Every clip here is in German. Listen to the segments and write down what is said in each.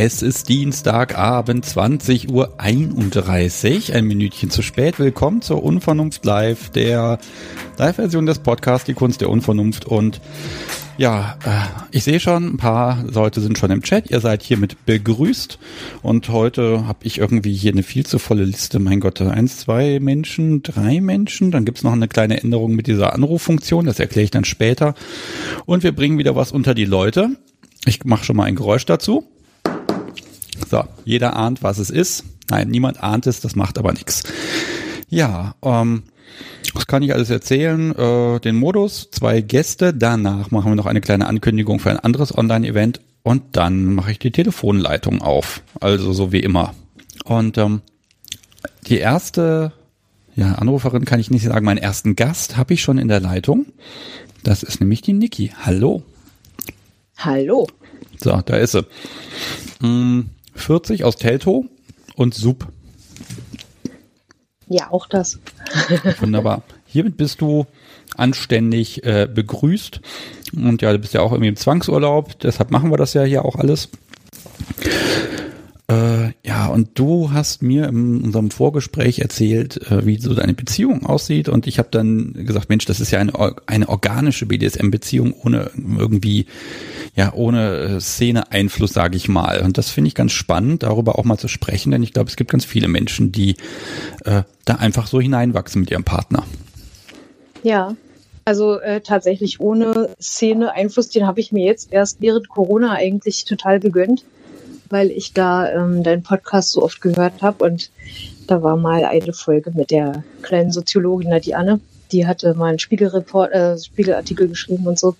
Es ist Dienstagabend, 20.31 Uhr, ein Minütchen zu spät. Willkommen zur Unvernunft Live, der Live-Version des Podcasts Die Kunst der Unvernunft. Und ja, äh, ich sehe schon, ein paar Leute sind schon im Chat. Ihr seid hiermit begrüßt. Und heute habe ich irgendwie hier eine viel zu volle Liste. Mein Gott, eins, zwei Menschen, drei Menschen. Dann gibt's noch eine kleine Änderung mit dieser Anruffunktion. Das erkläre ich dann später. Und wir bringen wieder was unter die Leute. Ich mache schon mal ein Geräusch dazu. So, jeder ahnt, was es ist. Nein, niemand ahnt es, das macht aber nichts. Ja, ähm, was kann ich alles erzählen? Äh, den Modus, zwei Gäste, danach machen wir noch eine kleine Ankündigung für ein anderes Online-Event und dann mache ich die Telefonleitung auf. Also so wie immer. Und ähm, die erste ja, Anruferin kann ich nicht sagen, meinen ersten Gast habe ich schon in der Leitung. Das ist nämlich die Niki. Hallo. Hallo. So, da ist sie. Hm, 40 aus Telto und Sub. Ja, auch das. Wunderbar. Hiermit bist du anständig äh, begrüßt. Und ja, du bist ja auch irgendwie im Zwangsurlaub, deshalb machen wir das ja hier auch alles. Äh, ja, und du hast mir in unserem Vorgespräch erzählt, äh, wie so deine Beziehung aussieht. Und ich habe dann gesagt, Mensch, das ist ja eine, eine organische BDSM-Beziehung ohne irgendwie, ja, ohne äh, Szene-Einfluss, sage ich mal. Und das finde ich ganz spannend, darüber auch mal zu sprechen, denn ich glaube, es gibt ganz viele Menschen, die äh, da einfach so hineinwachsen mit ihrem Partner. Ja, also äh, tatsächlich ohne Szene-Einfluss, den habe ich mir jetzt erst während Corona eigentlich total gegönnt weil ich da ähm, deinen Podcast so oft gehört habe und da war mal eine Folge mit der kleinen Soziologin Nadiane. Die hatte mal einen Spiegelreport, äh, Spiegelartikel geschrieben und so.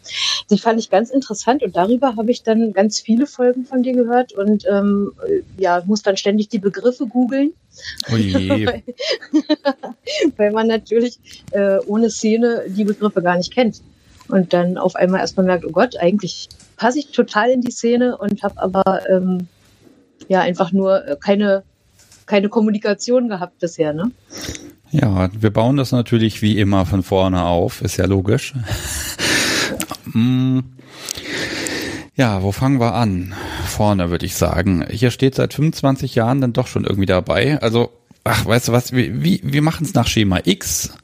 Die fand ich ganz interessant und darüber habe ich dann ganz viele Folgen von dir gehört und ähm, ja, muss dann ständig die Begriffe googeln. Oh weil, weil man natürlich äh, ohne Szene die Begriffe gar nicht kennt. Und dann auf einmal erstmal merkt, oh Gott, eigentlich passe ich total in die Szene und habe aber ähm, ja einfach nur äh, keine, keine Kommunikation gehabt bisher, ne? Ja, wir bauen das natürlich wie immer von vorne auf, ist ja logisch. Mm. ja, wo fangen wir an? Vorne würde ich sagen. Hier steht seit 25 Jahren dann doch schon irgendwie dabei. Also, ach, weißt du was, wie, wie, wir machen es nach Schema X.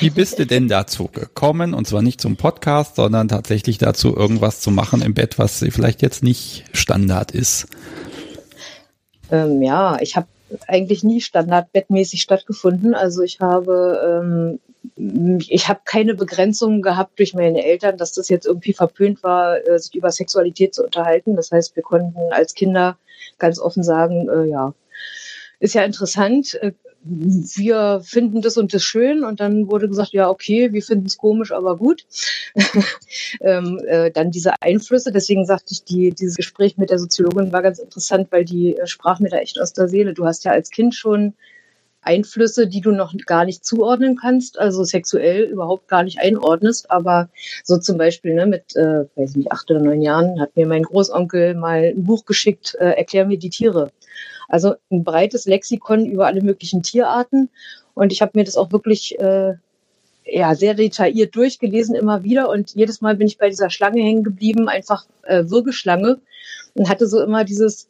Wie bist du denn dazu gekommen? Und zwar nicht zum Podcast, sondern tatsächlich dazu, irgendwas zu machen im Bett, was vielleicht jetzt nicht Standard ist. Ähm, ja, ich habe eigentlich nie standardbettmäßig stattgefunden. Also ich habe ähm, ich habe keine Begrenzungen gehabt durch meine Eltern, dass das jetzt irgendwie verpönt war, äh, sich über Sexualität zu unterhalten. Das heißt, wir konnten als Kinder ganz offen sagen, äh, ja, ist ja interessant, äh, wir finden das und das schön und dann wurde gesagt, ja, okay, wir finden es komisch, aber gut. ähm, äh, dann diese Einflüsse, deswegen sagte ich, die, dieses Gespräch mit der Soziologin war ganz interessant, weil die äh, sprach mir da echt aus der Seele. Du hast ja als Kind schon Einflüsse, die du noch gar nicht zuordnen kannst, also sexuell überhaupt gar nicht einordnest, aber so zum Beispiel ne, mit, äh, weiß nicht, acht oder neun Jahren hat mir mein Großonkel mal ein Buch geschickt, äh, Erklär mir die Tiere. Also ein breites Lexikon über alle möglichen Tierarten. Und ich habe mir das auch wirklich äh, ja, sehr detailliert durchgelesen immer wieder. Und jedes Mal bin ich bei dieser Schlange hängen geblieben, einfach äh, Würgeschlange. Und hatte so immer dieses,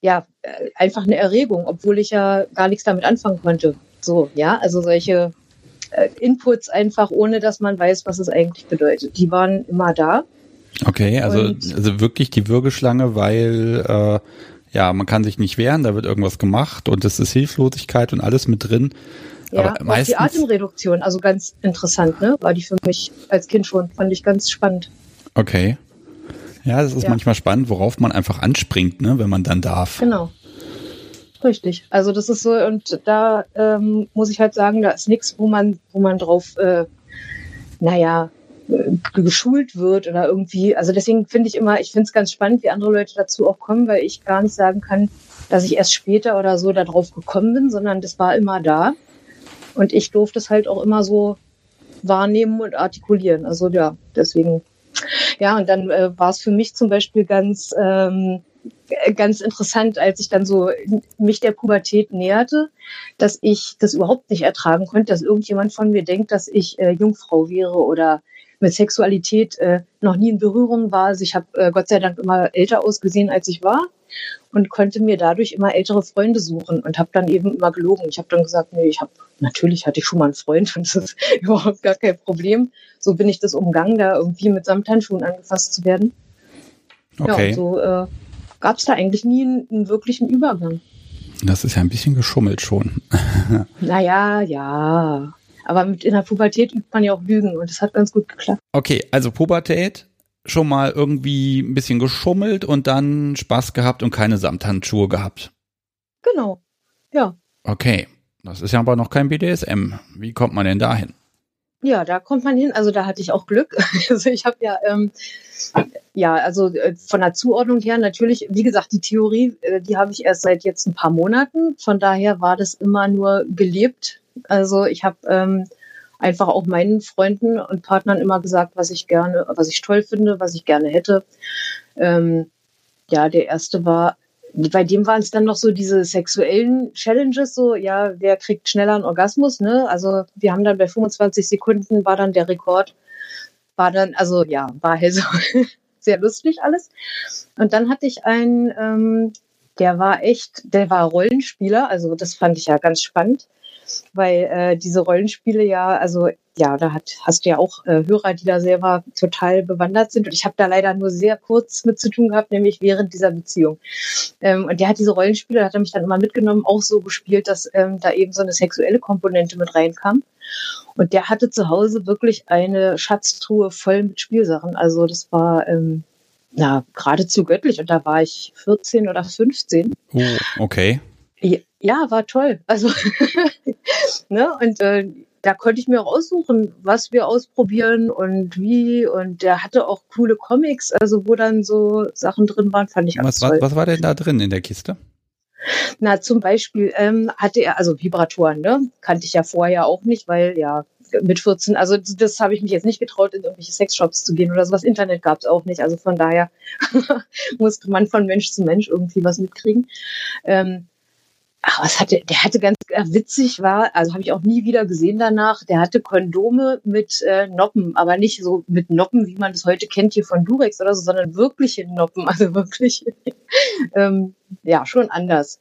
ja, äh, einfach eine Erregung, obwohl ich ja gar nichts damit anfangen konnte. So, ja, also solche äh, Inputs einfach, ohne dass man weiß, was es eigentlich bedeutet. Die waren immer da. Okay, also, also wirklich die Würgeschlange, weil äh, ja, man kann sich nicht wehren, da wird irgendwas gemacht und es ist Hilflosigkeit und alles mit drin. Ja, Aber meistens, die Atemreduktion, also ganz interessant, ne? War die für mich als Kind schon, fand ich ganz spannend. Okay. Ja, das ist ja. manchmal spannend, worauf man einfach anspringt, ne, wenn man dann darf. Genau. Richtig. Also das ist so, und da ähm, muss ich halt sagen, da ist nichts, wo man, wo man drauf, äh, naja, geschult wird oder irgendwie. Also deswegen finde ich immer, ich finde es ganz spannend, wie andere Leute dazu auch kommen, weil ich gar nicht sagen kann, dass ich erst später oder so darauf gekommen bin, sondern das war immer da. Und ich durfte es halt auch immer so wahrnehmen und artikulieren. Also ja, deswegen. Ja, und dann äh, war es für mich zum Beispiel ganz, ähm, ganz interessant, als ich dann so mich der Pubertät näherte, dass ich das überhaupt nicht ertragen konnte, dass irgendjemand von mir denkt, dass ich äh, Jungfrau wäre oder mit Sexualität äh, noch nie in Berührung war. Also ich habe äh, Gott sei Dank immer älter ausgesehen, als ich war. und konnte mir dadurch immer ältere Freunde suchen und habe dann eben immer gelogen. Ich habe dann gesagt, nee, ich habe natürlich hatte ich schon mal einen Freund und das ist überhaupt gar kein Problem. So bin ich das umgangen, da irgendwie mit Samthandschuhen angefasst zu werden. Okay. Ja, so äh, gab es da eigentlich nie einen, einen wirklichen Übergang. Das ist ja ein bisschen geschummelt schon. naja, ja. Aber mit in der Pubertät übt man ja auch Lügen und das hat ganz gut geklappt. Okay, also Pubertät, schon mal irgendwie ein bisschen geschummelt und dann Spaß gehabt und keine Samthandschuhe gehabt. Genau, ja. Okay, das ist ja aber noch kein BDSM. Wie kommt man denn dahin? Ja, da kommt man hin. Also da hatte ich auch Glück. Also ich habe ja, ähm, ja, also äh, von der Zuordnung her natürlich, wie gesagt, die Theorie, äh, die habe ich erst seit jetzt ein paar Monaten. Von daher war das immer nur gelebt. Also ich habe ähm, einfach auch meinen Freunden und Partnern immer gesagt, was ich gerne, was ich toll finde, was ich gerne hätte. Ähm, ja, der erste war bei dem waren es dann noch so diese sexuellen Challenges, so, ja, wer kriegt schneller einen Orgasmus, ne? Also wir haben dann bei 25 Sekunden war dann der Rekord, war dann, also ja, war halt so sehr lustig alles. Und dann hatte ich einen, ähm, der war echt, der war Rollenspieler, also das fand ich ja ganz spannend weil äh, diese Rollenspiele ja, also ja, da hat, hast du ja auch äh, Hörer, die da selber total bewandert sind. Und ich habe da leider nur sehr kurz mit zu tun gehabt, nämlich während dieser Beziehung. Ähm, und der hat diese Rollenspiele, da hat er mich dann immer mitgenommen, auch so gespielt, dass ähm, da eben so eine sexuelle Komponente mit reinkam. Und der hatte zu Hause wirklich eine Schatztruhe voll mit Spielsachen. Also das war ähm, na, geradezu göttlich. Und da war ich 14 oder 15. Oh, okay. Ja, war toll. Also, ne, und äh, da konnte ich mir auch aussuchen, was wir ausprobieren und wie. Und der hatte auch coole Comics, also wo dann so Sachen drin waren, fand ich was, toll. Was, was war denn da drin in der Kiste? Na, zum Beispiel ähm, hatte er, also Vibratoren, ne? Kannte ich ja vorher auch nicht, weil ja, mit 14, also das habe ich mich jetzt nicht getraut, in irgendwelche Sexshops zu gehen oder sowas. Internet gab es auch nicht. Also von daher musste man von Mensch zu Mensch irgendwie was mitkriegen. Ähm, ach, was hatte, der hatte ganz äh, witzig war, also habe ich auch nie wieder gesehen danach, der hatte Kondome mit äh, Noppen, aber nicht so mit Noppen, wie man das heute kennt hier von Durex oder so, sondern wirkliche Noppen, also wirklich, ähm, ja, schon anders.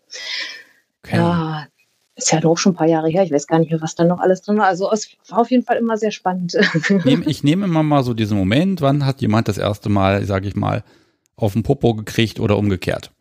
Okay. Ja, ist ja doch schon ein paar Jahre her, ich weiß gar nicht mehr, was da noch alles drin war. Also es war auf jeden Fall immer sehr spannend. Ich nehme immer mal so diesen Moment, wann hat jemand das erste Mal, sage ich mal, auf den Popo gekriegt oder umgekehrt?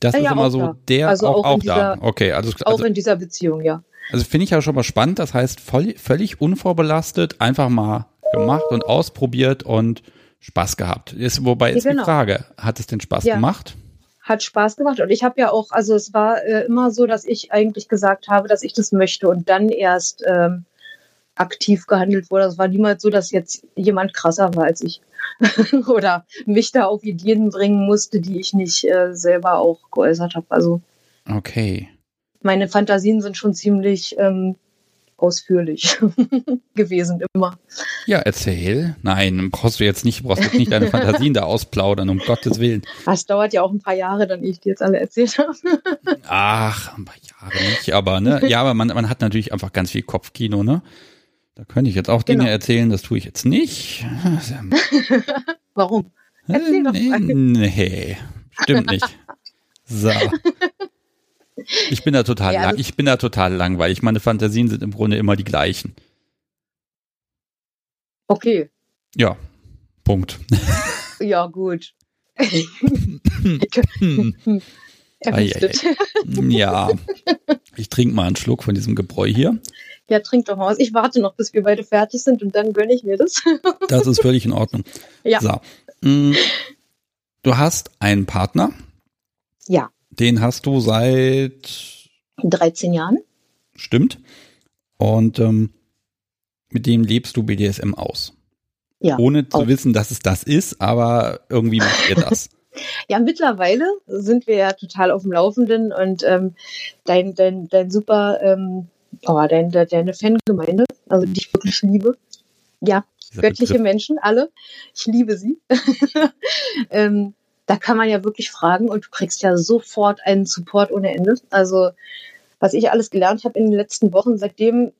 Das ja, ist ja, immer so da. der also auch, auch, auch da. Dieser, okay, also, also auch in dieser Beziehung, ja. Also finde ich ja schon mal spannend. Das heißt, voll, völlig unvorbelastet, einfach mal gemacht und ausprobiert und Spaß gehabt. Ist, wobei ist genau. die Frage, hat es denn Spaß ja. gemacht? Hat Spaß gemacht. Und ich habe ja auch, also es war äh, immer so, dass ich eigentlich gesagt habe, dass ich das möchte und dann erst ähm, aktiv gehandelt wurde. Es war niemals so, dass jetzt jemand krasser war als ich. oder mich da auf Ideen bringen musste, die ich nicht äh, selber auch geäußert habe. Also okay. Meine Fantasien sind schon ziemlich ähm, ausführlich gewesen immer. Ja, erzähl. Nein, brauchst du jetzt nicht, brauchst jetzt nicht deine Fantasien da ausplaudern, um Gottes Willen. Das dauert ja auch ein paar Jahre, dann ich die jetzt alle erzählt habe. Ach, ein paar Jahre nicht, aber ne, ja, aber man, man hat natürlich einfach ganz viel Kopfkino, ne? Da könnte ich jetzt auch Dinge genau. erzählen, das tue ich jetzt nicht. Warum? Erzähl doch mal. Nee, stimmt nicht. So. Ich bin da total ja, lang, ich bin da total langweilig. Meine Fantasien sind im Grunde immer die gleichen. Okay. Ja. Punkt. Ja, gut. ja. Ich trinke mal einen Schluck von diesem Gebräu hier ja, trink doch mal was. Ich warte noch, bis wir beide fertig sind und dann gönne ich mir das. das ist völlig in Ordnung. Ja. So. Mm, du hast einen Partner. Ja. Den hast du seit 13 Jahren. Stimmt. Und ähm, mit dem lebst du BDSM aus. Ja. Ohne zu auch. wissen, dass es das ist, aber irgendwie macht ihr das. Ja, mittlerweile sind wir ja total auf dem Laufenden und ähm, dein, dein, dein super ähm, oh, deine, deine Fangemeinde, also die ich wirklich liebe. Ja, Dieser göttliche Begriff. Menschen, alle. Ich liebe sie. ähm, da kann man ja wirklich fragen und du kriegst ja sofort einen Support ohne Ende. Also, was ich alles gelernt habe in den letzten Wochen, seitdem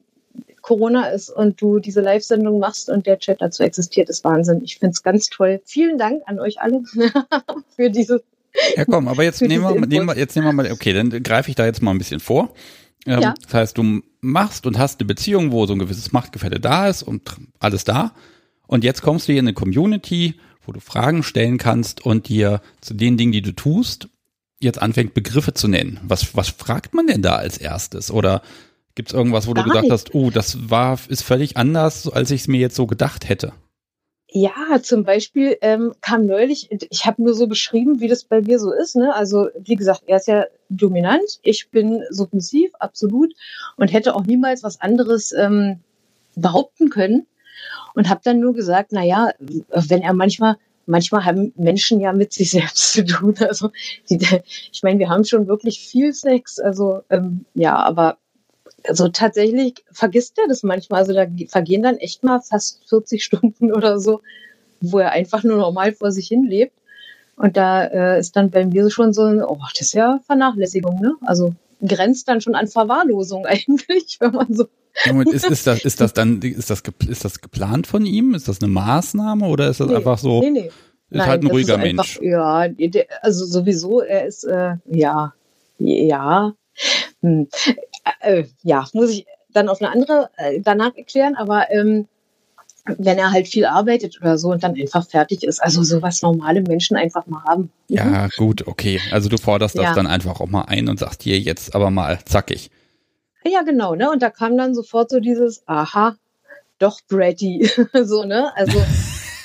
Corona ist und du diese Live-Sendung machst und der Chat dazu existiert, ist Wahnsinn. Ich finde es ganz toll. Vielen Dank an euch alle für diese Ja, komm, aber jetzt nehmen wir, nehmen wir, jetzt nehmen wir mal, okay, dann greife ich da jetzt mal ein bisschen vor. Ähm, ja. Das heißt, du machst und hast eine Beziehung, wo so ein gewisses Machtgefälle da ist und alles da. Und jetzt kommst du hier in eine Community, wo du Fragen stellen kannst und dir zu den Dingen, die du tust, jetzt anfängt, Begriffe zu nennen. Was, was fragt man denn da als erstes? Oder gibt es irgendwas, wo Gar du gesagt nicht. hast, oh, das war, ist völlig anders, als ich es mir jetzt so gedacht hätte? Ja, zum Beispiel ähm, kam neulich, ich habe nur so beschrieben, wie das bei mir so ist. Ne? Also wie gesagt, er ist ja dominant, ich bin submissiv, absolut, und hätte auch niemals was anderes ähm, behaupten können. Und habe dann nur gesagt, na ja, wenn er manchmal, manchmal haben Menschen ja mit sich selbst zu tun. Also die, ich meine, wir haben schon wirklich viel Sex. Also ähm, ja, aber also tatsächlich vergisst er das manchmal. Also da vergehen dann echt mal fast 40 Stunden oder so, wo er einfach nur normal vor sich hin lebt. Und da äh, ist dann bei mir schon so, oh, das ist ja Vernachlässigung, ne? Also grenzt dann schon an Verwahrlosung eigentlich, wenn man so. Ist, ist, das, ist das dann, ist das, ist das geplant von ihm? Ist das eine Maßnahme oder ist das nee, einfach so? Nee, nee. Ist Nein, halt ein ruhiger Mensch. ja, also sowieso, er ist, äh, ja, ja, hm. Äh, ja, muss ich dann auf eine andere äh, danach erklären, aber ähm, wenn er halt viel arbeitet oder so und dann einfach fertig ist. Also so was normale Menschen einfach mal haben. Ja, gut, okay. Also du forderst ja. das dann einfach auch mal ein und sagst hier jetzt aber mal zackig. Ja, genau, ne? Und da kam dann sofort so dieses, aha, doch Brady. so, ne? Also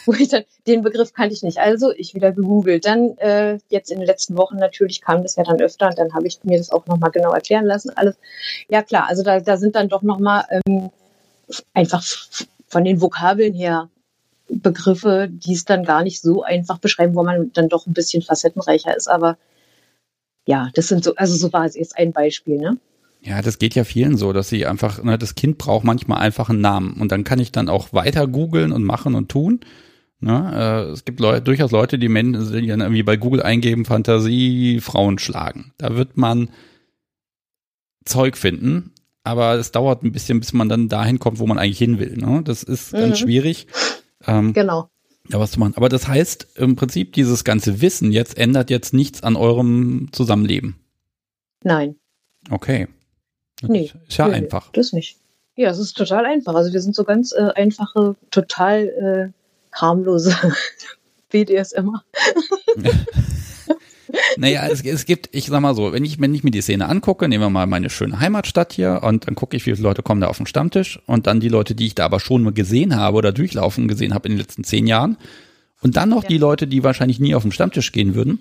wo ich dann, den Begriff kannte ich nicht. Also ich wieder gegoogelt. Dann äh, jetzt in den letzten Wochen natürlich kam das ja dann öfter und dann habe ich mir das auch nochmal genau erklären lassen. Alles. Ja klar, also da, da sind dann doch nochmal ähm, einfach von den Vokabeln her Begriffe, die es dann gar nicht so einfach beschreiben, wo man dann doch ein bisschen facettenreicher ist. Aber ja, das sind so, also so war es jetzt ein Beispiel, ne? Ja, das geht ja vielen so, dass sie einfach, ne, das Kind braucht manchmal einfach einen Namen und dann kann ich dann auch weiter googeln und machen und tun. Ne? Äh, es gibt Leute, durchaus Leute, die Menschen irgendwie bei Google eingeben, Fantasie, Frauen schlagen. Da wird man Zeug finden, aber es dauert ein bisschen, bis man dann dahin kommt, wo man eigentlich hin will. Ne? Das ist mhm. ganz schwierig. Ähm, genau. Ja, was zu machen. Aber das heißt, im Prinzip, dieses ganze Wissen jetzt ändert jetzt nichts an eurem Zusammenleben. Nein. Okay. Das nee. Ist ja nee, einfach. Das nicht. Ja, es ist total einfach. Also wir sind so ganz äh, einfache, total äh, harmlose BDSMer. naja, es, es gibt, ich sag mal so, wenn ich, wenn ich mir die Szene angucke, nehmen wir mal meine schöne Heimatstadt hier und dann gucke ich, wie viele Leute kommen da auf den Stammtisch und dann die Leute, die ich da aber schon mal gesehen habe oder durchlaufen gesehen habe in den letzten zehn Jahren und dann noch ja. die Leute, die wahrscheinlich nie auf den Stammtisch gehen würden,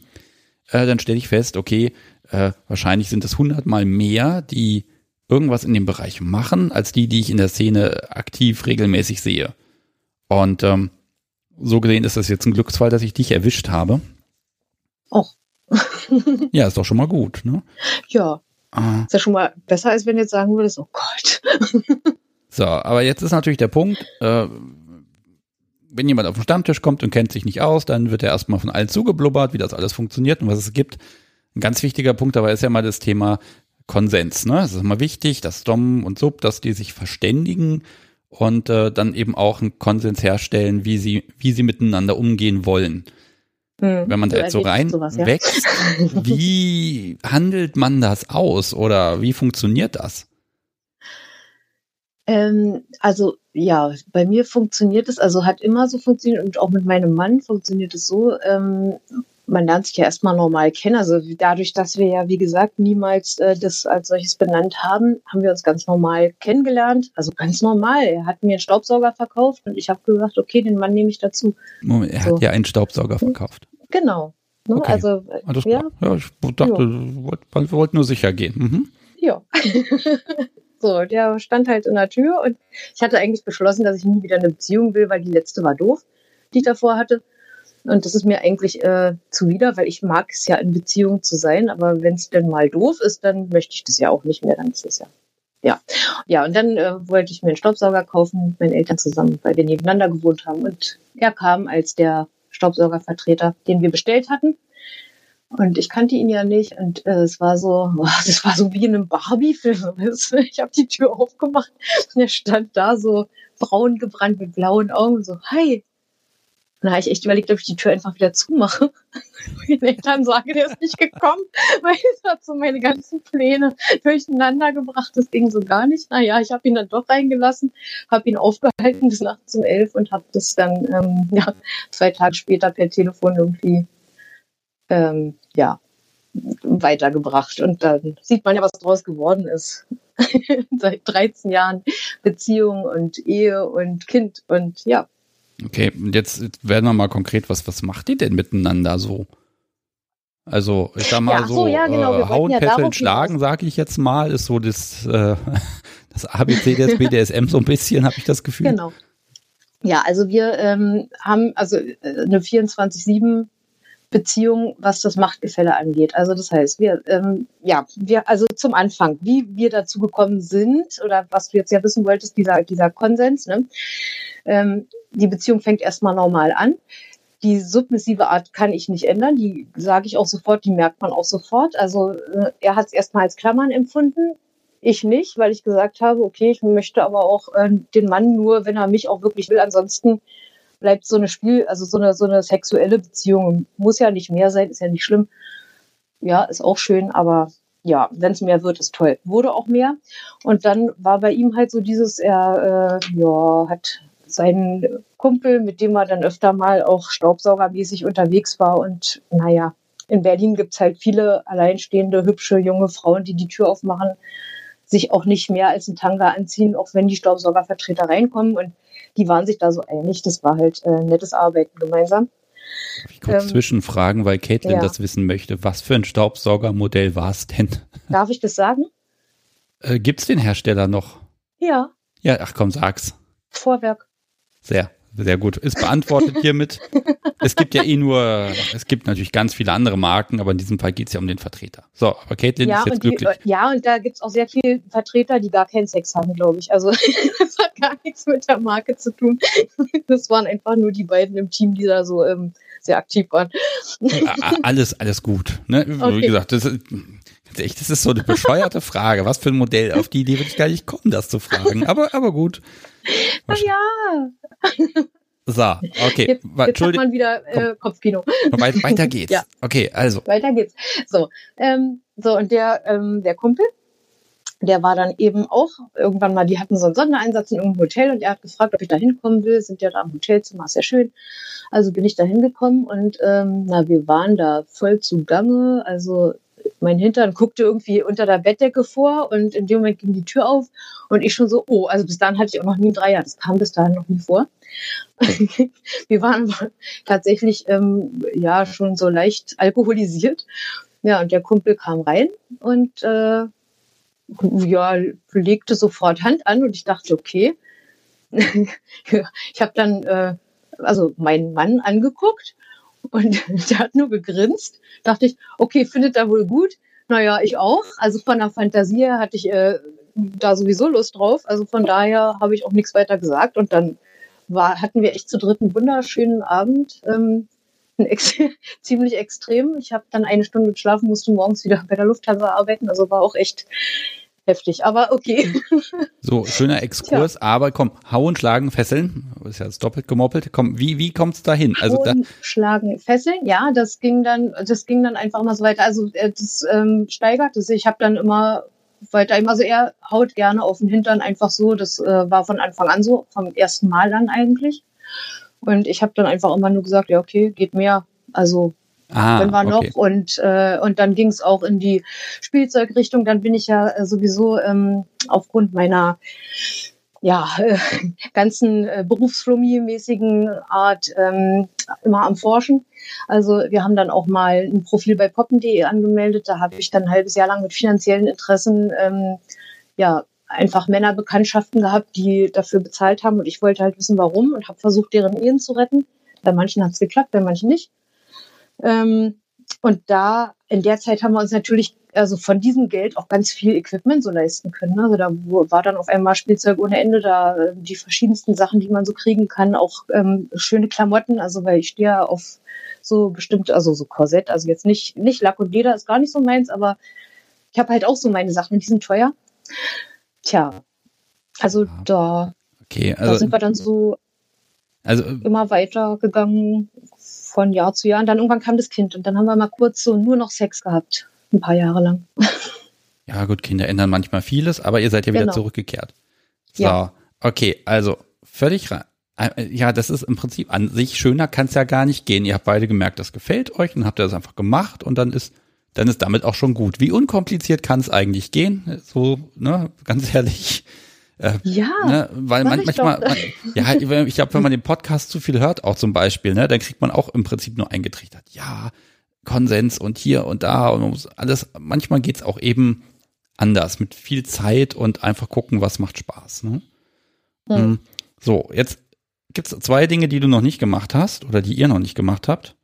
äh, dann stelle ich fest, okay, äh, wahrscheinlich sind es hundertmal mehr, die irgendwas in dem Bereich machen, als die, die ich in der Szene aktiv regelmäßig sehe. Und ähm, so gesehen ist das jetzt ein Glücksfall, dass ich dich erwischt habe. Oh. ja, ist doch schon mal gut, ne? Ja. Ah. Ist ja schon mal besser, als wenn du jetzt sagen würdest, oh Gott. so, aber jetzt ist natürlich der Punkt, äh, wenn jemand auf den Stammtisch kommt und kennt sich nicht aus, dann wird er erstmal von allen zugeblubbert, wie das alles funktioniert und was es gibt. Ein ganz wichtiger Punkt dabei ist ja mal das Thema Konsens. Ne? Es ist immer wichtig, dass Dom und Sub, dass die sich verständigen und äh, dann eben auch einen Konsens herstellen, wie sie, wie sie miteinander umgehen wollen. Hm, Wenn man da jetzt so rein sowas, ja. wächst, wie handelt man das aus oder wie funktioniert das? Ähm, also ja, bei mir funktioniert es, also hat immer so funktioniert und auch mit meinem Mann funktioniert es so. Ähm, man lernt sich ja erstmal normal kennen. Also dadurch, dass wir ja, wie gesagt, niemals äh, das als solches benannt haben, haben wir uns ganz normal kennengelernt. Also ganz normal. Er hat mir einen Staubsauger verkauft und ich habe gesagt, okay, den Mann nehme ich dazu. Moment, er so. hat ja einen Staubsauger verkauft. Genau. Ne? Okay. Also, Alles ja. ja, ich dachte, wir wollten nur sicher gehen. Mhm. Ja. so, der stand halt in der Tür und ich hatte eigentlich beschlossen, dass ich nie wieder eine Beziehung will, weil die letzte war doof, die ich davor hatte. Und das ist mir eigentlich äh, zuwider, weil ich mag es ja in Beziehung zu sein, aber wenn es denn mal doof ist, dann möchte ich das ja auch nicht mehr, dann ist es ja. Ja, ja, und dann äh, wollte ich mir einen Staubsauger kaufen mit meinen Eltern zusammen, weil wir nebeneinander gewohnt haben. Und er kam als der Staubsaugervertreter, den wir bestellt hatten. Und ich kannte ihn ja nicht. Und äh, es war so, oh, das war so wie in einem Barbie-Film. Ich habe die Tür aufgemacht und er stand da so braun gebrannt mit blauen Augen, so, hi, dann habe ich echt überlegt, ob ich die Tür einfach wieder zumache. Den Eltern sage, der ist nicht gekommen, weil es hat so meine ganzen Pläne durcheinander gebracht. Das ging so gar nicht. Naja, ich habe ihn dann doch reingelassen, habe ihn aufgehalten bis nachts um elf und habe das dann ähm, ja, zwei Tage später per Telefon irgendwie ähm, ja, weitergebracht. Und dann sieht man ja, was draus geworden ist. Seit 13 Jahren Beziehung und Ehe und Kind und ja, Okay, und jetzt werden wir mal konkret, was, was macht die denn miteinander so? Also, ich sag mal ja, so, so ja, genau. äh, hauen, ja fesseln, schlagen, sage ich jetzt mal, ist so das, äh, das ABC des BDSM so ein bisschen, habe ich das Gefühl. Genau. Ja, also wir ähm, haben also äh, eine 24-7 Beziehung, was das Machtgefälle angeht. Also das heißt, wir, ähm, ja, wir, also zum Anfang, wie wir dazu gekommen sind oder was du jetzt ja wissen wolltest, dieser, dieser Konsens, ne? Ähm, die Beziehung fängt erstmal normal an. Die submissive Art kann ich nicht ändern, die sage ich auch sofort, die merkt man auch sofort. Also äh, er hat es erstmal als Klammern empfunden, ich nicht, weil ich gesagt habe, okay, ich möchte aber auch äh, den Mann nur, wenn er mich auch wirklich will. Ansonsten bleibt so eine Spiel, also so eine, so eine sexuelle Beziehung. Muss ja nicht mehr sein, ist ja nicht schlimm. Ja, ist auch schön, aber ja, wenn es mehr wird, ist toll. Wurde auch mehr. Und dann war bei ihm halt so dieses, er äh, ja, hat seinen Kumpel, mit dem er dann öfter mal auch staubsaugermäßig unterwegs war. Und naja, in Berlin gibt es halt viele alleinstehende, hübsche, junge Frauen, die die Tür aufmachen, sich auch nicht mehr als ein Tanga anziehen, auch wenn die Staubsaugervertreter reinkommen. Und die waren sich da so einig. Das war halt äh, nettes Arbeiten gemeinsam. Ich kurz ähm, zwischenfragen, weil Caitlin ja. das wissen möchte. Was für ein Staubsaugermodell war es denn? Darf ich das sagen? Äh, Gibt es den Hersteller noch? Ja. Ja, ach komm, sag's. Vorwerk. Sehr, sehr gut. Ist beantwortet hiermit. es gibt ja eh nur, es gibt natürlich ganz viele andere Marken, aber in diesem Fall geht es ja um den Vertreter. So, aber Caitlin ja, ist jetzt glücklich. Die, ja, und da gibt es auch sehr viele Vertreter, die gar keinen Sex haben, glaube ich. Also das hat gar nichts mit der Marke zu tun. Das waren einfach nur die beiden im Team, die da so ähm, sehr aktiv waren. alles, alles gut. Ne? Okay. Wie gesagt, das ist, echt, das ist so eine bescheuerte Frage. Was für ein Modell? Auf die Idee würde ich gar nicht kommen, das zu fragen. Aber, aber gut. Na ja. So, okay. Jetzt, jetzt hat man wieder äh, Kopfkino. Weiter, weiter geht's. ja. Okay, also. Weiter geht's. So, ähm, so und der, ähm, der Kumpel, der war dann eben auch irgendwann mal, die hatten so einen Sondereinsatz in irgendeinem Hotel und er hat gefragt, ob ich da hinkommen will. Sind ja da am Hotelzimmer, ja schön. Also bin ich da hingekommen und ähm, na, wir waren da voll zugange. Also mein Hintern guckte irgendwie unter der Bettdecke vor und in dem Moment ging die Tür auf und ich schon so, oh, also bis dahin hatte ich auch noch nie ein Dreier, das kam bis dahin noch nie vor. wir waren tatsächlich ähm, ja schon so leicht alkoholisiert. Ja, und der Kumpel kam rein und äh, ja, legte sofort Hand an und ich dachte, okay. ich habe dann äh, also meinen Mann angeguckt und der hat nur gegrinst. Dachte ich, okay, findet er wohl gut. Naja, ich auch. Also von der Fantasie her hatte ich äh, da sowieso Lust drauf. Also von daher habe ich auch nichts weiter gesagt. Und dann war, hatten wir echt zu dritt einen wunderschönen Abend. Ähm, ex ziemlich extrem. Ich habe dann eine Stunde schlafen, musste morgens wieder bei der Lufthansa arbeiten. Also war auch echt heftig, aber okay. So, schöner Exkurs, ja. aber komm, hauen, schlagen, fesseln, ist ja jetzt doppelt gemoppelt. Komm, wie, wie kommt's dahin? Also hauen, da schlagen, fesseln, ja, das ging dann, das ging dann einfach mal so weiter. Also äh, das ähm, steigerte sich. Ich habe dann immer weiter, also er haut gerne auf den Hintern einfach so. Das äh, war von Anfang an so, vom ersten Mal an eigentlich. Und ich habe dann einfach immer nur gesagt, ja, okay, geht mehr. Also Ah, wenn wir okay. noch und äh, und dann ging es auch in die Spielzeugrichtung. Dann bin ich ja äh, sowieso ähm, aufgrund meiner ja äh, ganzen äh, berufsflummi-mäßigen Art ähm, immer am Forschen. Also wir haben dann auch mal ein Profil bei poppen.de angemeldet. Da habe ich dann ein halbes Jahr lang mit finanziellen Interessen ähm, ja einfach Männerbekanntschaften gehabt, die dafür bezahlt haben und ich wollte halt wissen, warum und habe versucht, deren Ehen zu retten. Bei manchen hat es geklappt, bei manchen nicht. Ähm, und da, in der Zeit haben wir uns natürlich also von diesem Geld auch ganz viel Equipment so leisten können. Also da war dann auf einmal Spielzeug ohne Ende, da äh, die verschiedensten Sachen, die man so kriegen kann, auch ähm, schöne Klamotten, also weil ich stehe auf so bestimmt, also so Korsett, also jetzt nicht, nicht Lack und Leder ist gar nicht so meins, aber ich habe halt auch so meine Sachen, die sind teuer. Tja, also da, okay, also, da sind wir dann so Also immer weiter gegangen von Jahr zu Jahr. Und dann irgendwann kam das Kind und dann haben wir mal kurz so nur noch Sex gehabt. Ein paar Jahre lang. Ja, gut, Kinder ändern manchmal vieles, aber ihr seid ja wieder Genau. zurückgekehrt. So, Ja. okay, also völlig rein. äh, Ja, das ist im Prinzip an sich schöner kann es ja gar nicht gehen. Ihr habt beide gemerkt, das gefällt euch und habt ihr das einfach gemacht und dann ist dann ist damit auch schon gut. Wie unkompliziert kann es eigentlich gehen? So, ne, ganz ehrlich. Äh, Ja, ne, weil man, manchmal, man, ja, ich glaube, wenn man den Podcast zu viel hört, auch zum Beispiel, ne, dann kriegt man auch im Prinzip nur eingetrichtert. Ja, Konsens und hier und da und man muss alles. Manchmal geht's auch eben anders mit viel Zeit und einfach gucken, was macht Spaß. Ne? Hm. Hm. So, jetzt gibt's zwei Dinge, die du noch nicht gemacht hast oder die ihr noch nicht gemacht habt.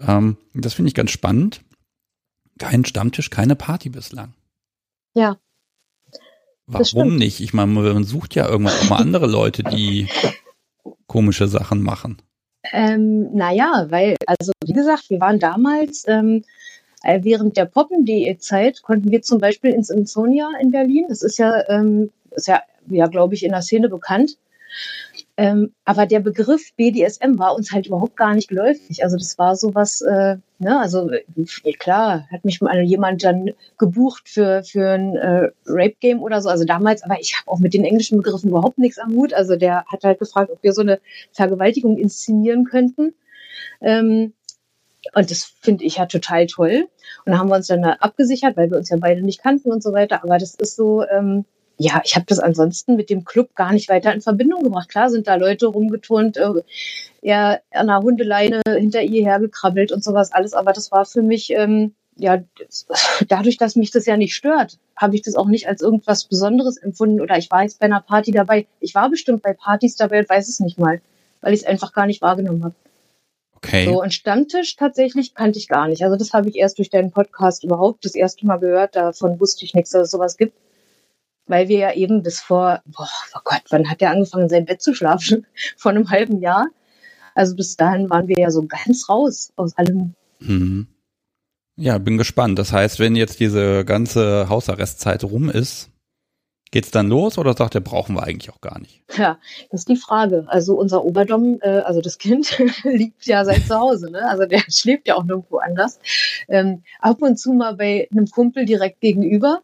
Ähm, das finde ich ganz spannend. Kein Stammtisch, keine Party bislang. Ja. Warum nicht? Ich meine, man sucht ja irgendwann auch mal andere Leute, die komische Sachen machen. Ähm, naja, weil, also wie gesagt, wir waren damals, ähm, äh, während der Poppen.de-Zeit konnten wir zum Beispiel ins Insonia in Berlin. Das ist ja, ähm, ist ja, ja glaube ich, in der Szene bekannt. Ähm, aber der Begriff BDSM war uns halt überhaupt gar nicht geläufig. Also das war sowas, äh, ne, also äh, klar, hat mich mal jemand dann gebucht für, für ein äh, Rape-Game oder so. Also damals, aber ich habe auch mit den englischen Begriffen überhaupt nichts am Hut. Also der hat halt gefragt, ob wir so eine Vergewaltigung inszenieren könnten. Ähm, und das finde ich ja total toll. Und da haben wir uns dann da abgesichert, weil wir uns ja beide nicht kannten und so weiter. Aber das ist so, ähm, ja, ich habe das ansonsten mit dem Club gar nicht weiter in Verbindung gebracht. Klar sind da Leute rumgeturnt, äh, er an einer Hundeleine hinter ihr hergekrabbelt und sowas alles. Aber das war für mich, ähm, ja, dadurch, dass mich das ja nicht stört, habe ich das auch nicht als irgendwas Besonderes empfunden. Oder ich war jetzt bei einer Party dabei. Ich war bestimmt bei Partys dabei und weiß es nicht mal, weil ich es einfach gar nicht wahrgenommen habe. Okay. So, und Stammtisch tatsächlich kannte ich gar nicht. Also das habe ich erst durch deinen Podcast überhaupt das erste Mal gehört. Davon wusste ich nichts, dass es sowas gibt. Weil wir ja eben bis vor, boah, oh Gott, wann hat der angefangen, in sein Bett zu schlafen? Vor einem halben Jahr. Also bis dahin waren wir ja so ganz raus aus allem. Mhm. Ja, bin gespannt. Das heißt, wenn jetzt diese ganze Hausarrestzeit rum ist, geht's dann los oder sagt er, brauchen wir eigentlich auch gar nicht? Ja, das ist die Frage. Also unser Oberdom, äh, also das Kind, liegt ja seit zu Hause. Ne? Also der schläft ja auch nirgendwo anders. Ähm, ab und zu mal bei einem Kumpel direkt gegenüber.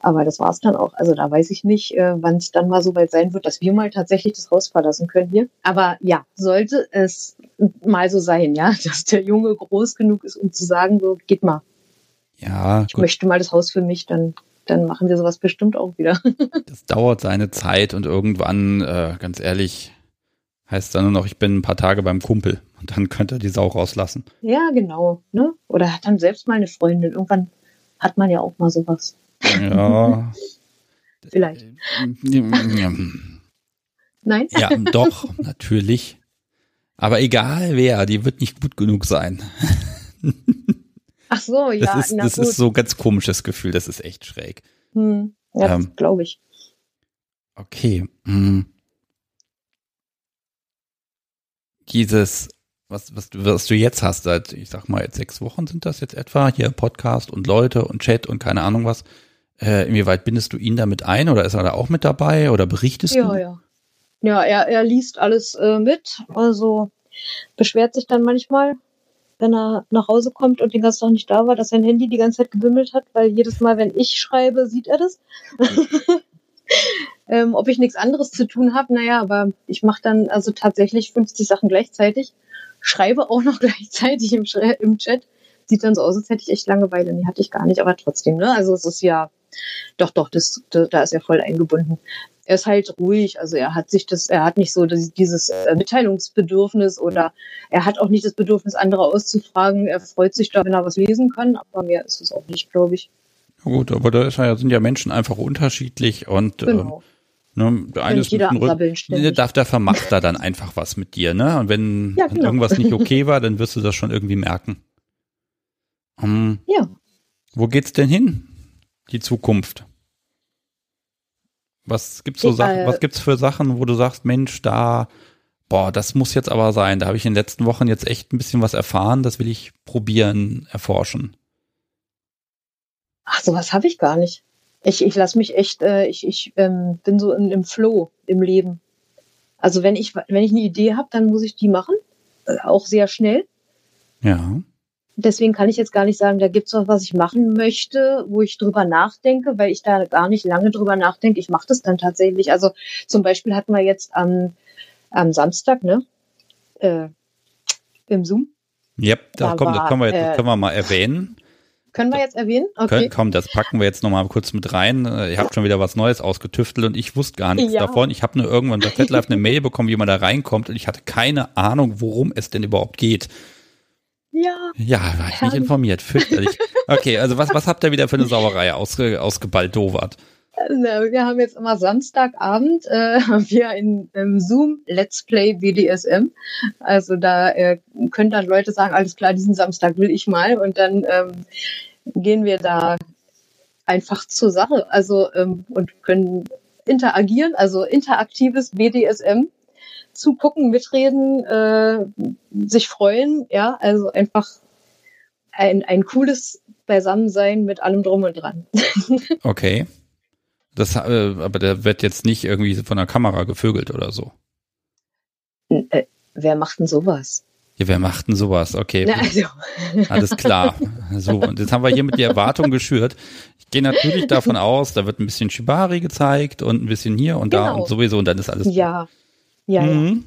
Aber das war's dann auch. Also da weiß ich nicht, äh, wann es dann mal so weit sein wird, dass wir mal tatsächlich das Haus verlassen können hier. Aber ja, sollte es mal so sein, ja, dass der Junge groß genug ist, um zu sagen, so geht mal, Ja, ich gut, möchte mal das Haus für mich, dann dann machen wir sowas bestimmt auch wieder. das dauert seine Zeit und irgendwann, äh, ganz ehrlich, heißt dann nur noch, ich bin ein paar Tage beim Kumpel und dann könnt ihr die Sau rauslassen. Ja, genau. Ne? Oder hat dann selbst mal eine Freundin. Irgendwann hat man ja auch mal sowas. Ja. Vielleicht. ja, Nein? doch, natürlich. Aber egal wer, die wird nicht gut genug sein. Ach so, ja, Das ist, das ist so ein ganz komisches Gefühl, das ist echt schräg. hm. Ja, Ähm. glaube ich. Okay. hm. Dieses, was, was, du- was du jetzt hast, seit, ich sag mal, jetzt sechs Wochen sind das jetzt etwa, hier Podcast und Leute und Chat und keine Ahnung was. Äh, inwieweit bindest du ihn damit ein oder ist er da auch mit dabei oder berichtest Ja, du? ja. Ja, er, er liest alles äh, mit. Also beschwert sich dann manchmal, wenn er nach Hause kommt und den ganzen Tag nicht da war, dass sein Handy die ganze Zeit gebimmelt hat, weil jedes Mal, wenn ich schreibe, sieht er das. ähm, ob ich nichts anderes zu tun habe, naja, aber ich mache dann also tatsächlich 50 Sachen gleichzeitig, schreibe auch noch gleichzeitig im, im Chat. Sieht dann so aus, als hätte ich echt Langeweile. Nee, hatte ich gar nicht, aber trotzdem, ne? Also es ist ja, doch, doch, das, da, da ist er voll eingebunden. Er ist halt ruhig, also er hat sich das, er hat nicht so dieses äh, Mitteilungsbedürfnis oder er hat auch nicht das Bedürfnis, andere auszufragen. Er freut sich da, wenn er was lesen kann, aber mehr ist es auch nicht, glaube ich. Ja, gut, aber da ist ja, sind ja Menschen einfach unterschiedlich und Genau. äh, ne, der eine Wenn ist jeder mit Rücken, darf, der vermacht da dann einfach was mit dir, ne? Und wenn Ja, genau. irgendwas nicht okay war, dann wirst du das schon irgendwie merken. Hm, Ja. wo geht's denn hin? Die Zukunft. Was gibt's so Ich, Sachen, äh, was gibt's für Sachen, wo du sagst, Mensch, da, boah, das muss jetzt aber sein. Da habe ich in den letzten Wochen jetzt echt ein bisschen was erfahren, das will ich probieren, erforschen. Ach, sowas habe ich gar nicht. Ich, ich lasse mich echt, äh, ich, ich ähm, bin so in, im Flow im Leben. Also wenn ich, wenn ich eine Idee habe, dann muss ich die machen, äh, auch sehr schnell. Ja. Deswegen kann ich jetzt gar nicht sagen, da gibt's was, was ich machen möchte, wo ich drüber nachdenke, weil ich da gar nicht lange drüber nachdenke. Ich mache das dann tatsächlich. Also zum Beispiel hatten wir jetzt am, am Samstag, ne, äh, im Zoom. Yep, da, Da das können wir, jetzt, äh, können wir mal erwähnen. Können wir jetzt erwähnen? Okay. Können, komm, das packen wir jetzt noch mal kurz mit rein. Äh, Ihr habt schon wieder was Neues ausgetüftelt und ich wusste gar nichts Ja. davon. Ich habe nur irgendwann bei FetLife eine Mail bekommen, wie man da reinkommt und ich hatte keine Ahnung, worum es denn überhaupt geht. Ja, Ja, war ich nicht informiert. Fürchterlich. Okay, also was, was habt ihr wieder für eine Sauerei ausge, ausgebaldowert? Na, wir haben jetzt immer Samstagabend äh, haben wir in im Zoom Let's Play BDSM. Also da äh, können dann Leute sagen, alles klar, diesen Samstag will ich mal und dann ähm, gehen wir da einfach zur Sache. Also ähm, und können interagieren, also interaktives BDSM zugucken, mitreden, äh, sich freuen, ja, also einfach ein, ein cooles Beisammensein mit allem drum und dran. Okay. Das, äh, aber der wird jetzt nicht irgendwie von der Kamera gevögelt oder so. Äh, wer macht denn sowas? Ja, wer macht denn sowas? Okay, Na, also, alles klar. So, und jetzt haben wir hier mit die Erwartung geschürt. Ich gehe natürlich davon aus, da wird ein bisschen Shibari gezeigt und ein bisschen hier und da Genau. und sowieso und dann ist alles. ja, ja, ja, Mhm.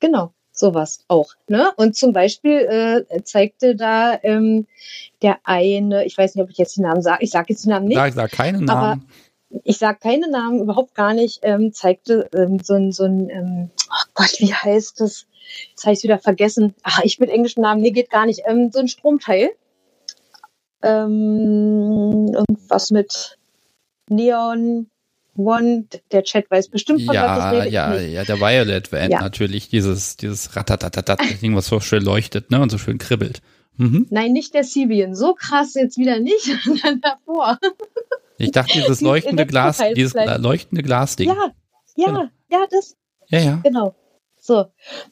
genau, sowas auch. Ne? Und zum Beispiel äh, zeigte da ähm, der eine, ich weiß nicht, ob ich jetzt die Namen sage, ich sage jetzt die Namen nicht, Sag, sag keinen Namen. ich sage keine Namen, überhaupt gar nicht, ähm, zeigte ähm, so ein, so ein ähm, oh Gott, wie heißt das? Jetzt habe ich wieder vergessen. Ach, ich mit englischen Namen, nee, geht gar nicht. Ähm, so ein Stromteil. Ähm, irgendwas mit Neon One. Der Chat weiß bestimmt, von was ja, ich rede. ja, ja, der Violet Van Ja. natürlich, dieses, dieses Ratatatatat, das Ding, was so schön leuchtet, ne, und so schön kribbelt. Mhm. Nein, nicht der Sibian. So krass jetzt wieder nicht, sondern davor. Ich dachte, dieses leuchtende Glas, dieses leuchtende Glasding. Ja, ja, Genau. ja, das, ja. ja. Genau. So.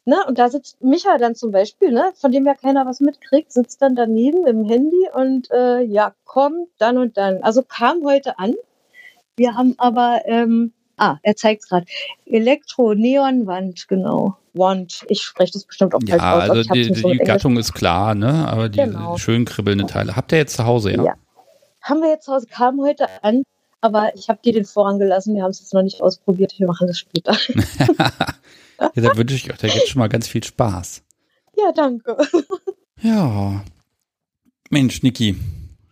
Ne, und da sitzt Micha dann zum Beispiel, ne, von dem ja keiner was mitkriegt, sitzt dann daneben im Handy und äh, ja, kommt dann und dann. Also kam heute an. Wir haben aber, ähm, ah, er zeigt gerade. Elektro-Neon-Wand, genau. Wand. Ich spreche das bestimmt auch falsch Ja, aus. also die, die Englisch. Gattung ist klar, ne? Aber die Genau. schön kribbelnden Teile. Habt ihr jetzt zu Hause, ja? Ja. Haben wir jetzt zu Hause, kam heute an, aber ich habe dir den Vorrang gelassen. Wir haben es jetzt noch nicht ausprobiert. Wir machen das später. ja da wünsche ich euch da jetzt schon mal ganz viel Spaß. ja, danke. Ja. Mensch, Niki,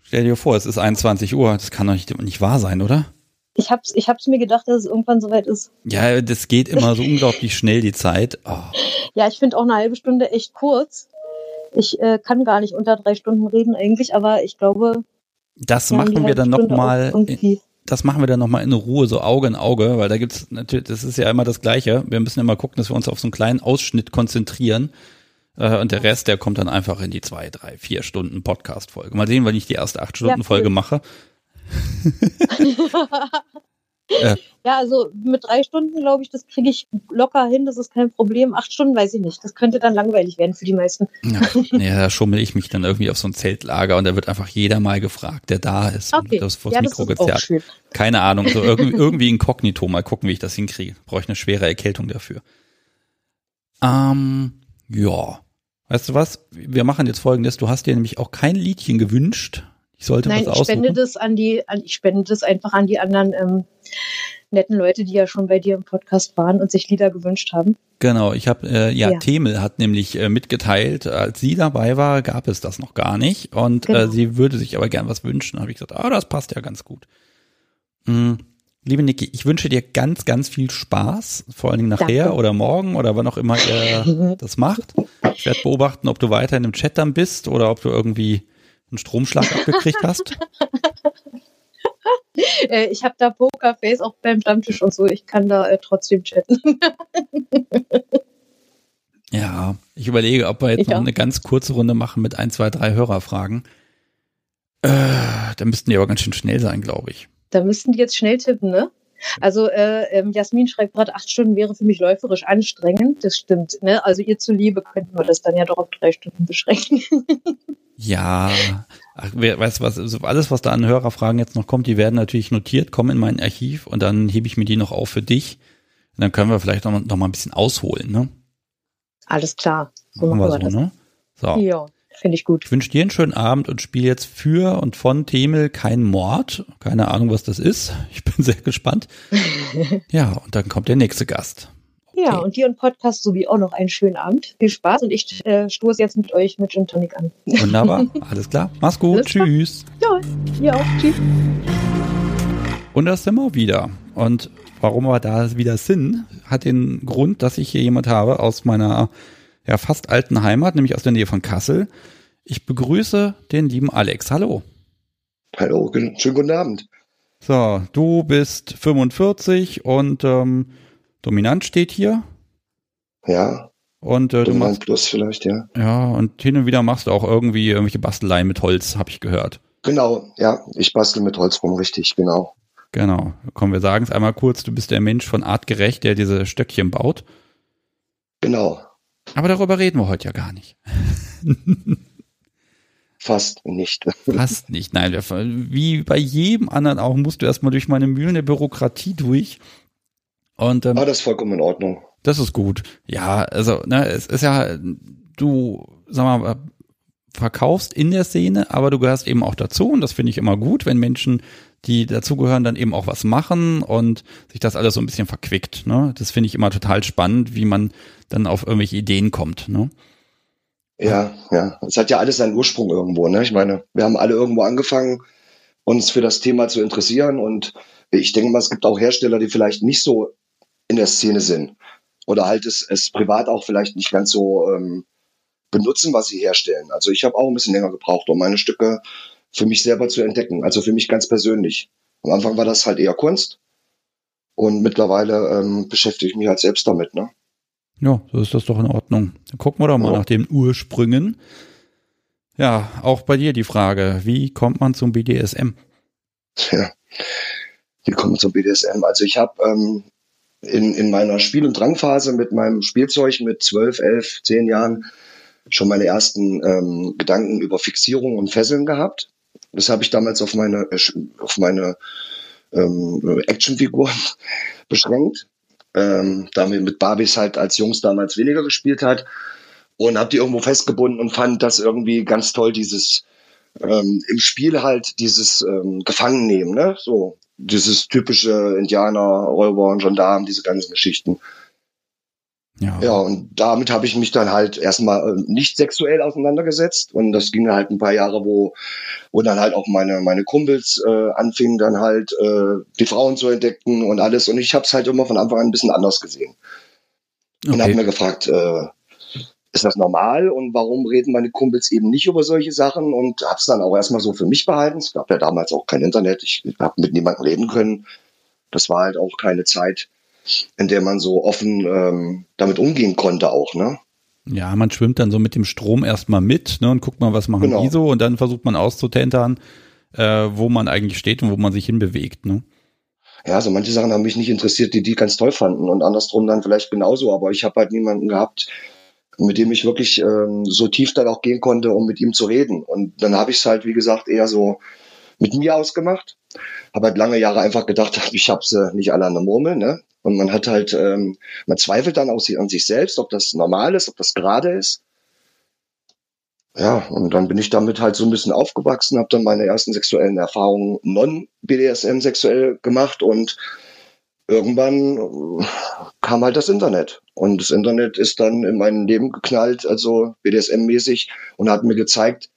stell dir vor, es ist 21 Uhr. Das kann doch nicht, nicht wahr sein, oder? Ich hab's, ich hab's mir gedacht, dass es irgendwann soweit ist. Ja, das geht immer so unglaublich schnell, die Zeit. Oh. Ja, ich finde auch eine halbe Stunde echt kurz. Ich äh, kann gar nicht unter drei Stunden reden eigentlich, aber ich glaube, Das die machen wir dann nochmal, das machen wir dann nochmal in Ruhe, so Auge in Auge, weil da gibt's natürlich, das ist ja immer das Gleiche. Wir müssen immer gucken, dass wir uns auf so einen kleinen Ausschnitt konzentrieren. Äh, Und der Rest, der kommt dann einfach in die zwei, drei, vier Stunden Podcast-Folge. Mal sehen, wann ich die erste acht Stunden Folge cool. mache. Äh. Ja, also mit drei Stunden, glaube ich, das kriege ich locker hin, das ist kein Problem. Acht Stunden weiß ich nicht. Das könnte dann langweilig werden für die meisten. Ja, nee, da schummel ich mich dann irgendwie auf so ein Zeltlager und da wird einfach jeder mal gefragt, der da ist. Okay, das ja, das Mikro ist auch gezerrt. schön. Keine Ahnung, so irgendwie, irgendwie inkognito, mal gucken, wie ich das hinkriege. Brauche ich eine schwere Erkältung dafür. Ähm, ja. Weißt du was? Wir machen jetzt folgendes. Du hast dir nämlich auch kein Liedchen gewünscht. Ich sollte Nein, was ich spende das an die, an, ich spende das einfach an die anderen ähm, netten Leute, die ja schon bei dir im Podcast waren und sich Lieder gewünscht haben. Genau, ich habe, äh, ja, Ja. Themel hat nämlich äh, mitgeteilt, als sie dabei war, gab es das noch gar nicht. Und äh, Genau. sie würde sich aber gern was wünschen. habe ich gesagt, ah, das passt ja ganz gut. Mm, liebe Niki, ich wünsche dir ganz, ganz viel Spaß, vor allen Dingen nachher Danke. oder morgen oder wann auch immer ihr das macht. Ich werde beobachten, ob du weiterhin im Chat dann bist oder ob du irgendwie einen Stromschlag abgekriegt hast. Äh, ich habe da Pokerface auch beim Stammtisch und so. Ich kann da äh, trotzdem chatten. Ja, ich überlege, ob wir jetzt Ich noch auch. eine ganz kurze Runde machen mit ein, zwei, drei Hörerfragen. Äh, da müssten die aber ganz schön schnell sein, glaube ich. Da müssten die jetzt schnell tippen, ne? Also äh, ähm, Jasmin schreibt gerade, acht Stunden wäre für mich läuferisch anstrengend. Das stimmt. Ne? Also ihr zuliebe könnten wir das dann ja doch auf drei Stunden beschränken. Ja, ach, wer, weißt du was, alles, was da an Hörerfragen jetzt noch kommt, die werden natürlich notiert, kommen in mein Archiv und dann hebe ich mir die noch auf für dich. dann können wir vielleicht noch, noch mal ein bisschen ausholen, ne? Alles klar. So machen, machen wir, wir so, das. ne? So. Ja, finde ich gut. Ich wünsche dir einen schönen Abend und spiele jetzt für und von Themel kein Mord. Keine Ahnung, was das ist. Ich bin sehr gespannt. ja, und dann kommt der nächste Gast. Okay. Ja, und dir und Podcast sowie auch noch einen schönen Abend. Viel Spaß und ich äh, stoße jetzt mit euch mit Gin Tonic an. Wunderbar, alles klar. Mach's gut, alles tschüss. Klar. Ja, ihr auch, tschüss. Und das sind wir wieder. Und warum wir da wieder sind, hat den Grund, dass ich hier jemand habe aus meiner ja fast alten Heimat, nämlich aus der Nähe von Kassel. Ich begrüße den lieben Alex. Hallo. Hallo, schönen guten Abend. So, du bist 45 und ähm, Dominant steht hier. Ja. Und äh, du machst Plus vielleicht, ja. Ja, und hin und wieder machst du auch irgendwie irgendwelche Basteleien mit Holz, habe ich gehört. Genau, ja, ich bastel mit Holz rum, richtig, genau. Genau. Komm, wir sagen es einmal kurz, du bist der Mensch von artgerecht, der diese Stöckchen baut. Genau. Aber darüber reden wir heute ja gar nicht. Fast nicht. Fast nicht. Nein, wie bei jedem anderen auch musst du erstmal durch meine Mühlen der Bürokratie durch. Und, ähm, ah, das ist vollkommen in Ordnung. Das ist gut. Ja, also, ne, es ist ja, du, sag mal, verkaufst in der Szene, aber du gehörst eben auch dazu und das finde ich immer gut, wenn Menschen, die dazugehören, dann eben auch was machen und sich das alles so ein bisschen verquickt. Ne? Das finde ich immer total spannend, wie man dann auf irgendwelche Ideen kommt. Ne? Ja, ja. Es hat ja alles seinen Ursprung irgendwo. Ne? Ich meine, wir haben alle irgendwo angefangen, uns für das Thema zu interessieren und ich denke mal, es gibt auch Hersteller, die vielleicht nicht so in der Szene sind oder halt es, es privat auch vielleicht nicht ganz so ähm, benutzen, was sie herstellen. Also ich habe auch ein bisschen länger gebraucht, um meine Stücke für mich selber zu entdecken. Also für mich ganz persönlich. Am Anfang war das halt eher Kunst und mittlerweile ähm, beschäftige ich mich halt selbst damit. Ne? Ja, so ist das doch in Ordnung. Dann gucken wir doch mal ja. nach den Ursprüngen. Ja, auch bei dir die Frage, wie kommt man zum BDSM? Ja, wie kommt man zum BDSM? Also ich habe ähm, in, in meiner Spiel- und Drangphase mit meinem Spielzeug mit 12, 11, 10 Jahren schon meine ersten ähm, Gedanken über Fixierung und Fesseln gehabt. Das habe ich damals auf meine, äh, auf meine ähm, Actionfiguren beschränkt. Ähm, da wir mit Barbies halt als Jungs damals weniger gespielt hat und habe die irgendwo festgebunden und fand das irgendwie ganz toll, dieses ähm, im Spiel halt dieses ähm, Gefangennehmen, ne? So dieses typische Indianer, Räuber und Gendarm, diese ganzen Geschichten. Ja. ja, und damit habe ich mich dann halt erstmal äh, nicht sexuell auseinandergesetzt. Und das ging halt ein paar Jahre, wo, wo dann halt auch meine, meine Kumpels äh, anfingen, dann halt äh, die Frauen zu entdecken und alles. Und ich habe es halt immer von Anfang an ein bisschen anders gesehen. Okay. Und habe mir gefragt, äh, ist das normal und warum reden meine Kumpels eben nicht über solche Sachen und habe es dann auch erstmal so für mich behalten. Es gab ja damals auch kein Internet, ich habe mit niemandem reden können. Das war halt auch keine Zeit, in der man so offen ähm, damit umgehen konnte auch, ne? Ja, man schwimmt dann so mit dem Strom erstmal mit ne, und guckt mal, was machen genau. die so und dann versucht man auszutentern, äh, wo man eigentlich steht und wo man sich hinbewegt. Ne? Ja, so manche Sachen haben mich nicht interessiert, die die ganz toll fanden und andersrum dann vielleicht genauso, aber ich habe halt niemanden gehabt, mit dem ich wirklich ähm, so tief dann auch gehen konnte, um mit ihm zu reden. Und dann habe ich es halt, wie gesagt, eher so mit mir ausgemacht. Habe halt lange Jahre einfach gedacht, ich habe sie nicht alle an der Murmel. Ne? Und man hat halt, ähm, man zweifelt dann auch an sich selbst, ob das normal ist, ob das gerade ist. Ja, und dann bin ich damit halt so ein bisschen aufgewachsen, habe dann meine ersten sexuellen Erfahrungen non-BDSM sexuell gemacht und irgendwann äh, kam halt das Internet. Und das Internet ist dann in mein Leben geknallt, also BDSM-mäßig, und hat mir gezeigt,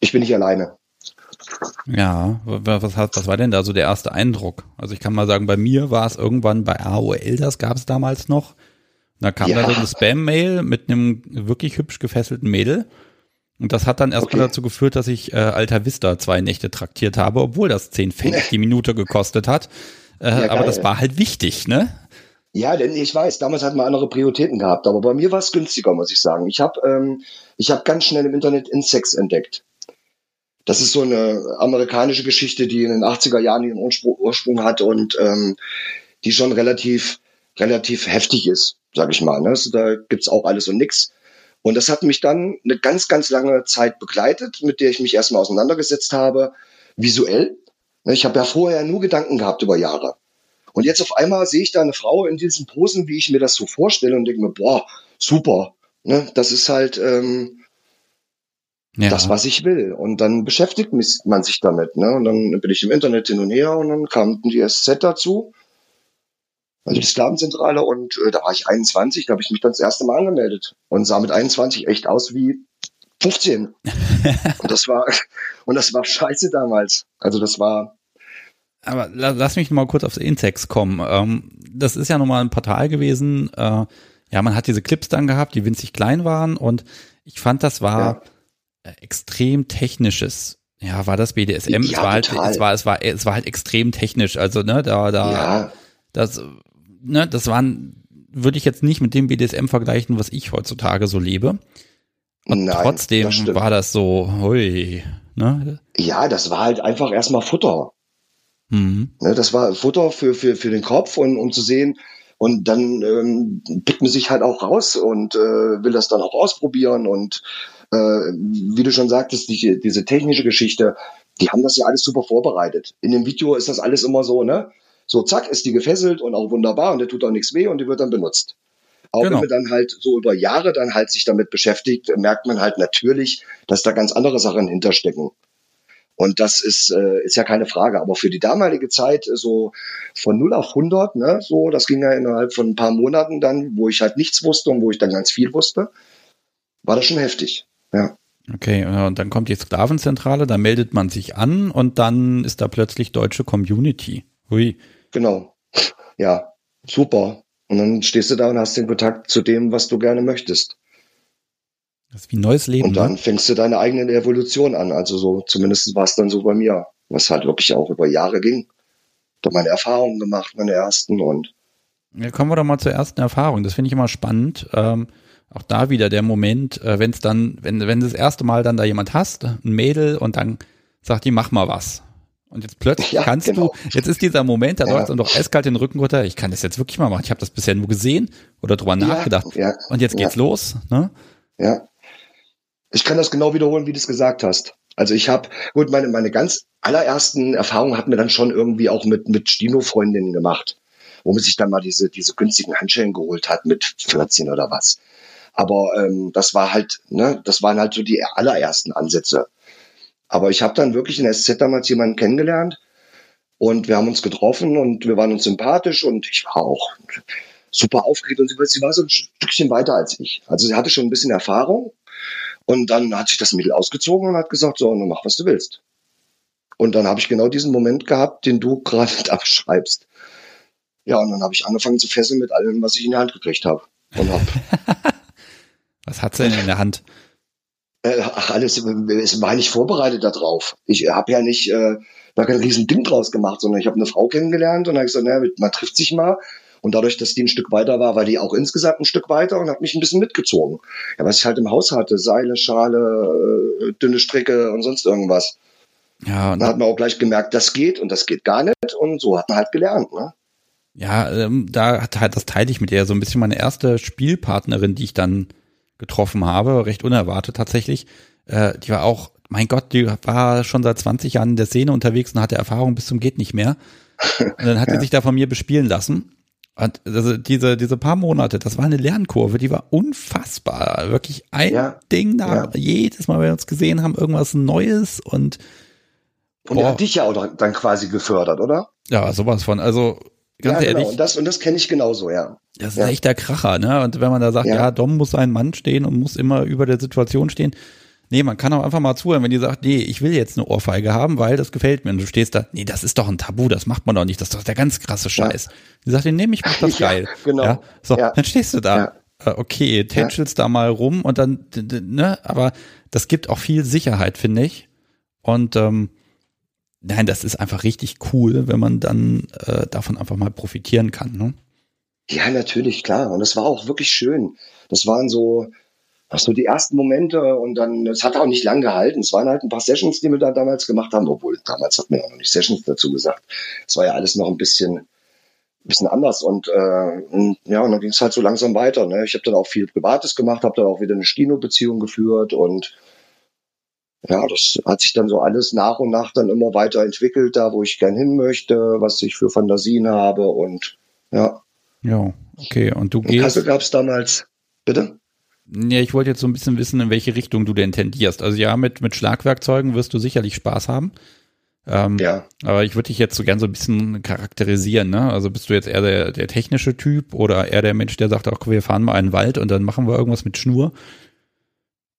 ich bin nicht alleine. Ja, was, was war denn da so der erste Eindruck? Also ich kann mal sagen, bei mir war es irgendwann bei AOL, das gab es damals noch. Da kam ja. da so eine Spam-Mail mit einem wirklich hübsch gefesselten Mädel. Und das hat dann erstmal okay. dazu geführt, dass ich äh, Alter Vista zwei Nächte traktiert habe, obwohl das 10 Pfennig die Minute gekostet hat. Äh, ja, aber das war halt wichtig, ne? Ja, denn ich weiß, damals hat man andere Prioritäten gehabt, aber bei mir war es günstiger, muss ich sagen. Ich habe ähm, ich hab ganz schnell im Internet Insects entdeckt. Das ist so eine amerikanische Geschichte, die in den 80er Jahren ihren Ursprung, hat und ähm, die schon relativ, relativ heftig ist, sag ich mal. Ne? Also da gibt's auch alles und nix. Und das hat mich dann eine ganz, ganz lange Zeit begleitet, mit der ich mich erstmal auseinandergesetzt habe, visuell. Ich habe ja vorher nur Gedanken gehabt über Jahre. Und jetzt auf einmal sehe ich da eine Frau in diesen Posen, wie ich mir das so vorstelle und denke mir, boah, super. Ne? Das ist halt ähm, ja. das, was ich will. Und dann beschäftigt man sich damit. Ne? Und dann bin ich im Internet hin und her und dann kam die SZ dazu, also die Sklavenzentrale. Und äh, da war ich 21, da habe ich mich dann das erste Mal angemeldet und sah mit 21 echt aus wie 15. und das war und das war scheiße damals. Also das war aber lass mich mal kurz aufs Intex kommen. Ähm, das ist ja nochmal ein Portal gewesen. Äh, ja, man hat diese Clips dann gehabt, die winzig klein waren und ich fand, das war ja. Extrem technisches. Ja, war das BDSM? Ja, es, war halt, es war es war es war halt extrem technisch. Also ne, da da ja. das ne, das waren würde ich jetzt nicht mit dem BDSM vergleichen, was ich heutzutage so lebe. Und Nein, trotzdem das war das so, hui, ne? Ja, das war halt einfach erstmal Futter. Mhm. Ne, das war Futter für, für, für den Kopf und um zu sehen, und dann ähm, pickt man sich halt auch raus und äh, will das dann auch ausprobieren. Und äh, wie du schon sagtest, die, diese technische Geschichte, die haben das ja alles super vorbereitet. In dem Video ist das alles immer so, ne? So, zack, ist die gefesselt und auch wunderbar und der tut auch nichts weh und die wird dann benutzt. Auch genau. wenn man dann halt so über Jahre dann halt sich damit beschäftigt, merkt man halt natürlich, dass da ganz andere Sachen hinterstecken. Und das ist, äh, ist ja keine Frage. Aber für die damalige Zeit, äh, so von 0 auf 100, ne, so, das ging ja innerhalb von ein paar Monaten dann, wo ich halt nichts wusste und wo ich dann ganz viel wusste, war das schon heftig. Ja. Okay, und dann kommt die Sklavenzentrale, da meldet man sich an und dann ist da plötzlich deutsche Community. Hui. Genau. Ja, super. Und dann stehst du da und hast den Kontakt zu dem, was du gerne möchtest. Das ist wie ein neues Leben. Und dann ne? fängst du deine eigene Evolution an. Also so, zumindest war es dann so bei mir, was halt wirklich auch über Jahre ging. Da meine Erfahrungen gemacht, meine ersten und. Ja, kommen wir doch mal zur ersten Erfahrung. Das finde ich immer spannend. Ähm, auch da wieder der Moment, äh, wenn es dann, wenn, wenn du das erste Mal dann da jemand hast, ein Mädel, und dann sagt die, mach mal was. Und jetzt plötzlich ja, kannst genau. du, jetzt ist dieser Moment, da ja. läuft dann doch eiskalt den Rücken runter, ich kann das jetzt wirklich mal machen. Ich habe das bisher nur gesehen oder drüber ja, nachgedacht. Und jetzt geht's los. Ne? Ja. Ich kann das genau wiederholen, wie du es gesagt hast. Also ich habe, gut, meine, meine ganz allerersten Erfahrungen hat mir dann schon irgendwie auch mit, mit Stino-Freundinnen gemacht, wo man sich dann mal diese, diese günstigen Handschellen geholt hat mit 14 oder was. Aber ähm, das war halt, ne, das waren halt so die allerersten Ansätze. Aber ich habe dann wirklich in der SZ damals jemanden kennengelernt und wir haben uns getroffen und wir waren uns sympathisch und ich war auch super aufgeregt und sie, war so ein Stückchen weiter als ich. Also sie hatte schon ein bisschen Erfahrung und dann hat sich das Mädel ausgezogen und hat gesagt, so, nun mach, was du willst. Und dann habe ich genau diesen Moment gehabt, den du gerade da beschreibst. Ja, und dann habe ich angefangen zu fesseln mit allem, was ich in die Hand gekriegt habe. Und hab. was hat sie denn in der Hand? Äh, ach, alles, es war nicht vorbereitet darauf. Ich habe ja nicht äh, da kein riesen Ding draus gemacht, sondern ich habe eine Frau kennengelernt und habe gesagt, naja, man trifft sich mal und dadurch, dass die ein Stück weiter war, war die auch insgesamt ein Stück weiter und hat mich ein bisschen mitgezogen. Ja, was ich halt im Haus hatte, Seile, Schale, äh, dünne Stricke und sonst irgendwas. Ja, und dann hat man auch gleich gemerkt, das geht und das geht gar nicht und so hat man halt gelernt, ne? Ja, ähm, da hat halt, das teile ich mit ihr so ein bisschen meine erste Spielpartnerin, die ich dann getroffen habe, recht unerwartet tatsächlich. Äh, die war auch, mein Gott, die war schon seit 20 Jahren in der Szene unterwegs und hatte Erfahrung bis zum geht nicht mehr. Und dann hat ja. sie sich da von mir bespielen lassen. Und also diese, diese paar Monate, das war eine Lernkurve, die war unfassbar. Wirklich ein ja, Ding nach ja. jedes Mal, wenn wir uns gesehen haben, irgendwas Neues und. Und er hat dich ja auch dann quasi gefördert, oder? Ja, sowas von. Also ganz ja, genau. ehrlich. Und das, und das kenne ich genauso, ja. Das ist ja. echt der Kracher, ne? Und wenn man da sagt, ja. ja, Dom muss sein Mann stehen und muss immer über der Situation stehen, Nee, man kann auch einfach mal zuhören, wenn die sagt, nee, ich will jetzt eine Ohrfeige haben, weil das gefällt mir. Und du stehst da, nee, das ist doch ein Tabu, das macht man doch nicht, das ist doch der ganz krasse Scheiß. Ja. Die sagt, nee, ich mach das geil. Ja, genau. Ja, so, dann stehst du da. Äh, okay, tänzelst da mal rum und dann, ne, aber das gibt auch viel Sicherheit, finde ich. Und ähm, nein, das ist einfach richtig cool, wenn man dann äh, davon einfach mal profitieren kann, ne? Ja, natürlich, klar. Und das war auch wirklich schön. Das waren so, hast du die ersten Momente und dann, es hat auch nicht lang gehalten. Es waren halt ein paar Sessions, die wir da damals gemacht haben, obwohl damals hat man ja noch nicht Sessions dazu gesagt. Es war ja alles noch ein bisschen, bisschen anders und, äh, und ja, und dann ging es halt so langsam weiter. Ne? Ich habe dann auch viel Privates gemacht, habe dann auch wieder eine Stino-Beziehung geführt und ja, das hat sich dann so alles nach und nach dann immer weiter entwickelt, da wo ich gern hin möchte, was ich für Fantasien habe und ja. Ja, okay. Und du gehst. Also gab es damals, bitte? Ja, ich wollte jetzt so ein bisschen wissen, in welche Richtung du denn tendierst. Also ja, mit, mit Schlagwerkzeugen wirst du sicherlich Spaß haben. Ähm, ja. Aber ich würde dich jetzt so gern so ein bisschen charakterisieren, ne? Also bist du jetzt eher der, der technische Typ oder eher der Mensch, der sagt, auch wir fahren mal in den Wald und dann machen wir irgendwas mit Schnur?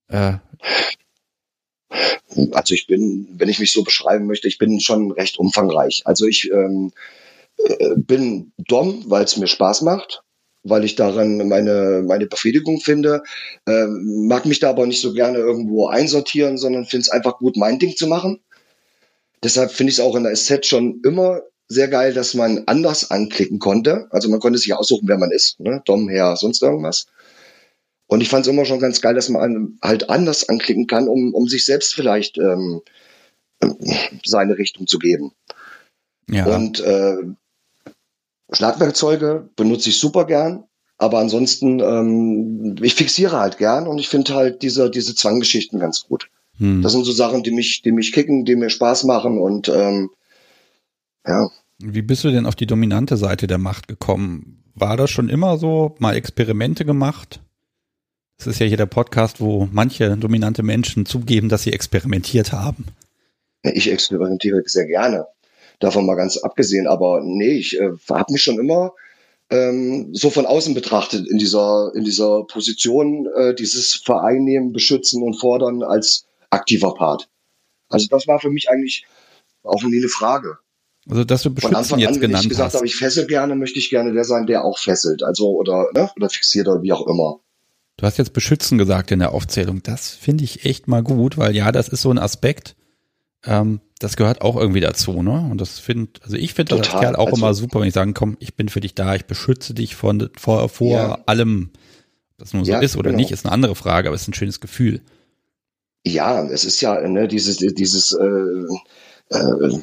Äh. Also ich bin, wenn ich mich so beschreiben möchte, ich bin schon recht umfangreich. Also ich ähm, äh, bin Dom, weil es mir Spaß macht weil ich daran meine, meine Befriedigung finde. Ähm, mag mich da aber nicht so gerne irgendwo einsortieren, sondern finde es einfach gut, mein Ding zu machen. Deshalb finde ich es auch in der SZ schon immer sehr geil, dass man anders anklicken konnte. Also man konnte sich aussuchen, wer man ist, ne? Dom, Herr, sonst irgendwas. Und ich fand es immer schon ganz geil, dass man halt anders anklicken kann, um, um sich selbst vielleicht ähm, seine Richtung zu geben. Ja. Und äh, Schlagwerkzeuge benutze ich super gern, aber ansonsten, ähm, ich fixiere halt gern und ich finde halt diese, diese Zwanggeschichten ganz gut. Hm. Das sind so Sachen, die mich, die mich kicken, die mir Spaß machen und ähm, ja. Wie bist du denn auf die dominante Seite der Macht gekommen? War das schon immer so? Mal Experimente gemacht? Das ist ja hier der Podcast, wo manche dominante Menschen zugeben, dass sie experimentiert haben. Ich experimentiere sehr gerne davon mal ganz abgesehen. Aber nee, ich äh, habe mich schon immer ähm, so von außen betrachtet in dieser, in dieser Position, äh, dieses Vereinnehmen, beschützen und fordern als aktiver Part. Also das war für mich eigentlich auch nie eine Frage. Also dass du beschützen Von Anfang jetzt an, genannt ich gesagt habe, ich fessel gerne, möchte ich gerne der sein, der auch fesselt. Also oder, ne, oder fixiert oder wie auch immer. Du hast jetzt beschützen gesagt in der Aufzählung. Das finde ich echt mal gut, weil ja, das ist so ein Aspekt, ähm, das gehört auch irgendwie dazu, ne? Und das finde, also ich finde das als Kerl auch also, immer super, wenn ich sagen, komm, ich bin für dich da, ich beschütze dich von, vor, vor ja. allem. Das nun so ja, ist oder genau. nicht, ist eine andere Frage, aber es ist ein schönes Gefühl. Ja, es ist ja, ne, dieses, dieses, äh, äh,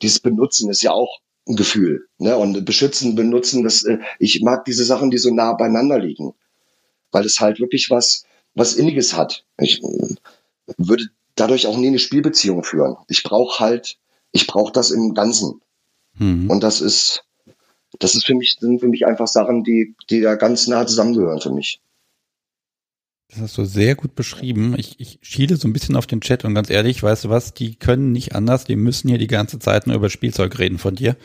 dieses Benutzen ist ja auch ein Gefühl, ne? Und beschützen, benutzen, das, äh, ich mag diese Sachen, die so nah beieinander liegen. Weil es halt wirklich was, was Inniges hat. Ich äh, würde dadurch auch nie eine Spielbeziehung führen. Ich brauche halt, ich brauche das im Ganzen. Mhm. Und das ist, das ist für mich, sind für mich einfach Sachen, die, die da ganz nah zusammengehören für mich. Das hast du sehr gut beschrieben. Ich, ich schiele so ein bisschen auf den Chat und ganz ehrlich, weißt du was, die können nicht anders, die müssen hier die ganze Zeit nur über Spielzeug reden von dir.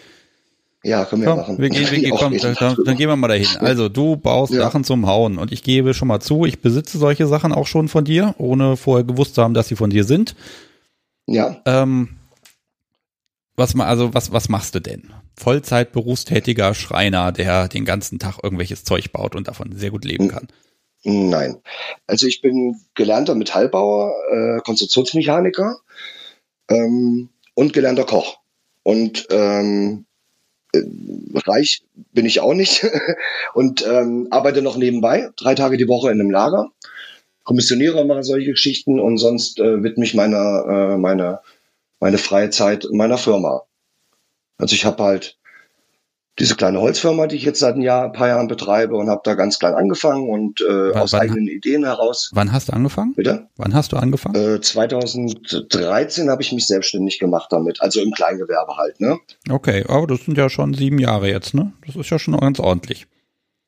Ja, können wir komm, machen. Wir gehen, wir gehen, komm, dann, dann, gehen wir mal dahin. Also du baust ja. Sachen zum Hauen und ich gebe schon mal zu, ich besitze solche Sachen auch schon von dir, ohne vorher gewusst zu haben, dass sie von dir sind. Ja. Ähm, was mal, also was, was machst du denn? Vollzeit berufstätiger Schreiner, der den ganzen Tag irgendwelches Zeug baut und davon sehr gut leben kann. Nein. Also ich bin gelernter Metallbauer, äh, Konstruktionsmechaniker ähm, und gelernter Koch. Und ähm, äh, reich bin ich auch nicht und ähm, arbeite noch nebenbei, drei Tage die Woche in einem Lager. Kommissioniere mache solche Geschichten und sonst äh, widme ich meiner, äh, meine, meine freie Zeit meiner Firma. Also ich habe halt diese kleine Holzfirma, die ich jetzt seit ein Jahr, ein paar Jahren betreibe und habe da ganz klein angefangen und äh, wann, aus wann, eigenen Ideen heraus. Wann hast du angefangen? Bitte? Wann hast du angefangen? Äh, 2013 habe ich mich selbstständig gemacht damit, also im Kleingewerbe halt, ne? Okay, aber das sind ja schon sieben Jahre jetzt, ne? Das ist ja schon ganz ordentlich.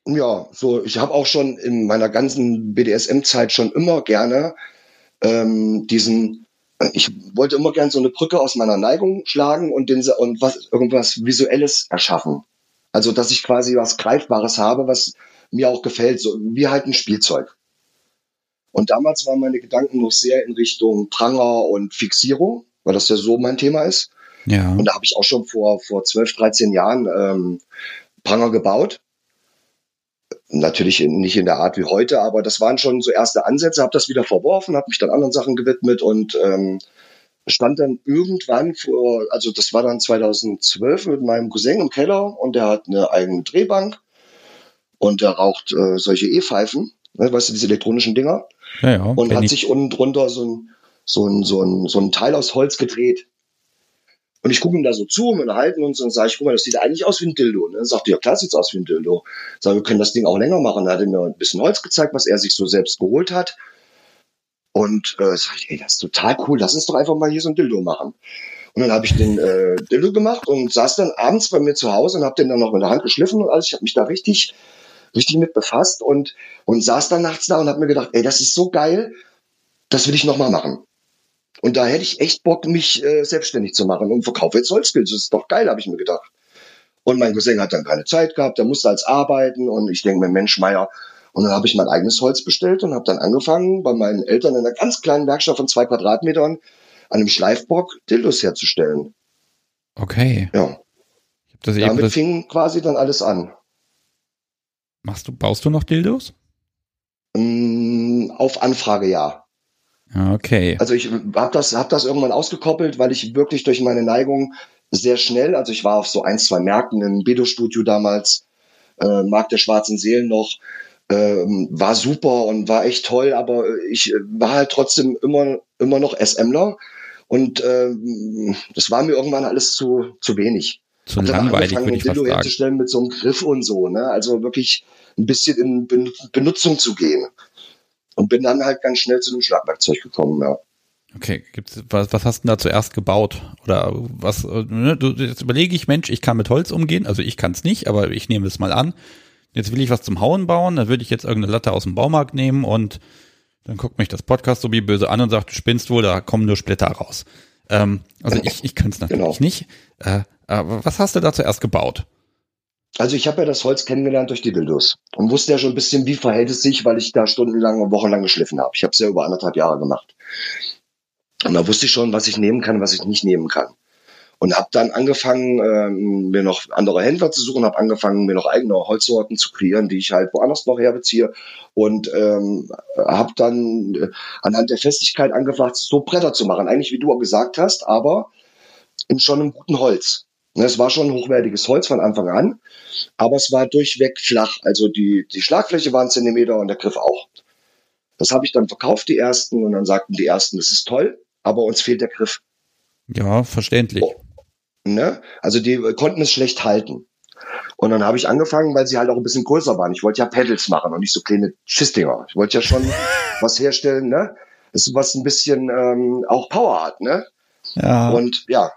Ja, so ich habe auch schon in meiner ganzen BDSM-Zeit schon immer gerne ähm, diesen ich wollte immer gerne so eine Brücke aus meiner Neigung schlagen und, den, und was, irgendwas Visuelles erschaffen. Also, dass ich quasi was Greifbares habe, was mir auch gefällt, so wie halt ein Spielzeug. Und damals waren meine Gedanken noch sehr in Richtung Pranger und Fixierung, weil das ja so mein Thema ist. Ja. Und da habe ich auch schon vor, vor 12, 13 Jahren ähm, Pranger gebaut. Natürlich nicht in der Art wie heute, aber das waren schon so erste Ansätze, habe das wieder verworfen, habe mich dann anderen Sachen gewidmet und ähm, stand dann irgendwann vor, also das war dann 2012 mit meinem Cousin im Keller und der hat eine eigene Drehbank und der raucht äh, solche E-Pfeifen, ne, weißt du, diese elektronischen Dinger. Ja, ja, und hat ich. sich unten drunter so ein, so, ein, so, ein, so ein Teil aus Holz gedreht. Und ich gucke ihm da so zu, wir unterhalten uns und sage ich, guck mal, das sieht eigentlich aus wie ein Dildo. Ne? Sagt ja, klar sieht's aus wie ein Dildo. Sag, wir können das Ding auch länger machen. Da hat er mir ein bisschen Holz gezeigt, was er sich so selbst geholt hat. Und äh, sag ich, ey, das ist total cool, lass uns doch einfach mal hier so ein Dildo machen. Und dann habe ich den äh, Dildo gemacht und saß dann abends bei mir zu Hause und habe den dann noch mit der Hand geschliffen und alles. Ich habe mich da richtig, richtig mit befasst und, und saß dann nachts da und habe mir gedacht, ey, das ist so geil, das will ich noch mal machen. Und da hätte ich echt Bock, mich äh, selbstständig zu machen und verkaufe jetzt Holzskills. Das ist doch geil, habe ich mir gedacht. Und mein Cousin hat dann keine Zeit gehabt, der musste als arbeiten und ich denke mir, Mensch, Meier, und dann habe ich mein eigenes Holz bestellt und habe dann angefangen, bei meinen Eltern in einer ganz kleinen Werkstatt von zwei Quadratmetern an einem Schleifbock Dildos herzustellen. Okay. Ja. Das Damit das fing quasi dann alles an. Machst du, baust du noch Dildos? Mm, auf Anfrage ja. Okay. Also ich habe das, hab das irgendwann ausgekoppelt, weil ich wirklich durch meine Neigung sehr schnell, also ich war auf so ein, zwei Märkten im Bedo-Studio damals, äh, Markt der schwarzen Seelen noch, ähm, war super und war echt toll, aber ich war halt trotzdem immer, immer noch SMler und ähm, das war mir irgendwann alles zu, zu wenig. Zu langweilig, würde ich Dildo herzustellen mit so einem Griff und so, ne? Also wirklich ein bisschen in Benutzung zu gehen. Und bin dann halt ganz schnell zu dem Schlagwerkzeug gekommen, ja. Okay, gibt's, was, was hast du da zuerst gebaut? Oder was, äh, ne, du, jetzt überlege ich, Mensch, ich kann mit Holz umgehen, also ich kann es nicht, aber ich nehme es mal an. Jetzt will ich was zum Hauen bauen, dann würde ich jetzt irgendeine Latte aus dem Baumarkt nehmen und dann guckt mich das Podcast so wie böse an und sagt, du spinnst wohl, da kommen nur Splitter raus. Ähm, also ich, ich kann es natürlich genau. nicht. Äh, aber was hast du da zuerst gebaut? Also ich habe ja das Holz kennengelernt durch die Dildos und wusste ja schon ein bisschen, wie verhält es sich, weil ich da stundenlang und wochenlang geschliffen habe. Ich habe es ja über anderthalb Jahre gemacht. Und da wusste ich schon, was ich nehmen kann, was ich nicht nehmen kann. Und habe dann angefangen, ähm, mir noch andere Händler zu suchen, habe angefangen, mir noch eigene Holzsorten zu kreieren, die ich halt woanders noch herbeziehe. Und ähm, habe dann äh, anhand der Festigkeit angefangen, so Bretter zu machen. Eigentlich, wie du auch gesagt hast, aber in schon einem guten Holz. Ne, es war schon hochwertiges Holz von Anfang an, aber es war durchweg flach. Also die, die Schlagfläche war ein Zentimeter und der Griff auch. Das habe ich dann verkauft, die ersten, und dann sagten die ersten, das ist toll, aber uns fehlt der Griff. Ja, verständlich. Oh. Ne? Also die konnten es schlecht halten. Und dann habe ich angefangen, weil sie halt auch ein bisschen größer waren. Ich wollte ja Pedals machen und nicht so kleine Schissdinger. Ich wollte ja schon was herstellen, ne? Das ist was ein bisschen ähm, auch Power hat, ne? Ja. Und ja.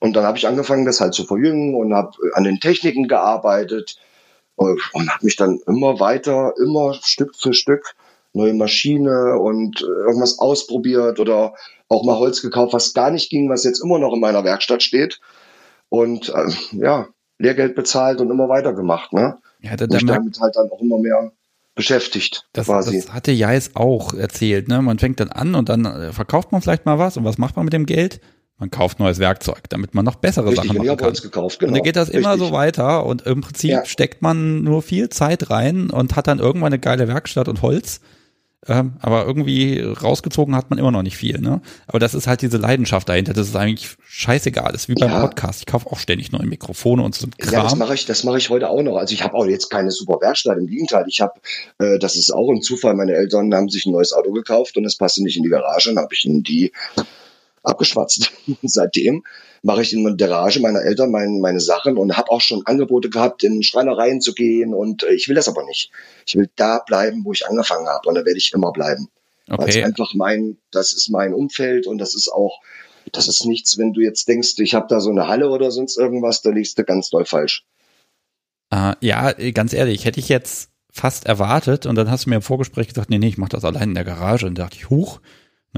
Und dann habe ich angefangen, das halt zu verjüngen und habe an den Techniken gearbeitet und, und habe mich dann immer weiter, immer Stück für Stück neue Maschine und irgendwas ausprobiert oder auch mal Holz gekauft, was gar nicht ging, was jetzt immer noch in meiner Werkstatt steht. Und äh, ja, Lehrgeld bezahlt und immer weitergemacht. Ne? Ja, da, da damit halt dann auch immer mehr beschäftigt. Das, das hatte Jais auch erzählt. Ne? Man fängt dann an und dann äh, verkauft man vielleicht mal was. Und was macht man mit dem Geld? Man kauft neues Werkzeug, damit man noch bessere Richtig, Sachen machen kann. Gekauft, genau. Und dann geht das immer Richtig. so weiter und im Prinzip ja. steckt man nur viel Zeit rein und hat dann irgendwann eine geile Werkstatt und Holz ähm, aber irgendwie rausgezogen hat man immer noch nicht viel, ne? Aber das ist halt diese Leidenschaft dahinter. Das ist eigentlich scheißegal. Das ist wie beim ja. Podcast. Ich kaufe auch ständig neue Mikrofone und so Kram. Ja, das mache ich, das mache ich heute auch noch. Also ich habe auch jetzt keine super Werkstatt. Im Gegenteil, ich habe, äh, das ist auch ein Zufall. Meine Eltern haben sich ein neues Auto gekauft und es passte nicht in die Garage. Dann habe ich ihnen die abgeschwatzt. Seitdem mache ich in der Garage meiner Eltern mein, meine Sachen und habe auch schon Angebote gehabt, in Schreinereien zu gehen und äh, ich will das aber nicht. Ich will da bleiben, wo ich angefangen habe und da werde ich immer bleiben. Okay. Weil es einfach mein, das ist mein Umfeld und das ist auch, das ist nichts, wenn du jetzt denkst, ich habe da so eine Halle oder sonst irgendwas, da liegst du ganz doll falsch. Uh, ja, ganz ehrlich, hätte ich jetzt fast erwartet und dann hast du mir im Vorgespräch gesagt, nee, nee, ich mache das allein in der Garage und da dachte ich, huch?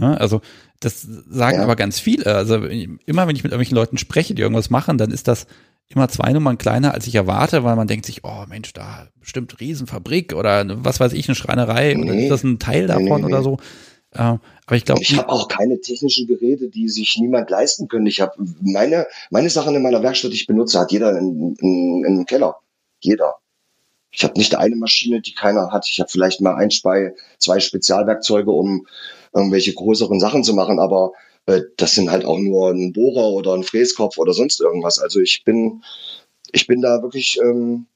Also das sagen ja. aber ganz viele. Also immer wenn ich mit irgendwelchen Leuten spreche, die irgendwas machen, dann ist das immer zwei Nummern kleiner, als ich erwarte, weil man denkt sich, oh Mensch, da bestimmt Riesenfabrik oder was weiß ich, eine Schreinerei nee. oder ist das ein Teil davon nee, nee, oder so. Äh, aber ich glaube, ich habe auch keine technischen Geräte, die sich niemand leisten können. Ich habe meine meine Sachen in meiner Werkstatt, die ich benutze, hat jeder in, in, in Keller. Jeder. Ich habe nicht eine Maschine, die keiner hat. Ich habe vielleicht mal ein, zwei, zwei Spezialwerkzeuge, um irgendwelche größeren Sachen zu machen, aber äh, das sind halt auch nur ein Bohrer oder ein Fräskopf oder sonst irgendwas. Also ich bin, ich bin da wirklich, ähm,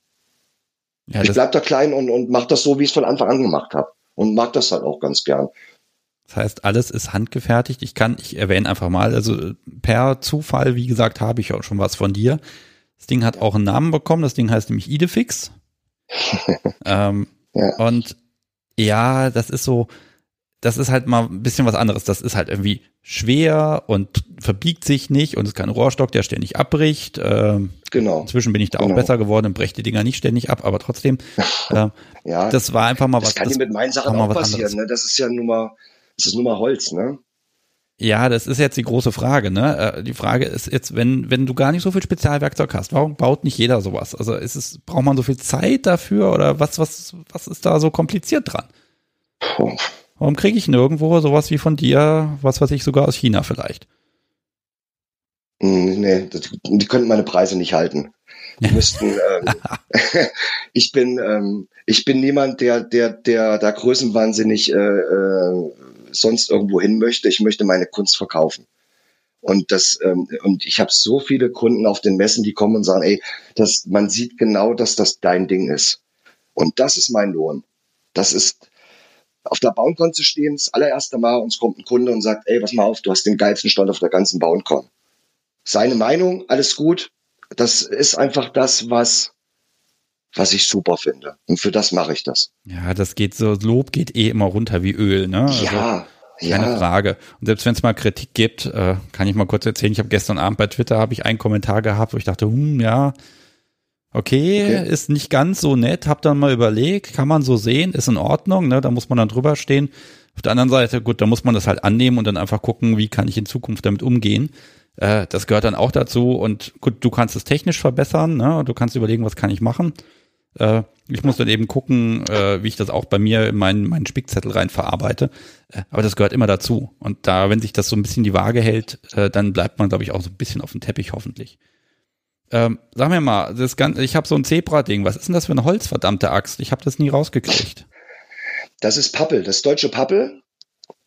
ja, ich bleib da klein und, und mach das so, wie ich es von Anfang an gemacht habe. Und mag das halt auch ganz gern. Das heißt, alles ist handgefertigt. Ich kann, ich erwähne einfach mal, also per Zufall, wie gesagt, habe ich auch schon was von dir. Das Ding hat auch einen Namen bekommen. Das Ding heißt nämlich Idefix. ähm, ja. Und ja, das ist so, das ist halt mal ein bisschen was anderes. Das ist halt irgendwie schwer und verbiegt sich nicht und ist kein Rohrstock, der ständig abbricht. Ähm, genau. Inzwischen bin ich da genau. auch besser geworden und breche die Dinger nicht ständig ab, aber trotzdem. Äh, ja. Das war einfach mal was. Das kann dir mit meinen Sachen auch passieren. Ne? Das ist ja nun mal, das ist nun mal Holz, ne? Ja, das ist jetzt die große Frage. Ne? Äh, die Frage ist jetzt, wenn wenn du gar nicht so viel Spezialwerkzeug hast, warum baut nicht jeder sowas? Also ist es braucht man so viel Zeit dafür oder was was was ist da so kompliziert dran? Puh. Warum kriege ich nirgendwo sowas wie von dir, was weiß ich sogar aus China vielleicht? Hm, nee, das, die könnten meine Preise nicht halten. Die müssten. Ähm, ich bin ähm, ich bin niemand, der der der da größenwahnsinnig äh, äh, sonst irgendwo hin möchte. Ich möchte meine Kunst verkaufen. Und das ähm, und ich habe so viele Kunden auf den Messen, die kommen und sagen, ey, das man sieht genau, dass das dein Ding ist. Und das ist mein Lohn. Das ist auf der Bauencon zu stehen, das allererste Mal, uns kommt ein Kunde und sagt, ey, pass mal auf, du hast den geilsten Stand auf der ganzen Bauencon. Seine Meinung, alles gut. Das ist einfach das, was was ich super finde. Und für das mache ich das. Ja, das geht so, Lob geht eh immer runter wie Öl, ne? Also, ja. Keine ja. Frage. Und selbst wenn es mal Kritik gibt, äh, kann ich mal kurz erzählen, ich habe gestern Abend bei Twitter habe ich einen Kommentar gehabt, wo ich dachte, hm, ja, okay, okay, ist nicht ganz so nett, hab dann mal überlegt, kann man so sehen, ist in Ordnung, ne? Da muss man dann drüber stehen. Auf der anderen Seite, gut, da muss man das halt annehmen und dann einfach gucken, wie kann ich in Zukunft damit umgehen. Äh, das gehört dann auch dazu und gut, du kannst es technisch verbessern, ne? Du kannst überlegen, was kann ich machen. Äh, ich muss dann eben gucken, äh, wie ich das auch bei mir in meinen, meinen Spickzettel rein verarbeite. Äh, aber das gehört immer dazu. Und da, wenn sich das so ein bisschen die Waage hält, äh, dann bleibt man, glaube ich, auch so ein bisschen auf dem Teppich hoffentlich. Ähm, sag mir mal, das Ganze, ich habe so ein Zebra-Ding. Was ist denn das für eine Holz, verdammte Axt? Ich habe das nie rausgekriegt. Das ist Pappel, das deutsche Pappel,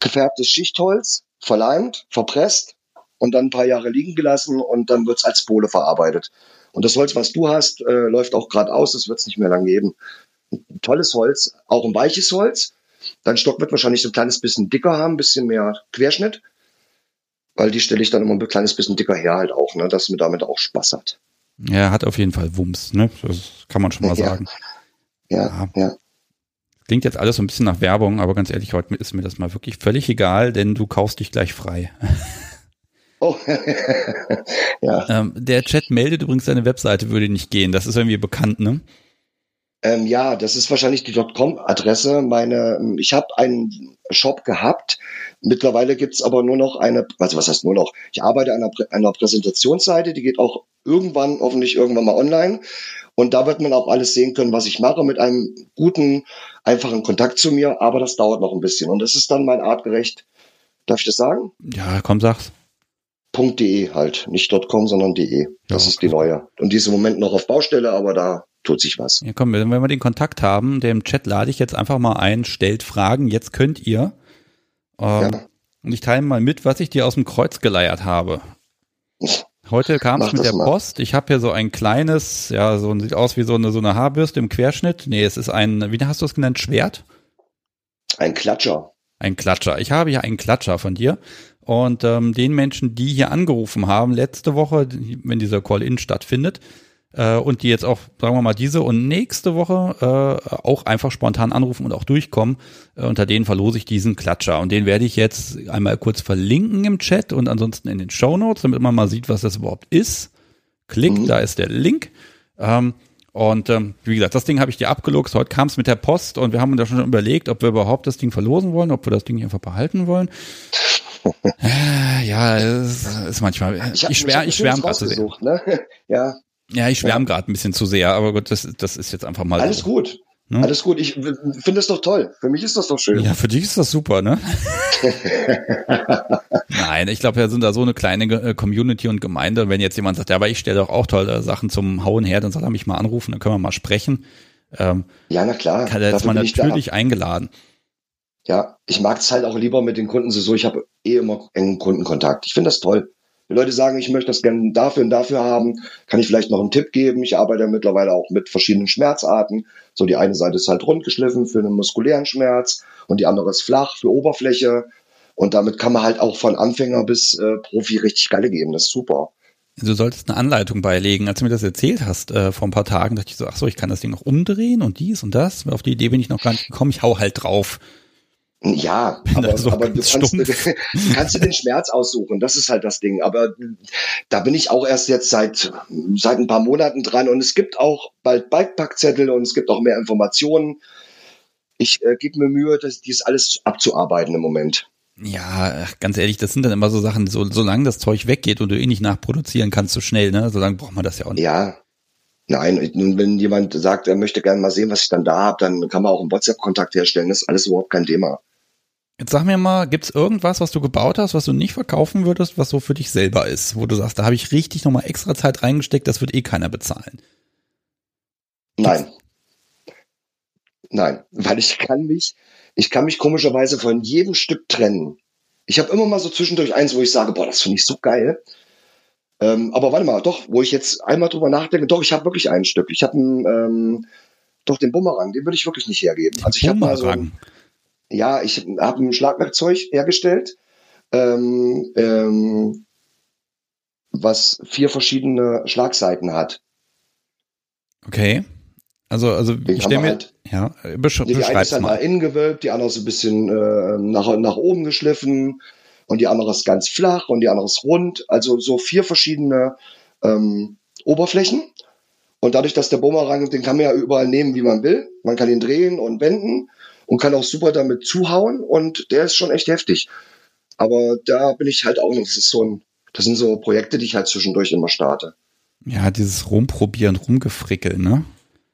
gefärbtes Schichtholz, verleimt, verpresst und dann ein paar Jahre liegen gelassen und dann wird's als Bohle verarbeitet. Und das Holz, was du hast, äh, läuft auch gerade aus, das wird's nicht mehr lang geben. Ein tolles Holz, auch ein weiches Holz. Dein Stock wird wahrscheinlich so ein kleines bisschen dicker haben, ein bisschen mehr Querschnitt, weil die stelle ich dann immer ein kleines bisschen dicker her halt auch, ne, dass man damit auch Spaß hat. Ja, hat auf jeden Fall Wumms, ne? Das kann man schon mal ja. sagen. Ja, ja, ja. Klingt jetzt alles so ein bisschen nach Werbung, aber ganz ehrlich, heute ist mir das mal wirklich völlig egal, denn du kaufst dich gleich frei. Oh, ja. Ähm, der Chat meldet übrigens, seine Webseite würde nicht gehen. Das ist irgendwie bekannt, ne? Ähm, ja, das ist wahrscheinlich die .com-Adresse. Meine, ich habe einen Shop gehabt. Mittlerweile gibt's aber nur noch eine, also was heißt nur noch? Ich arbeite an einer, einer Präsentationsseite, die geht auch irgendwann, hoffentlich irgendwann mal online. Und da wird man auch alles sehen können, was ich mache, mit einem guten, einfachen Kontakt zu mir. Aber das dauert noch ein bisschen. Und das ist dann mein artgerecht. Darf ich das sagen? Ja, komm, sag's. .de halt, nicht .com, sondern .de. Das ja, ist die neue. Und die ist im Moment noch auf Baustelle, aber da tut sich was. Ja, komm, wenn wir den Kontakt haben, dem Chat lade ich jetzt einfach mal ein, stellt Fragen, jetzt könnt ihr. Ähm, ja. Und ich teile mal mit, was ich dir aus dem Kreuz geleiert habe. Heute kam es mit der mal. Post. Ich habe hier so ein kleines, ja, so sieht aus wie so eine, so eine Haarbürste im Querschnitt. Nee, es ist ein, wie hast du es genannt, Schwert? Ein Klatscher. Ein Klatscher. Ich habe hier einen Klatscher von dir. Und ähm, den Menschen, die hier angerufen haben, letzte Woche, wenn dieser Call-In stattfindet, äh, und die jetzt auch, sagen wir mal, diese und nächste Woche äh, auch einfach spontan anrufen und auch durchkommen, äh, unter denen verlose ich diesen Klatscher. Und den werde ich jetzt einmal kurz verlinken im Chat und ansonsten in den Show Notes, damit man mal sieht, was das überhaupt ist. Klickt, mhm. da ist der Link. Ähm, und ähm, wie gesagt, das Ding habe ich dir abgeluchst. Heute kam es mit der Post und wir haben uns da schon überlegt, ob wir überhaupt das Ding verlosen wollen, ob wir das Ding einfach behalten wollen. ja, es ist manchmal. Ich, ich, schwär, ich schwärme gerade zu sehr. Ne? Ja. Ja, ich schwärme gerade ein bisschen zu sehr, aber gut, das, das ist jetzt einfach mal. Alles so. gut. Ne? Alles gut. Ich finde es doch toll. Für mich ist das doch schön. Ja, für dich ist das super, ne? Nein, ich glaube, wir sind da so eine kleine äh, Community und Gemeinde. Wenn jetzt jemand sagt, ja, aber ich stelle doch auch tolle Sachen zum Hauen her, dann soll er mich mal anrufen, dann können wir mal sprechen. Ähm, ja, na klar. Kann er jetzt mal natürlich eingeladen. Ja, ich mag es halt auch lieber mit den Kunden so, ich habe eh immer engen Kundenkontakt. Ich finde das toll. Wenn Leute sagen, ich möchte das gerne dafür und dafür haben, kann ich vielleicht noch einen Tipp geben. Ich arbeite mittlerweile auch mit verschiedenen Schmerzarten. So die eine Seite ist halt rund geschliffen für einen muskulären Schmerz und die andere ist flach für Oberfläche. Und damit kann man halt auch von Anfänger bis äh, Profi richtig geile geben. Das ist super. Du solltest eine Anleitung beilegen. Als du mir das erzählt hast äh, vor ein paar Tagen, dachte ich so, ach so, ich kann das Ding noch umdrehen und dies und das. Auf die Idee bin ich noch gar nicht gekommen. Ich hau halt drauf. Ja, aber, so aber du kannst, kannst du den Schmerz aussuchen. Das ist halt das Ding. Aber da bin ich auch erst jetzt seit, seit ein paar Monaten dran und es gibt auch bald Bikepackzettel und es gibt auch mehr Informationen. Ich äh, gebe mir Mühe, das, dies alles abzuarbeiten im Moment. Ja, ganz ehrlich, das sind dann immer so Sachen, so, solange das Zeug weggeht und du eh nicht nachproduzieren kannst, so schnell, ne? Solange braucht man das ja auch nicht. Ja, Nein, wenn jemand sagt, er möchte gerne mal sehen, was ich dann da habe, dann kann man auch einen WhatsApp-Kontakt herstellen. Das ist alles überhaupt kein Thema. Jetzt sag mir mal, gibt's irgendwas, was du gebaut hast, was du nicht verkaufen würdest, was so für dich selber ist, wo du sagst, da habe ich richtig nochmal extra Zeit reingesteckt, das wird eh keiner bezahlen? Nein. Nein, weil ich kann mich, ich kann mich komischerweise von jedem Stück trennen. Ich habe immer mal so zwischendurch eins, wo ich sage, boah, das finde ich so geil. Ähm, aber warte mal, doch, wo ich jetzt einmal drüber nachdenke, doch, ich habe wirklich ein Stück. Ich habe ähm, doch den Bumerang, den würde ich wirklich nicht hergeben. Also ich habe mal so, ja, ich habe ein Schlagwerkzeug hergestellt, ähm, ähm, was vier verschiedene Schlagseiten hat. Okay. Also, also ich stelle mir, halt, ja, besch die eine ist dann mal innen gewölbt, die andere ist ein bisschen äh, nach, nach oben geschliffen und die andere ist ganz flach und die andere ist rund. Also so vier verschiedene ähm, Oberflächen. Und dadurch, dass der Bumerang, den kann man ja überall nehmen, wie man will. Man kann ihn drehen und wenden und kann auch super damit zuhauen und der ist schon echt heftig. Aber da bin ich halt auch noch, das ist so ein, das sind so Projekte, die ich halt zwischendurch immer starte. Ja, dieses Rumprobieren, Rumgefrickeln, ne?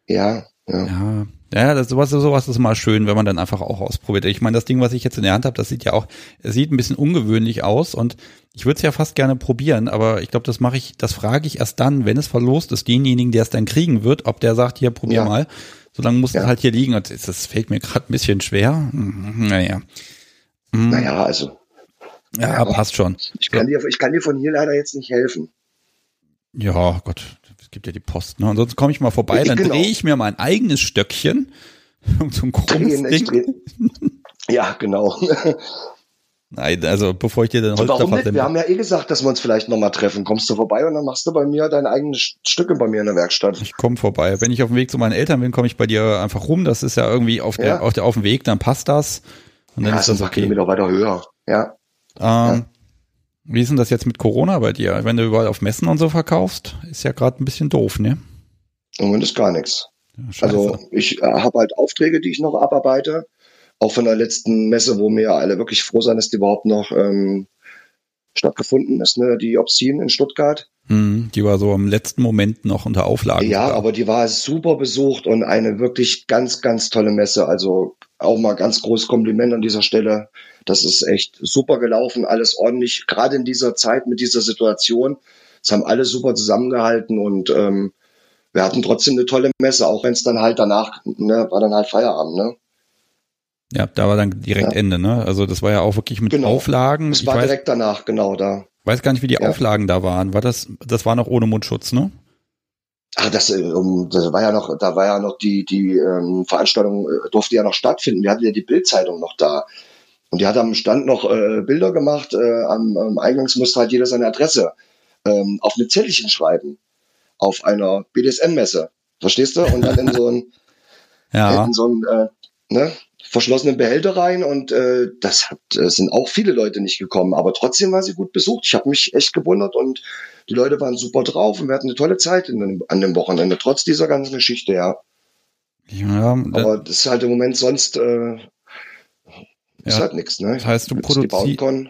Ja, ja. Ja, ja, das, sowas, sowas ist mal schön, wenn man dann einfach auch ausprobiert. Ich meine, das Ding, was ich jetzt in der Hand habe, das sieht ja auch, es sieht ein bisschen ungewöhnlich aus und ich würde es ja fast gerne probieren, aber ich glaube, das mache ich, das frage ich erst dann, wenn es verlost ist, denjenigen, der es dann kriegen wird, ob der sagt, hier, probier ja. mal. Solange muss ja. es halt hier liegen und das fällt mir gerade ein bisschen schwer. Mhm, naja. Mhm. Naja, also. Ja, ja, passt schon. Ich kann, dir, ich kann dir von hier leider jetzt nicht helfen. Ja, Gott, es gibt ja die Post. Ne? Ansonsten komme ich mal vorbei, dann genau. drehe ich mir mein eigenes Stöckchen. zum Drehen, dreh, Ja, genau. Nein, also bevor ich dir den Holz Warum nicht? Wir haben ja eh gesagt, dass wir uns vielleicht nochmal treffen. Kommst du vorbei und dann machst du bei mir deine eigenen Stücke bei mir in der Werkstatt. Ich komme vorbei. Wenn ich auf dem Weg zu meinen Eltern bin, komme ich bei dir einfach rum. Das ist ja irgendwie auf, ja. der, auf, der, auf dem Weg, dann passt das. Und dann ja, ist das okay. Kilometer weiter höher. Ja. Ähm, ja. Wie ist denn das jetzt mit Corona bei dir? Wenn du überall auf Messen und so verkaufst, ist ja gerade ein bisschen doof, ne? Im Moment ist gar nichts. Ja, also ich äh, habe halt Aufträge, die ich noch abarbeite. Auch von der letzten Messe, wo mir alle wirklich froh sein, dass die überhaupt noch ähm, stattgefunden ist, ne? die Obscene in Stuttgart. Hm, die war so im letzten Moment noch unter Auflagen. Ja, sogar. aber die war super besucht und eine wirklich ganz, ganz tolle Messe. Also auch mal ganz großes Kompliment an dieser Stelle. Das ist echt super gelaufen, alles ordentlich. Gerade in dieser Zeit mit dieser Situation. Es haben alle super zusammengehalten und ähm, wir hatten trotzdem eine tolle Messe, auch wenn es dann halt danach, ne, war dann halt Feierabend, ne? Ja, da war dann direkt ja. Ende, ne? Also das war ja auch wirklich mit genau. Auflagen. Es war weiß, direkt danach, genau da. Weiß gar nicht, wie die ja. Auflagen da waren. War das, das war noch ohne Mundschutz, ne? Ach, das, äh, das war ja noch, da war ja noch die, die ähm, Veranstaltung äh, durfte ja noch stattfinden. Wir hatten ja die Bildzeitung noch da. Und die hat am Stand noch äh, Bilder gemacht. Äh, am, am Eingangs musste halt jeder seine Adresse ähm, auf eine Zettelchen schreiben. Auf einer BDSM-Messe. Verstehst du? Und dann in so ein, ja. in so ein äh, ne, verschlossenen Behälter rein und äh, das hat, äh, sind auch viele Leute nicht gekommen, aber trotzdem war sie gut besucht. Ich habe mich echt gewundert und die Leute waren super drauf und wir hatten eine tolle Zeit in, an dem Wochenende, trotz dieser ganzen Geschichte, ja. Ja, aber das ist halt im Moment sonst äh, ist halt nichts, ne? Das heißt, du produzierst.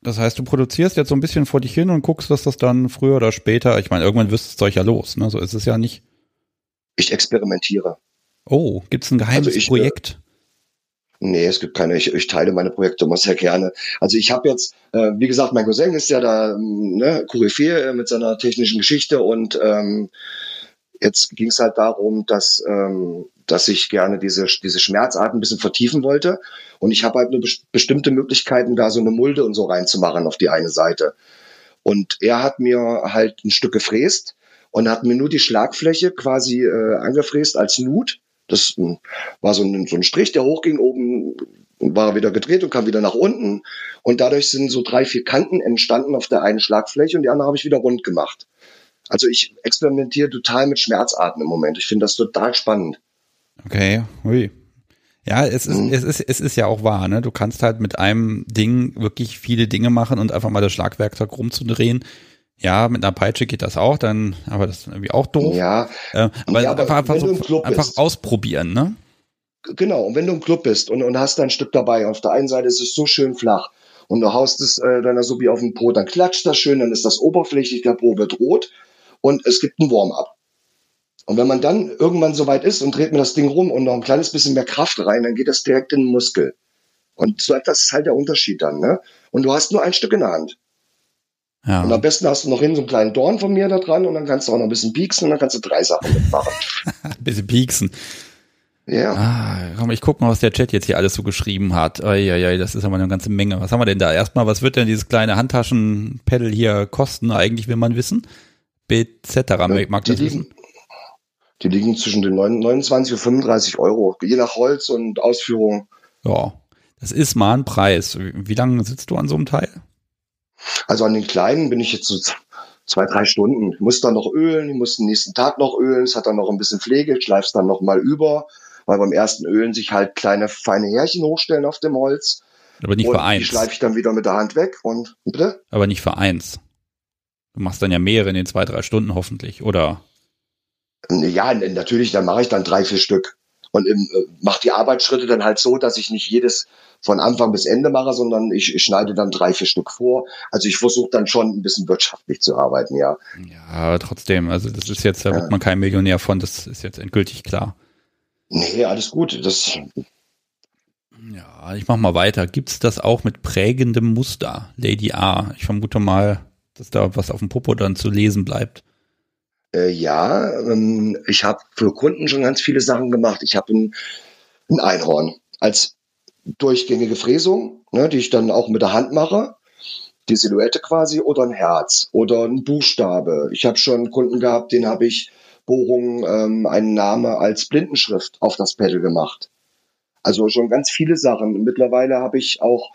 Das heißt, du produzierst jetzt so ein bisschen vor dich hin und guckst, dass das dann früher oder später, ich meine, irgendwann wirst du Zeug ja los, ne? So ist es ja nicht. Ich experimentiere. Oh, gibt's ein geheimes also ich, äh, Projekt? Nee, es gibt keine. Ich, ich teile meine Projekte immer sehr gerne. Also ich habe jetzt, äh, wie gesagt, mein Cousin ist ja da ne, Koryphäe mit seiner technischen Geschichte und ähm, jetzt ging es halt darum, dass, ähm, dass ich gerne diese, diese Schmerzart ein bisschen vertiefen wollte. Und ich habe halt nur be bestimmte Möglichkeiten, da so eine Mulde und so reinzumachen auf die eine Seite. Und er hat mir halt ein Stück gefräst und hat mir nur die Schlagfläche quasi äh, angefräst als Nut das war so ein, so ein Strich, der hochging, oben war wieder gedreht und kam wieder nach unten. Und dadurch sind so drei, vier Kanten entstanden auf der einen Schlagfläche und die andere habe ich wieder rund gemacht. Also ich experimentiere total mit Schmerzarten im Moment. Ich finde das total spannend. Okay, hui. Ja, es ist, mhm. es ist, es ist ja auch wahr, ne? Du kannst halt mit einem Ding wirklich viele Dinge machen und einfach mal das Schlagwerkzeug rumzudrehen. Ja, mit einer Peitsche geht das auch, dann, aber das ist irgendwie auch doof. Ja. Äh, aber, ja, aber einfach, einfach, so, einfach ausprobieren, ne? Genau, und wenn du im Club bist und, und hast da ein Stück dabei, auf der einen Seite ist es so schön flach und du haust es äh, so wie auf den Po, dann klatscht das schön, dann ist das oberflächlich, der Po wird rot und es gibt ein Warm-up. Und wenn man dann irgendwann so weit ist und dreht mir das Ding rum und noch ein kleines bisschen mehr Kraft rein, dann geht das direkt in den Muskel. Und so etwas ist halt der Unterschied dann, ne? Und du hast nur ein Stück in der Hand. Ja. Und am besten hast du noch hin so einen kleinen Dorn von mir da dran und dann kannst du auch noch ein bisschen pieksen und dann kannst du drei Sachen mitmachen. ein bisschen pieksen. Ja. Ah, komm, ich guck mal, was der Chat jetzt hier alles so geschrieben hat. Eieiei, das ist aber eine ganze Menge. Was haben wir denn da? Erstmal, was wird denn dieses kleine Handtaschenpedal hier kosten? Eigentlich will man wissen. BZ ja, mag das liegen, wissen. Die liegen zwischen den 29 und 35 Euro, je nach Holz und Ausführung. Ja, das ist mal ein Preis. Wie lange sitzt du an so einem Teil? Also an den kleinen bin ich jetzt so zwei, drei Stunden. Ich muss dann noch ölen, ich muss den nächsten Tag noch ölen, es hat dann noch ein bisschen Pflege, ich schleife es dann noch mal über weil beim ersten Ölen sich halt kleine feine Härchen hochstellen auf dem Holz. Aber nicht und für eins. Die schleife ich dann wieder mit der Hand weg und bitte? Aber nicht für eins. Du machst dann ja mehrere in den zwei, drei Stunden hoffentlich, oder? Ja, natürlich, dann mache ich dann drei, vier Stück. Und äh, mache die Arbeitsschritte dann halt so, dass ich nicht jedes von Anfang bis Ende mache, sondern ich, ich schneide dann drei, vier Stück vor. Also ich versuche dann schon ein bisschen wirtschaftlich zu arbeiten, ja. Ja, aber trotzdem, also das ist jetzt, da wird man kein Millionär von, das ist jetzt endgültig klar. Nee, alles gut. Das ja, ich mach mal weiter. Gibt's das auch mit prägendem Muster, Lady A? Ich vermute mal, dass da was auf dem Popo dann zu lesen bleibt. Äh, ja, ähm, ich habe für Kunden schon ganz viele Sachen gemacht. Ich habe ein, ein, Einhorn als durchgängige Fräsung, ne, die ich dann auch mit der Hand mache. Die Silhouette quasi oder ein Herz oder ein Buchstabe. Ich habe schon Kunden gehabt, den habe ich Bohrung ähm, einen Name als Blindenschrift auf das Pedal gemacht. Also schon ganz viele Sachen. Mittlerweile habe ich auch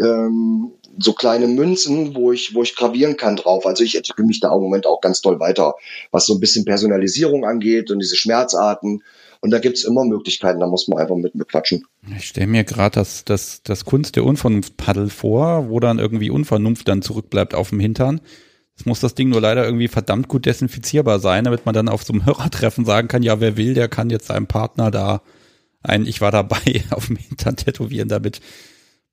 ähm, so kleine Münzen, wo ich, wo ich gravieren kann drauf. Also ich entwickle mich da im Moment auch ganz toll weiter, was so ein bisschen Personalisierung angeht und diese Schmerzarten. Und da gibt's immer Möglichkeiten, da muss man einfach mit mir. Ich stelle mir gerade das, das, das Kunst der Unvernunft Paddel vor, wo dann irgendwie Unvernunft dann zurückbleibt auf dem Hintern. Es muss das Ding nur leider irgendwie verdammt gut desinfizierbar sein, damit man dann auf so einem Hörertreffen sagen kann, ja, wer will, der kann jetzt seinem Partner da ein Ich war dabei auf dem Hintern tätowieren damit.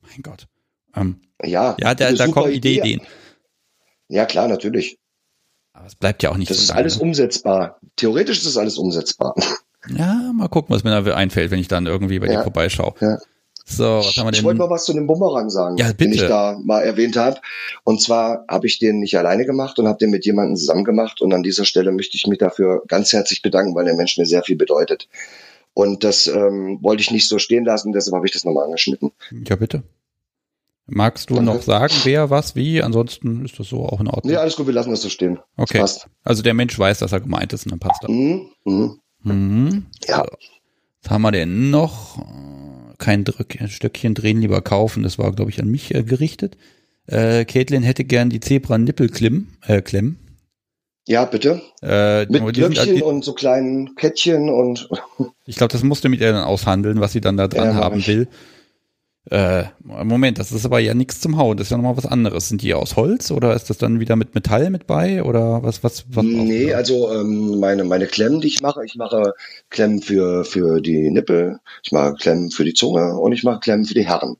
Mein Gott. Ähm, ja, ja da, da kommen Idee. Ideen. Ja, klar, natürlich. Aber es bleibt ja auch nicht Das so ist alles umsetzbar. Theoretisch ist das alles umsetzbar. Ja, mal gucken, was mir da einfällt, wenn ich dann irgendwie bei ja, dir vorbeischaue. Ja. So, was haben wir denn? Ich wollte mal was zu dem Bumerang sagen, ja, den ich da mal erwähnt habe. Und zwar habe ich den nicht alleine gemacht und habe den mit jemandem zusammen gemacht. Und an dieser Stelle möchte ich mich dafür ganz herzlich bedanken, weil der Mensch mir sehr viel bedeutet. Und das ähm, wollte ich nicht so stehen lassen, deshalb habe ich das nochmal angeschnitten. Ja, bitte. Magst du Danke. noch sagen, wer, was, wie? Ansonsten ist das so auch in Ordnung. Nee, alles gut, wir lassen das so stehen. Okay. Also der Mensch weiß, dass er gemeint ist und dann passt das. Mhm. Mhm. Mhm. Ja. Was haben wir denn noch? kein Drück, Stöckchen drehen, lieber kaufen. Das war, glaube ich, an mich äh, gerichtet. Äh, Caitlin hätte gern die Zebra-Nippel-Klemmen. Äh, Klemmen. Ja, bitte. Äh, mit Glöckchen sind, und so kleinen Kettchen und. ich glaube, das musste mit ihr dann aushandeln, was sie dann da dran ja, haben will. Äh, Moment, das ist aber ja nichts zum Hauen, das ist ja nochmal was anderes. Sind die aus Holz oder ist das dann wieder mit Metall mit bei oder was, was, was? Nee, also ähm, meine, meine Klemmen, die ich mache, ich mache Klemmen für, für die Nippel, ich mache Klemmen für die Zunge und ich mache Klemmen für die Herren.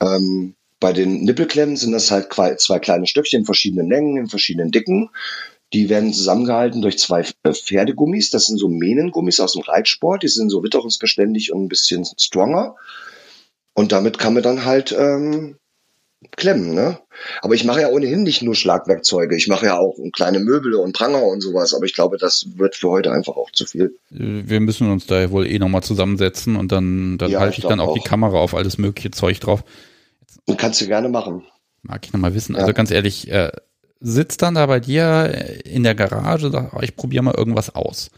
Ähm, bei den Nippelklemmen sind das halt zwei kleine Stöckchen in verschiedenen Längen, in verschiedenen Dicken. Die werden zusammengehalten durch zwei äh, Pferdegummis. Das sind so Mähnengummis aus dem Reitsport. Die sind so witterungsbeständig und ein bisschen stronger. Und damit kann man dann halt ähm, klemmen, ne? Aber ich mache ja ohnehin nicht nur Schlagwerkzeuge. Ich mache ja auch kleine Möbel und Pranger und sowas. Aber ich glaube, das wird für heute einfach auch zu viel. Wir müssen uns da wohl eh nochmal zusammensetzen und dann, dann ja, halte ich, ich dann auch, auch, die Kamera auf alles mögliche Zeug drauf. Und kannst du gerne machen. Mag ich nochmal wissen. Ja. Also ganz ehrlich, äh, sitzt dann da bei dir in der Garage, sagt, oh, ich probiere mal irgendwas aus.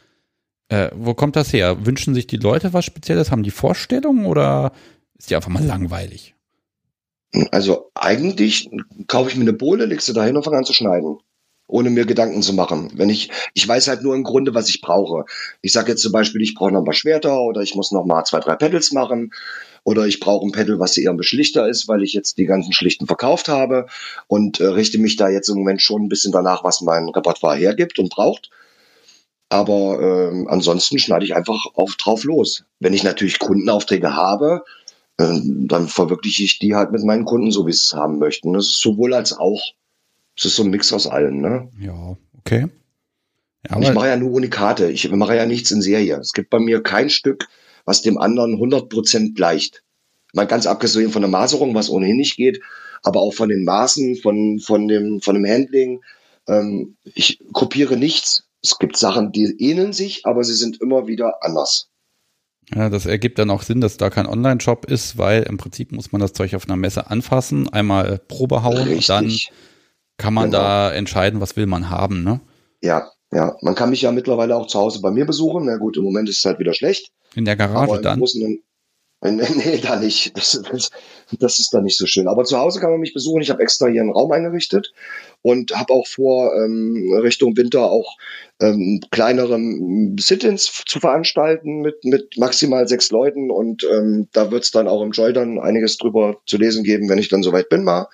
Äh, wo kommt das her? Wünschen sich die Leute was Spezielles? Haben die Vorstellungen oder ist die einfach mal langweilig. Also eigentlich kaufe ich mir eine Bohle, legst du da hin und fang an zu schneiden. ohne mir Gedanken zu machen. Wenn ich, ich weiß halt nur im Grunde, was ich brauche. Ich sage jetzt zum Beispiel, ich brauche noch mal Schwerter oder ich muss noch mal zwei, drei Pedals machen oder ich brauche ein Pedal, was eher ein beschlichter ist, weil ich jetzt die ganzen schlichten verkauft habe und äh, richte mich da jetzt im Moment schon ein bisschen danach, was mein Repertoire hergibt und braucht. Aber ähm, ansonsten schneide ich einfach auf drauf los. Wenn ich natürlich Kundenaufträge habe, dann verwirkliche ich die halt mit meinen Kunden so, wie sie es haben möchten. Das ist sowohl als auch. Es ist so ein Mix aus allem, ne? Ja, okay. Ja, ich mache ja nur Unikate. Ich mache ja nichts in Serie. Es gibt bei mir kein Stück, was dem anderen 100% gleicht. Mal ganz abgesehen von der Maserung, was ohnehin nicht geht, aber auch von den Maßen, von, von, dem, von dem Handling. Ähm, ich kopiere nichts. Es gibt Sachen, die ähneln sich, aber sie sind immer wieder anders. Ja, das ergibt dann auch Sinn, dass da kein Online-Shop ist, weil im Prinzip muss man das Zeug auf einer Messe anfassen, einmal Probe hauen Richtig. und dann kann man genau. da entscheiden, was will man haben, ne? Ja, ja. Man kann mich ja mittlerweile auch zu Hause bei mir besuchen. Na gut, im Moment ist es halt wieder schlecht. In der Garage dann? Großen, nee, da nicht. Das, das, das ist dann nicht so schön. Aber zu Hause kann man mich besuchen. Ich habe extra hier einen Raum eingerichtet und habe auch vor, ähm, Richtung Winter auch ähm, kleinere Sit-ins zu veranstalten mit, mit maximal sechs Leuten. Und ähm, da wird es dann auch im Joy dann einiges drüber zu lesen geben, wenn ich dann soweit bin mal.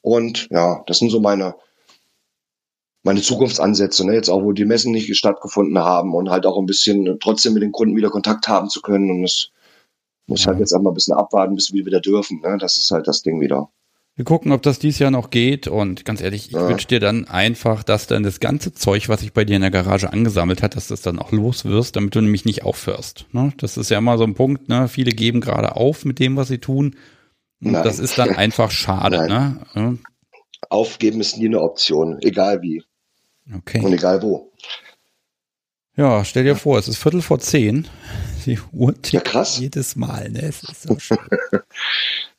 Und ja, das sind so meine, meine Zukunftsansätze, ne? jetzt auch, wo die Messen nicht stattgefunden haben und halt auch ein bisschen trotzdem mit den Kunden wieder Kontakt haben zu können. Und das muss ja. halt jetzt einmal ein bisschen abwarten, bis wir wieder dürfen. Ne? Das ist halt das Ding wieder. Wir gucken, ob das dieses Jahr noch geht. Und ganz ehrlich, ich ja. wünsche dir dann einfach, dass dann das ganze Zeug, was sich bei dir in der Garage angesammelt hat, dass das dann auch los wirst, damit du nämlich nicht aufhörst. Ne? Das ist ja immer so ein Punkt. Ne? Viele geben gerade auf mit dem, was sie tun. Und Nein. das ist dann einfach schade. Ne? Ja. Aufgeben ist nie eine Option, egal wie. Okay. Und egal wo. Ja, stell dir vor, es ist Viertel vor zehn. Die Uhr tickt ja, krass. jedes Mal. Ne? Es ist so schön.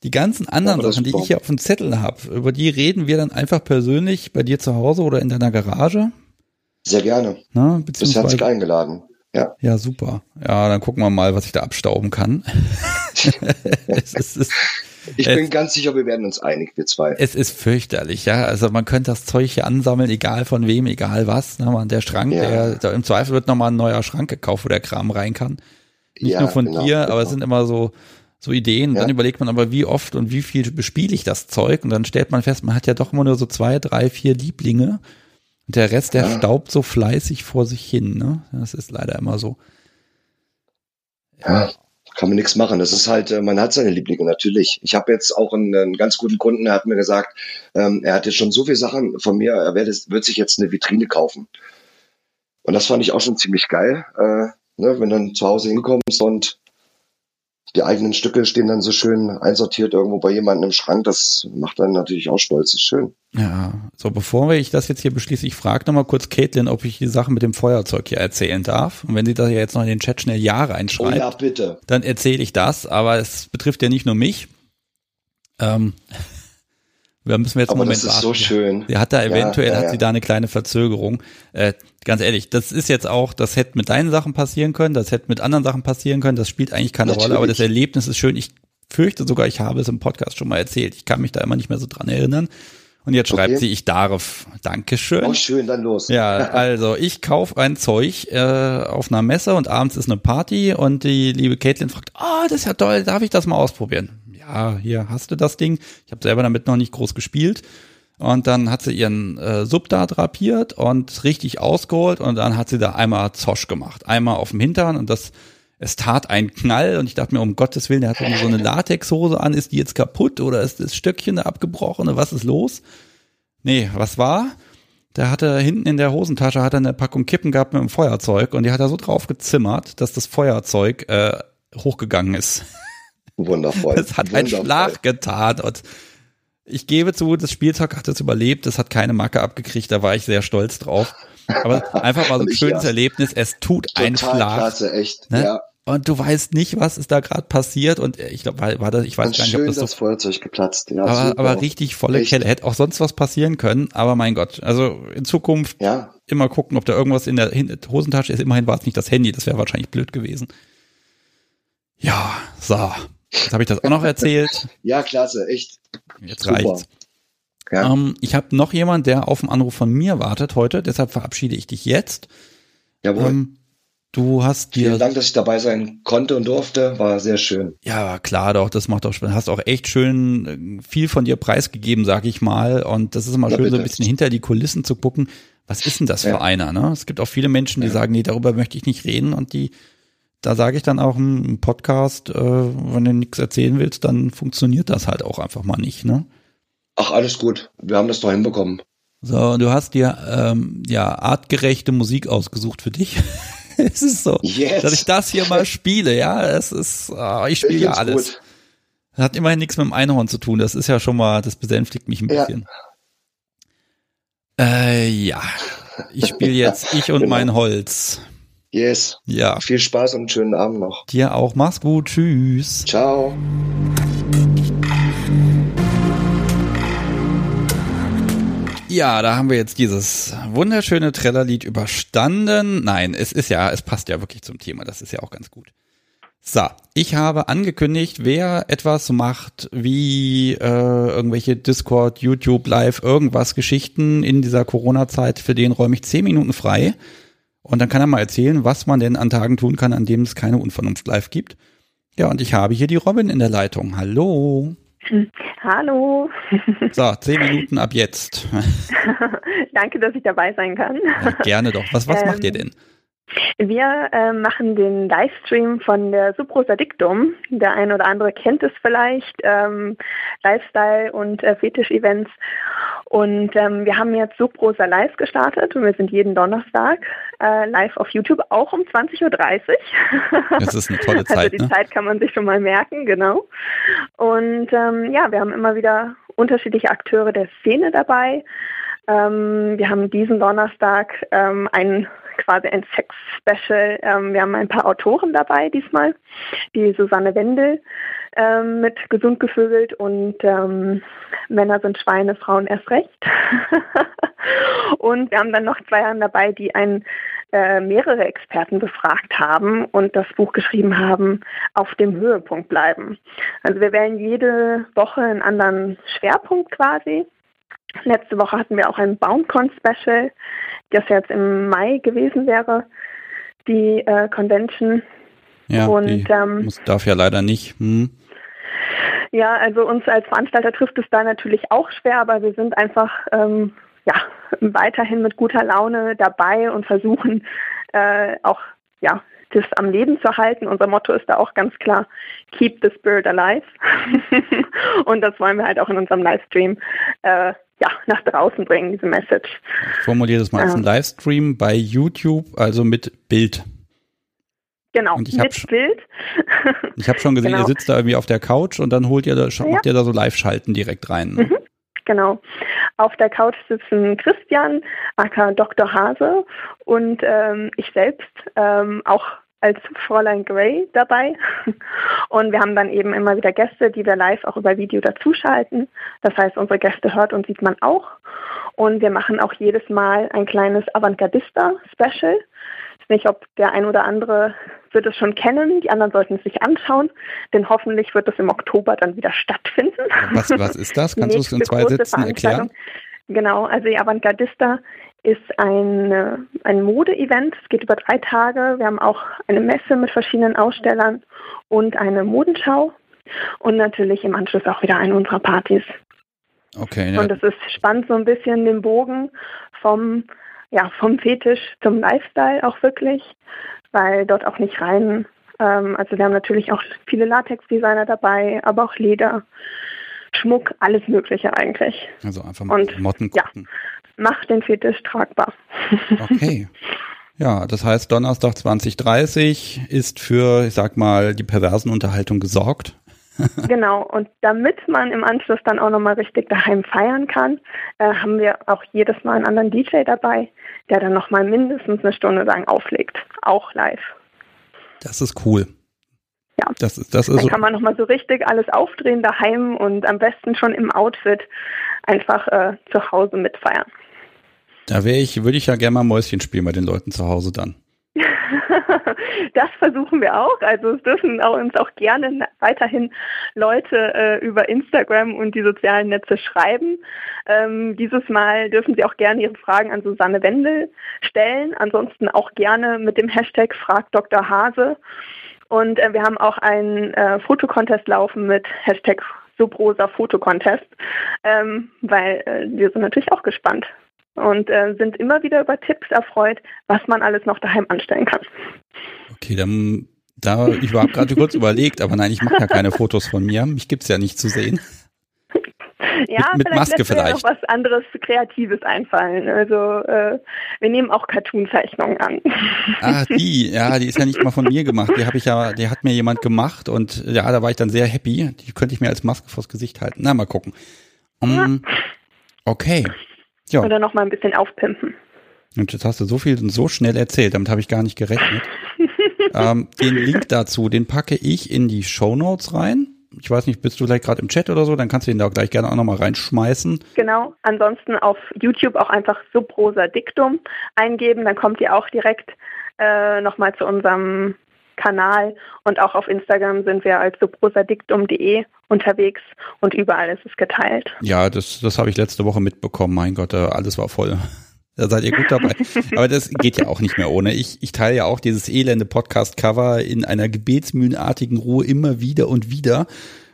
die ganzen anderen Sachen, die ich hier auf dem Zettel habe, über die reden wir dann einfach persönlich bei dir zu Hause oder in deiner Garage. Sehr gerne. Na, Bist herzlich eingeladen. Ja. ja, super. Ja, dann gucken wir mal, was ich da abstauben kann. es ist, es, ich es, bin ganz sicher, wir werden uns einig, wir zwei. Es ist fürchterlich, ja. Also man könnte das Zeug hier ansammeln, egal von wem, egal was. Ne? Der Schrank, ja. der, der, im Zweifel wird nochmal ein neuer Schrank gekauft, wo der Kram rein kann. Nicht ja, nur von genau, dir, genau. aber es sind immer so, so Ideen. Ja. Dann überlegt man aber, wie oft und wie viel bespiele ich das Zeug. Und dann stellt man fest, man hat ja doch immer nur so zwei, drei, vier Lieblinge. Und der Rest, der ja. staubt so fleißig vor sich hin. Ne? Das ist leider immer so. Ja, kann man nichts machen. Das ist halt, äh, man hat seine Lieblinge natürlich. Ich habe jetzt auch einen, einen, ganz guten Kunden, der hat mir gesagt, ähm, er hat jetzt schon so viele Sachen von mir, er wird, wird sich jetzt eine Vitrine kaufen. Und das fand ich auch schon ziemlich geil. Äh, ne, wenn du dann zu Hause hinkommst und die eigenen Stücke stehen dann so schön einsortiert irgendwo bei jemandem im Schrank, das macht dann natürlich auch stolz, das ist schön. Ja, so bevor ich das jetzt hier beschließe, ich frage nochmal kurz Caitlin, ob ich die Sache mit dem Feuerzeug hier erzählen darf. Und wenn sie das ja jetzt noch in den Chat schnell Ja reinschreibt, oh ja, bitte. dann erzähle ich das, aber es betrifft ja nicht nur mich. Ähm, da müssen wir jetzt Aber einen Moment das ist warten. so schön. Sie hat da eventuell, ja, ja, ja. hat sie da eine kleine Verzögerung. Äh, ganz ehrlich, das ist jetzt auch, das hätte mit deinen Sachen passieren können, das hätte mit anderen Sachen passieren können, das spielt eigentlich keine Natürlich. Rolle, aber das Erlebnis ist schön. Ich fürchte sogar, ich habe es im Podcast schon mal erzählt. Ich kann mich da immer nicht mehr so dran erinnern. Und jetzt schreibt okay. sie, ich darf. Dankeschön. Oh, schön, dann los. Ja, also ich kaufe ein Zeug äh, auf einer Messe und abends ist eine Party und die liebe Caitlin fragt, ah, oh, das ist ja toll, darf ich das mal ausprobieren? ja, hier hast du das Ding. Ich habe selber damit noch nicht groß gespielt. Und dann hat sie ihren äh, Sub da drapiert und richtig ausgeholt und dann hat sie da einmal Zosch gemacht. Einmal auf dem Hintern und das, es tat ein Knall und ich dachte mir, um Gottes Willen, der hat so eine Latexhose an, ist die jetzt kaputt oder ist das Stöckchen da abgebrochen oder was ist los? Nee, was war? Der hatte hinten in der Hosentasche hat er eine Packung Kippen gehabt mit einem Feuerzeug und die hat er so drauf gezimmert, dass das Feuerzeug äh, hochgegangen ist. Wundervoll. Es hat Wundervoll. einen Schlag getan und ich gebe zu, das Spielzeug hat es überlebt, es hat keine Macke abgekriegt, da war ich sehr stolz drauf. Aber einfach mal so ein schönes ja. Erlebnis, es tut Total einen Schlag. Klasse, echt. Ne? Ja. Und du weißt nicht, was ist da gerade passiert und ich glaube, war, war das, ich weiß und gar nicht, ob das so, das Feuerzeug geplatzt. Ja, aber, aber richtig volle Echt? Kelle. Hätte auch sonst was passieren können, aber mein Gott. Also in Zukunft ja. immer gucken, ob da irgendwas in der Hosentasche ist. Immerhin war es nicht das Handy, das wäre wahrscheinlich blöd gewesen. Ja, so. Jetzt habe ich das auch noch erzählt. ja, klasse, echt. Jetzt Super. reicht's. Ja. Ähm, ich habe noch jemand, der auf einen Anruf von mir wartet heute, deshalb verabschiede ich dich jetzt. Jawohl. Ähm, du hast dir. Vielen Dank, dass ich dabei sein konnte und durfte. War sehr schön. Ja, klar doch, das macht auch Spaß. Hast auch echt schön äh, viel von dir preisgegeben, sag ich mal. Und das ist immer Na, schön, bitte. so ein bisschen hinter die Kulissen zu gucken. Was ist denn das ja. für einer? Ne? Es gibt auch viele Menschen, die ja. sagen, nee, darüber möchte ich nicht reden und die da sage ich dann auch im Podcast, äh, wenn du nichts erzählen willst, dann funktioniert das halt auch einfach mal nicht, ne? Ach, alles gut. Wir haben das doch hinbekommen. So, du hast dir ähm, ja artgerechte Musik ausgesucht für dich. es ist so, yes. dass ich das hier mal spiele, ja. Es ist, oh, ich spiele ja alles. Gut. Das hat immerhin nichts mit dem Einhorn zu tun. Das ist ja schon mal, das besänftigt mich ein bisschen. Ja, äh, ja. ich spiele jetzt ich und genau. mein Holz. Yes. Ja. Viel Spaß und einen schönen Abend noch. Dir auch. Mach's gut. Tschüss. Ciao. Ja, da haben wir jetzt dieses wunderschöne Trellerlied überstanden. Nein, es ist ja, es passt ja wirklich zum Thema. Das ist ja auch ganz gut. So, ich habe angekündigt, wer etwas macht wie äh, irgendwelche Discord, YouTube, Live, irgendwas Geschichten in dieser Corona-Zeit, für den räume ich zehn Minuten frei. Und dann kann er mal erzählen, was man denn an Tagen tun kann, an denen es keine Unvernunft live gibt. Ja, und ich habe hier die Robin in der Leitung. Hallo. Hallo. So, zehn Minuten ab jetzt. Danke, dass ich dabei sein kann. Ja, gerne doch. Was, was ähm, macht ihr denn? Wir äh, machen den Livestream von der Subrosa Dictum. Der ein oder andere kennt es vielleicht. Ähm, Lifestyle und äh, Fetisch-Events. Und ähm, wir haben jetzt Subrosa Live gestartet und wir sind jeden Donnerstag äh, live auf YouTube, auch um 20.30 Uhr. Das ist eine tolle Zeit. Also die ne? Zeit kann man sich schon mal merken, genau. Und ähm, ja, wir haben immer wieder unterschiedliche Akteure der Szene dabei. Ähm, wir haben diesen Donnerstag ähm, ein quasi ein Sex-Special. Ähm, wir haben ein paar Autoren dabei diesmal, die Susanne Wendel ähm, mit Gesund gevögelt und ähm, Männer sind Schweine, Frauen erst recht. und wir haben dann noch zwei Herren dabei, die ein äh, mehrere Experten befragt haben und das Buch geschrieben haben, auf dem Höhepunkt bleiben. Also wir wählen jede Woche einen anderen Schwerpunkt quasi. Letzte Woche hatten wir auch ein Baumcon-Special, das jetzt im Mai gewesen wäre, die äh, Convention. Ja, und, ähm, muss, darf ja leider nicht. Hm. Ja, also uns als Veranstalter trifft es da natürlich auch schwer, aber wir sind einfach ähm, ja, weiterhin mit guter Laune dabei und versuchen äh, auch ja, das am Leben zu halten. Unser Motto ist da auch ganz klar, keep the spirit alive. und das wollen wir halt auch in unserem Livestream äh, ja, nach draußen bringen, diese Message. Ich formuliere das mal als ein Livestream bei YouTube, also mit Bild. Genau, und ich mit hab, Bild. ich habe schon gesehen, genau. ihr sitzt da irgendwie auf der Couch und dann holt ihr da, macht ihr da so Live-Schalten direkt rein. Ne? Mhm, genau. Auf der Couch sitzen Christian, aka Dr. Hase und ähm, ich selbst, ähm, auch als Fräulein Grey dabei. Und wir haben dann eben immer wieder Gäste, die wir live auch über Video dazuschalten. Das heißt, unsere Gäste hört und sieht man auch. Und wir machen auch jedes Mal ein kleines Avantgardista-Special. Ich weiß nicht, ob der ein oder andere wird es schon kennen, die anderen sollten es sich anschauen, denn hoffentlich wird es im Oktober dann wieder stattfinden. Was, was ist das? Kannst du es in zwei Sätzen erklären? Genau, also die Avantgardista ist ein, ein Mode-Event. Es geht über drei Tage. Wir haben auch eine Messe mit verschiedenen Ausstellern und eine Modenschau und natürlich im Anschluss auch wieder eine unserer Partys. Okay. Ja. Und es ist spannend, so ein bisschen den Bogen vom, ja, vom Fetisch zum Lifestyle auch wirklich, weil dort auch nicht rein, ähm, also wir haben natürlich auch viele Latex-Designer dabei, aber auch Leder, Schmuck, alles Mögliche eigentlich. Also einfach mal und, Motten gucken. Ja, macht den Fetisch tragbar. Okay. Ja, das heißt, Donnerstag 2030 ist für, ich sag mal, die perversen Unterhaltung gesorgt. genau, und damit man im Anschluss dann auch nochmal richtig daheim feiern kann, äh, haben wir auch jedes Mal einen anderen DJ dabei, der dann nochmal mindestens eine Stunde lang auflegt, auch live. Das ist cool. Ja, das ist, das ist dann kann man nochmal so richtig alles aufdrehen daheim und am besten schon im Outfit einfach äh, zu Hause mitfeiern. Da wäre ich, würde ich ja gerne mal Mäuschen spielen bei den Leuten zu Hause dann. das versuchen wir auch. Also es dürfen uns auch gerne weiterhin Leute äh, über Instagram und die sozialen Netze schreiben. Ähm, dieses Mal dürfen Sie auch gerne Ihre Fragen an Susanne Wendel stellen. Ansonsten auch gerne mit dem Hashtag Frag Dr. Hase. Und äh, wir haben auch einen äh, Fotocontest laufen mit Hashtag Subrosa Fotocontest, ähm, weil äh, wir sind natürlich auch gespannt, und äh, sind immer wieder über Tipps erfreut, was man alles noch daheim anstellen kann. Okay, dann da ich habe gerade kurz überlegt, aber nein, ich mache ja keine Fotos von mir. Mich gibt's ja nicht zu sehen. Ja, mit, mit vielleicht Maske vielleicht. noch was anderes Kreatives einfallen. Also äh, wir nehmen auch Cartoon-Zeichnungen an. Ah, die, ja, die ist ja nicht mal von mir gemacht. Die habe ich ja, die hat mir jemand gemacht und ja, da war ich dann sehr happy. Die könnte ich mir als Maske vors Gesicht halten. Na, mal gucken. Um, ja. Okay. Ja. Oder noch mal ein bisschen aufpimpen. Und jetzt hast du so viel und so schnell erzählt, damit habe ich gar nicht gerechnet. ähm, den Link dazu, den packe ich in die Show Notes rein. Ich weiß nicht, bist du vielleicht gerade im Chat oder so, dann kannst du ihn da gleich gerne auch nochmal reinschmeißen. Genau, ansonsten auf YouTube auch einfach Subrosa Dictum eingeben, dann kommt ihr auch direkt äh, nochmal zu unserem Kanal und auch auf Instagram sind wir als subrosadictum.de unterwegs und überall ist es geteilt. Ja, das, das habe ich letzte Woche mitbekommen. Mein Gott, äh, alles war voll. Da seid ihr gut dabei. Aber das geht ja auch nicht mehr ohne. Ich, ich teile ja auch dieses elende Podcast-Cover in einer gebetsmühlenartigen Ruhe immer wieder und wieder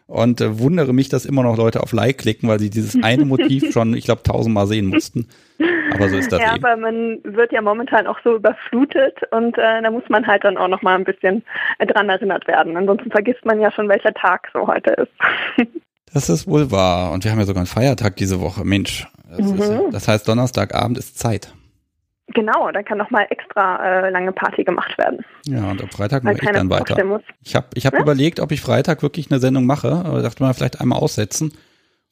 und äh, wundere mich, dass immer noch Leute auf Like klicken, weil sie dieses eine Motiv schon, ich glaube, tausendmal sehen mussten. Aber so ist das ja, eben. aber man wird ja momentan auch so überflutet und äh, da muss man halt dann auch noch mal ein bisschen dran erinnert werden. Ansonsten vergisst man ja schon, welcher Tag so heute ist. das ist wohl wahr. Und wir haben ja sogar einen Feiertag diese Woche. Mensch, das, mhm. ist, das heißt, Donnerstagabend ist Zeit. Genau, da kann nochmal extra äh, lange Party gemacht werden. Ja, und am Freitag mache ich dann weiter. Ich habe ich hab ja? überlegt, ob ich Freitag wirklich eine Sendung mache, aber dachte mal, vielleicht einmal aussetzen.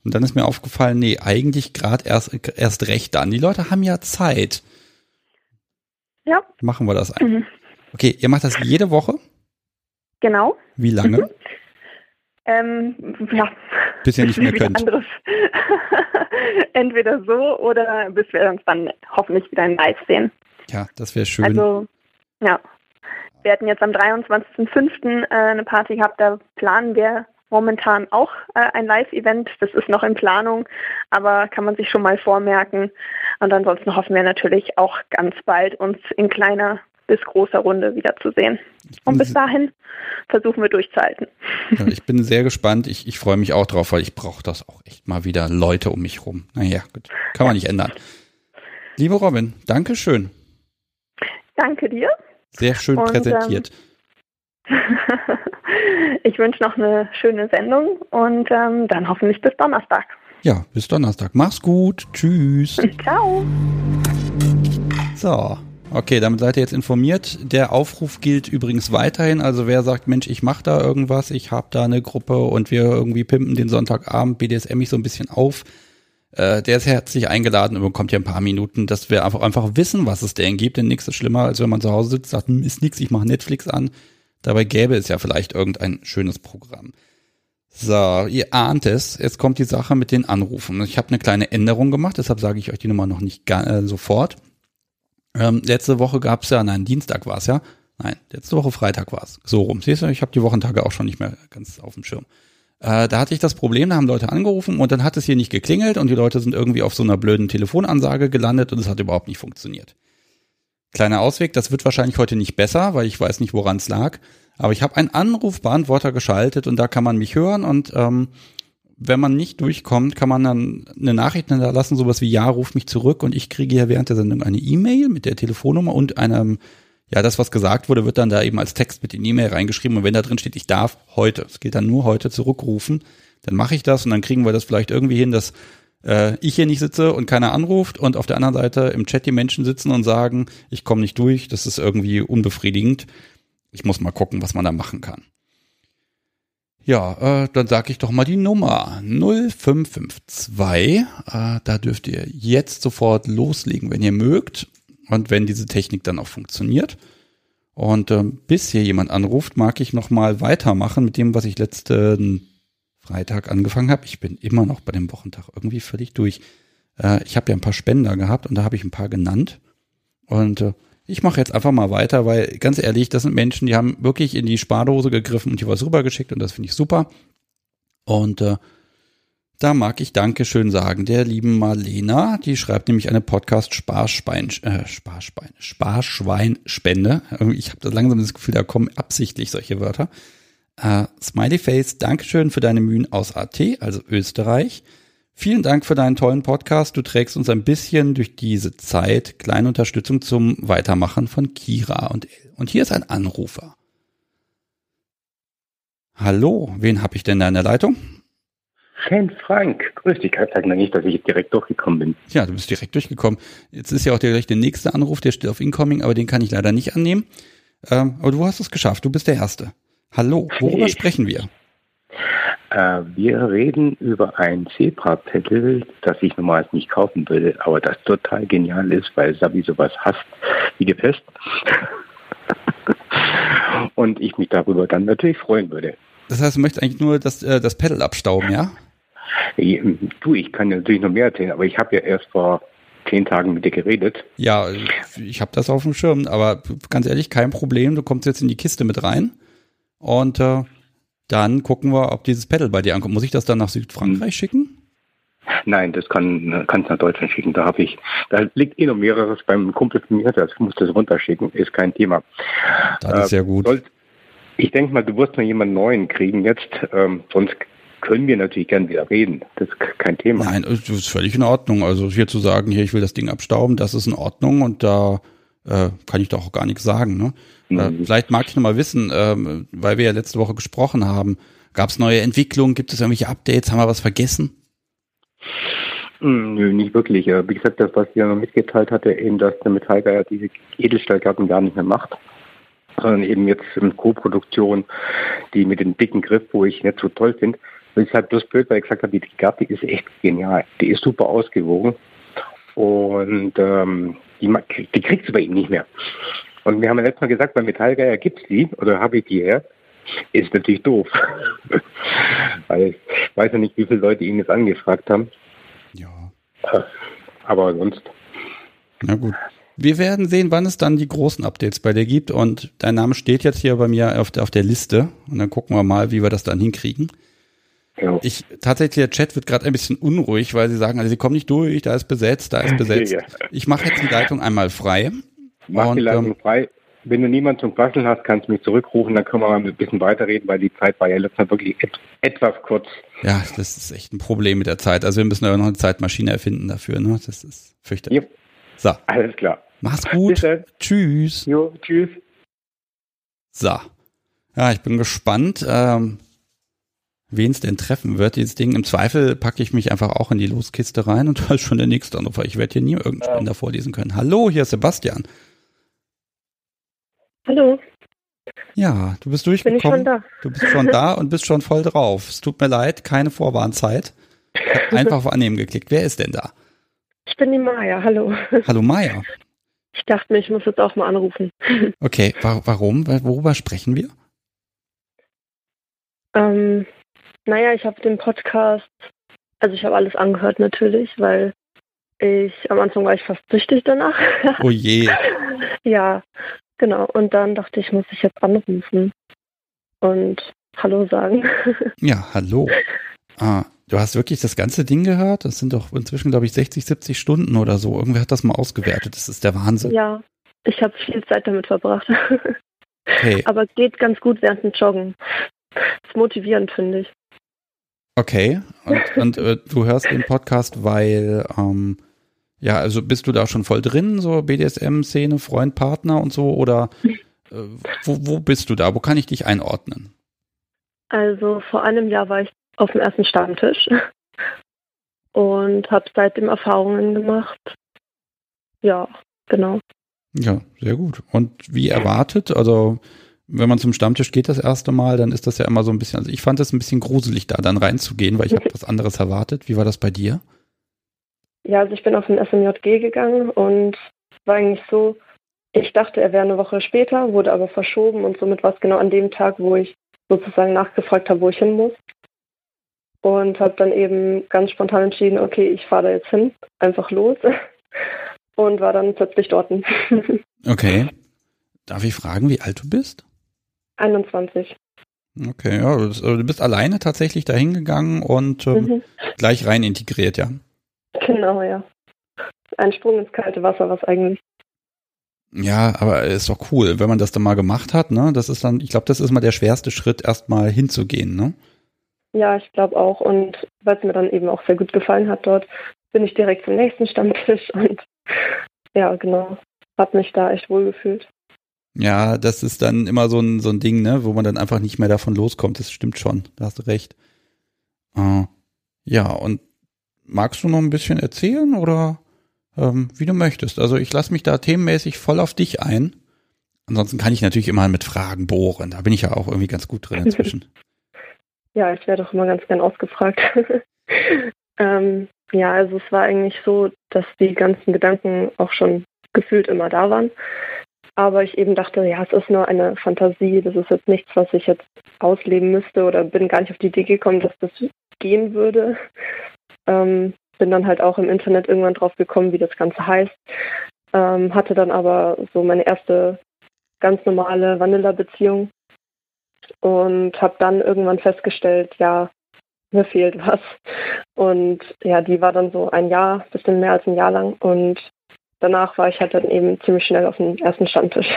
Und dann ist mir aufgefallen, nee, eigentlich gerade erst, erst recht dann. Die Leute haben ja Zeit. Ja. Machen wir das einfach. Mhm. Okay, ihr macht das jede Woche? Genau. Wie lange? Mhm. Ähm, ja. Bis ihr nicht mehr könnt. Anderes. Entweder so oder bis wir uns dann hoffentlich wieder in Live sehen. Ja, das wäre schön. Also, ja. Wir hatten jetzt am 23.05. Äh, eine Party gehabt, da planen wir momentan auch äh, ein Live-Event. Das ist noch in Planung, aber kann man sich schon mal vormerken. Und ansonsten hoffen wir natürlich auch ganz bald, uns in kleiner bis großer Runde wiederzusehen. Und bis dahin versuchen wir durchzuhalten. Ja, ich bin sehr gespannt. Ich, ich freue mich auch drauf, weil ich brauche das auch echt mal wieder Leute um mich rum. Naja, gut. Kann man nicht ändern. Liebe Robin, danke schön. Danke dir. Sehr schön und, präsentiert. Ähm, ich wünsche noch eine schöne Sendung und ähm, dann hoffentlich bis Donnerstag. Ja, bis Donnerstag. Mach's gut. Tschüss. Ciao. So. Okay, damit seid ihr jetzt informiert. Der Aufruf gilt übrigens weiterhin. Also wer sagt, Mensch, ich mache da irgendwas, ich habe da eine Gruppe und wir irgendwie pimpen den Sonntagabend, BDSM mich so ein bisschen auf, äh, der ist herzlich eingeladen und bekommt ja ein paar Minuten, dass wir einfach, einfach wissen, was es denn gibt. Denn nichts ist schlimmer, als wenn man zu Hause sitzt, sagt, hm, ist nix, ich mache Netflix an. Dabei gäbe es ja vielleicht irgendein schönes Programm. So, ihr ahnt es, jetzt kommt die Sache mit den Anrufen. Ich habe eine kleine Änderung gemacht, deshalb sage ich euch die Nummer noch nicht äh, sofort. Ähm, letzte Woche gab es ja, nein, Dienstag war es ja. Nein, letzte Woche Freitag war es. So rum. Siehst du, ich habe die Wochentage auch schon nicht mehr ganz auf dem Schirm. Äh, da hatte ich das Problem, da haben Leute angerufen und dann hat es hier nicht geklingelt und die Leute sind irgendwie auf so einer blöden Telefonansage gelandet und es hat überhaupt nicht funktioniert. Kleiner Ausweg, das wird wahrscheinlich heute nicht besser, weil ich weiß nicht, woran es lag. Aber ich habe einen Anrufbeantworter geschaltet und da kann man mich hören und ähm, wenn man nicht durchkommt, kann man dann eine Nachricht hinterlassen, sowas wie ja, ruf mich zurück und ich kriege ja während der Sendung eine E-Mail mit der Telefonnummer und einem, ja, das, was gesagt wurde, wird dann da eben als Text mit in E-Mail reingeschrieben und wenn da drin steht, ich darf heute, es gilt dann nur heute zurückrufen, dann mache ich das und dann kriegen wir das vielleicht irgendwie hin, dass äh, ich hier nicht sitze und keiner anruft und auf der anderen Seite im Chat die Menschen sitzen und sagen, ich komme nicht durch, das ist irgendwie unbefriedigend. Ich muss mal gucken, was man da machen kann. Ja, äh, dann sage ich doch mal die Nummer 0552. Äh, da dürft ihr jetzt sofort loslegen, wenn ihr mögt und wenn diese Technik dann auch funktioniert. Und äh, bis hier jemand anruft, mag ich noch mal weitermachen mit dem, was ich letzten Freitag angefangen habe. Ich bin immer noch bei dem Wochentag irgendwie völlig durch. Äh, ich habe ja ein paar Spender gehabt und da habe ich ein paar genannt. Und äh, ich mache jetzt einfach mal weiter, weil ganz ehrlich, das sind Menschen, die haben wirklich in die Spardose gegriffen und hier was rübergeschickt und das finde ich super. Und äh, da mag ich Dankeschön sagen der lieben Marlena, die schreibt nämlich eine Podcast Sparschwein, äh, Sparschwein, Sparschweinspende. Ich habe langsam das Gefühl, da kommen absichtlich solche Wörter. Äh, Smiley Face, Dankeschön für deine Mühen aus AT, also Österreich. Vielen Dank für deinen tollen Podcast. Du trägst uns ein bisschen durch diese Zeit. Kleine Unterstützung zum Weitermachen von Kira und Und hier ist ein Anrufer. Hallo, wen habe ich denn da in der Leitung? Fan Frank, grüß dich. Kann sagen nicht, dass ich jetzt direkt durchgekommen bin. Ja, du bist direkt durchgekommen. Jetzt ist ja auch direkt der nächste Anruf, der steht auf Incoming, aber den kann ich leider nicht annehmen. Ähm, aber du hast es geschafft, du bist der Erste. Hallo, worüber ich, sprechen wir? Äh, wir reden über ein Zebra-Pedal, das ich normalerweise nicht kaufen würde, aber das total genial ist, weil Sabi sowas hasst wie die Pest. Und ich mich darüber dann natürlich freuen würde. Das heißt, du möchtest eigentlich nur das, äh, das Pedal abstauben, ja? Du, ich kann ja natürlich noch mehr erzählen, aber ich habe ja erst vor zehn Tagen mit dir geredet. Ja, ich habe das auf dem Schirm, aber ganz ehrlich, kein Problem. Du kommst jetzt in die Kiste mit rein und äh, dann gucken wir, ob dieses Pedal bei dir ankommt. Muss ich das dann nach Südfrankreich hm. schicken? Nein, das kann kannst nach Deutschland schicken. Da habe ich, da liegt eh noch mehreres beim Kumpel von mir, das muss das runterschicken, ist kein Thema. Das ist sehr gut. Soll, ich denke mal, du wirst noch jemanden neuen kriegen jetzt, ähm, sonst können wir natürlich gern wieder reden. Das ist kein Thema. Nein, das ist völlig in Ordnung. Also hier zu sagen, hier, ich will das Ding abstauben, das ist in Ordnung und da äh, kann ich doch auch gar nichts sagen. Ne? Äh, mhm. Äh, vielleicht mag ich noch mal wissen, ähm, weil wir ja letzte Woche gesprochen haben, gab es neue Entwicklungen, gibt es irgendwelche Updates, haben wir was vergessen? Hm, nö, nicht wirklich. Wie gesagt, das, was ich ja noch mitgeteilt hatte, eben, dass der Metallgeier diese Edelstahlgarten gar nicht mehr macht sondern eben jetzt in Co-Produktion, die mit dem dicken Griff, wo ich nicht so toll finde. Das ist halt bloß blöd, weil ich gesagt habe, die Gatte ist echt genial. Die ist super ausgewogen und ähm, die, die kriegst du bei ihm nicht mehr. Und wir haben ja letztes Mal gesagt, bei Metallgeier gibt es die, oder habe ich die her. Ist natürlich doof. weil ich weiß ja nicht, wie viele Leute ihn jetzt angefragt haben. Ja. Aber sonst. Na gut. Wir werden sehen, wann es dann die großen Updates bei dir gibt. Und dein Name steht jetzt hier bei mir auf der, auf der Liste. Und dann gucken wir mal, wie wir das dann hinkriegen. Ja. Ich tatsächlich der Chat wird gerade ein bisschen unruhig, weil sie sagen, also sie kommen nicht durch, da ist besetzt, da ist besetzt. Ich mache jetzt die Leitung einmal frei. Mach und, die Leitung ähm, frei. Wenn du niemanden zum Quasseln hast, kannst du mich zurückrufen, dann können wir mal ein bisschen weiterreden, weil die Zeit war ja letztes Mal wirklich et etwas kurz. Ja, das ist echt ein Problem mit der Zeit. Also wir müssen ja noch eine Zeitmaschine erfinden dafür, ne? Das ist fürchterlich. Ja. So. Alles klar. Mach's gut. Tschüss. Jo, tschüss. So. Ja, ich bin gespannt, ähm, wen es denn treffen wird, dieses Ding. Im Zweifel packe ich mich einfach auch in die Loskiste rein und da ist schon der nächste Anrufer. Ich werde hier nie irgendeinen Spender vorlesen können. Hallo, hier ist Sebastian. Hallo. Ja, du bist durchgekommen. Bin ich schon da. Du bist schon da und bist schon voll drauf. Es tut mir leid, keine Vorwarnzeit. Ich habe einfach auf Annehmen geklickt. Wer ist denn da? Ich bin die Maya, hallo. Hallo Maya. Ich dachte mir, ich muss jetzt auch mal anrufen. Okay, warum? Worüber sprechen wir? Ähm, naja, ich habe den Podcast, also ich habe alles angehört natürlich, weil ich am Anfang war ich fast süchtig danach. Oh je. ja, genau. Und dann dachte ich, muss ich jetzt anrufen und Hallo sagen. ja, hallo. Ah, Du hast wirklich das ganze Ding gehört? Das sind doch inzwischen, glaube ich, 60, 70 Stunden oder so. Irgendwer hat das mal ausgewertet. Das ist der Wahnsinn. Ja, ich habe viel Zeit damit verbracht. Okay. Aber geht ganz gut während dem Joggen. Das ist motivierend, finde ich. Okay. Und, und äh, du hörst den Podcast, weil, ähm, ja, also bist du da schon voll drin, so BDSM-Szene, Freund, Partner und so? Oder äh, wo, wo bist du da? Wo kann ich dich einordnen? Also vor einem Jahr war ich auf dem ersten Stammtisch und habe seitdem Erfahrungen gemacht. Ja, genau. Ja, sehr gut. Und wie erwartet, also wenn man zum Stammtisch geht das erste Mal, dann ist das ja immer so ein bisschen, also ich fand es ein bisschen gruselig, da dann reinzugehen, weil ich habe was anderes erwartet. Wie war das bei dir? Ja, also ich bin auf den SMJG gegangen und war eigentlich so, ich dachte, er wäre eine Woche später, wurde aber verschoben und somit war es genau an dem Tag, wo ich sozusagen nachgefragt habe, wo ich hin muss und habe dann eben ganz spontan entschieden, okay, ich fahre da jetzt hin, einfach los und war dann plötzlich dort. Okay. Darf ich fragen, wie alt du bist? 21. Okay, ja, du bist, also du bist alleine tatsächlich dahin gegangen und ähm, mhm. gleich rein integriert, ja. Genau, ja. Ein Sprung ins kalte Wasser, was eigentlich. Ja, aber ist doch cool, wenn man das dann mal gemacht hat, ne? Das ist dann, ich glaube, das ist mal der schwerste Schritt, erstmal hinzugehen, ne? Ja, ich glaube auch. Und weil es mir dann eben auch sehr gut gefallen hat dort, bin ich direkt zum nächsten Stammtisch und ja, genau. Hab mich da echt wohl gefühlt. Ja, das ist dann immer so ein, so ein Ding, ne, wo man dann einfach nicht mehr davon loskommt. Das stimmt schon. Da hast du recht. Uh, ja, und magst du noch ein bisschen erzählen oder ähm, wie du möchtest? Also ich lasse mich da themenmäßig voll auf dich ein. Ansonsten kann ich natürlich immer mit Fragen bohren. Da bin ich ja auch irgendwie ganz gut drin inzwischen. ja, ich werde auch immer ganz gern ausgefragt. ähm, ja, also es war eigentlich so, dass die ganzen Gedanken auch schon gefühlt immer da waren. Aber ich eben dachte, ja, es ist nur eine Fantasie, das ist jetzt nichts, was ich jetzt ausleben müsste oder bin gar nicht auf die Idee gekommen, dass das gehen würde. Ähm, bin dann halt auch im Internet irgendwann drauf gekommen, wie das Ganze heißt. Ähm, hatte dann aber so meine erste ganz normale Vanilla-Beziehung und habe dann irgendwann festgestellt, ja, mir fehlt was. Und ja, die war dann so ein Jahr, bisschen mehr als ein Jahr lang und danach war ich halt dann eben ziemlich schnell auf dem ersten Standtisch.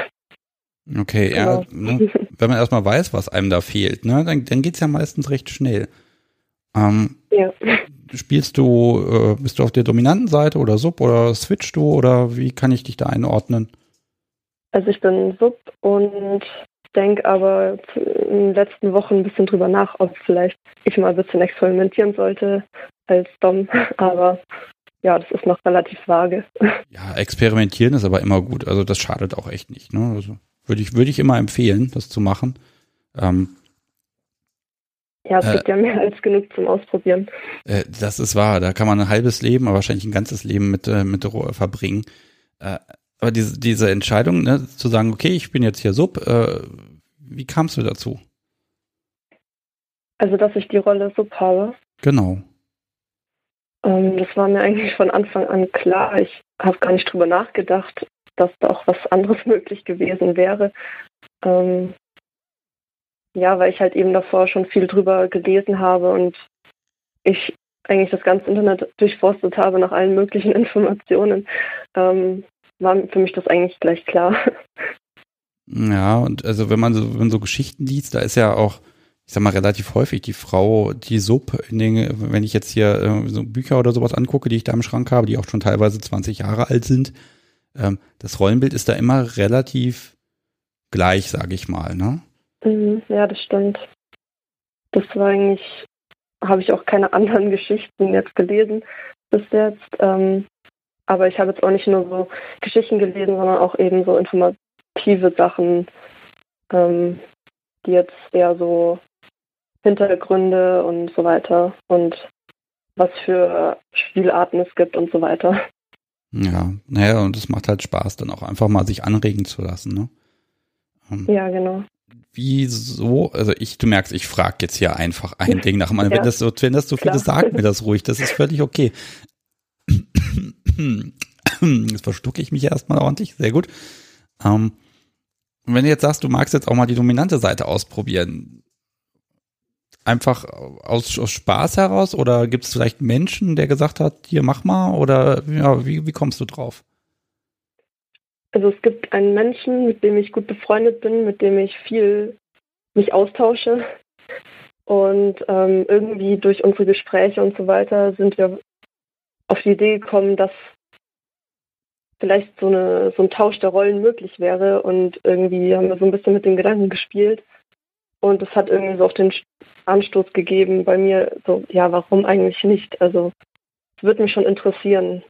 Okay, genau. ja, ne, wenn man erstmal weiß, was einem da fehlt, ne, dann, dann geht es ja meistens recht schnell. Ähm, ja. Spielst du, äh, bist du auf der dominanten Seite oder Sub oder switchst du oder wie kann ich dich da einordnen? Also ich bin Sub und denke aber in den letzten Wochen ein bisschen drüber nach, ob vielleicht ich mal ein bisschen experimentieren sollte als Dom. Aber ja, das ist noch relativ vage. Ja, experimentieren ist aber immer gut. Also das schadet auch echt nicht. Ne? Also würde ich, würde ich immer empfehlen, das zu machen. Ähm, ja, es äh, gibt ja mehr als genug zum Ausprobieren. Äh, das ist wahr. Da kann man ein halbes Leben, aber wahrscheinlich ein ganzes Leben mit, äh, mit verbringen. Äh, aber diese, diese Entscheidung, ne, zu sagen, okay, ich bin jetzt hier Sub, äh, wie kamst du dazu? Also, dass ich die Rolle Sub habe. Genau. Ähm, das war mir eigentlich von Anfang an klar. Ich habe gar nicht drüber nachgedacht, dass da auch was anderes möglich gewesen wäre. Ähm, ja, weil ich halt eben davor schon viel drüber gelesen habe und ich eigentlich das ganze Internet durchforstet habe nach allen möglichen Informationen, ähm, war für mich das eigentlich gleich klar. Ja, und also wenn man so, wenn so Geschichten liest, da ist ja auch, ich sag mal, relativ häufig die Frau, die Sub, in den, wenn ich jetzt hier äh, so Bücher oder sowas angucke, die ich da im Schrank habe, die auch schon teilweise 20 Jahre alt sind, ähm, das Rollenbild ist da immer relativ gleich, sage ich mal, ne? Mhm, ja, das stimmt. Das war eigentlich, habe ich auch keine anderen Geschichten jetzt gelesen bis jetzt. Ähm, aber ich habe jetzt auch nicht nur so Geschichten gelesen, sondern auch eben so informative Sachen, ähm, die jetzt eher so Hintergründe und so weiter und was für Spielarten es gibt und so weiter. Ja, naja, und es macht halt Spaß, dann auch einfach mal sich anregen zu lassen, ne? Ähm, ja, genau. Wieso, also ich, du merkst, ich frage jetzt hier einfach ein Ding nach dem anderen. Ja, wenn das so, wenn das so viel ist, sag mir das ruhig, das ist völlig okay. Jetzt verstucke ich mich erstmal ordentlich, sehr gut. Ähm, wenn du jetzt sagst, du magst jetzt auch mal die dominante Seite ausprobieren, einfach aus, aus Spaß heraus oder gibt es vielleicht Menschen, der gesagt hat, hier mach mal oder ja, wie, wie kommst du drauf? Also es gibt einen Menschen, mit dem ich gut befreundet bin, mit dem ich viel mich austausche. Und ähm, irgendwie durch unsere Gespräche und so weiter sind wir auf die Idee gekommen, dass vielleicht so, eine, so ein Tausch der Rollen möglich wäre. Und irgendwie haben wir so ein bisschen mit den Gedanken gespielt. Und es hat irgendwie so auf den Anstoß gegeben bei mir, so, ja, warum eigentlich nicht? Also es würde mich schon interessieren,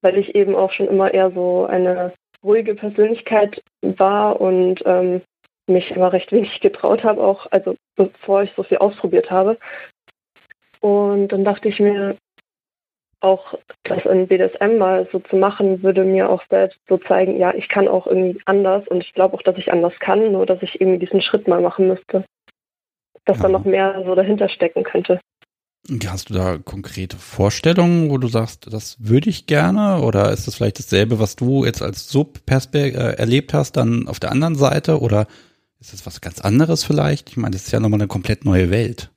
weil ich eben auch schon immer eher so eine ruhige Persönlichkeit war und ähm, mich immer recht wenig getraut habe, auch also bevor ich so viel ausprobiert habe. Und dann dachte ich mir, auch das in BDSM mal so zu machen, würde mir auch selbst so zeigen, ja, ich kann auch irgendwie anders und ich glaube auch, dass ich anders kann, nur dass ich irgendwie diesen Schritt mal machen müsste. Dass ja. da noch mehr so dahinter stecken könnte. Hast du da konkrete Vorstellungen, wo du sagst, das würde ich gerne? Oder ist das vielleicht dasselbe, was du jetzt als Sub äh, erlebt hast, dann auf der anderen Seite? Oder ist das was ganz anderes vielleicht? Ich meine, das ist ja nochmal eine komplett neue Welt.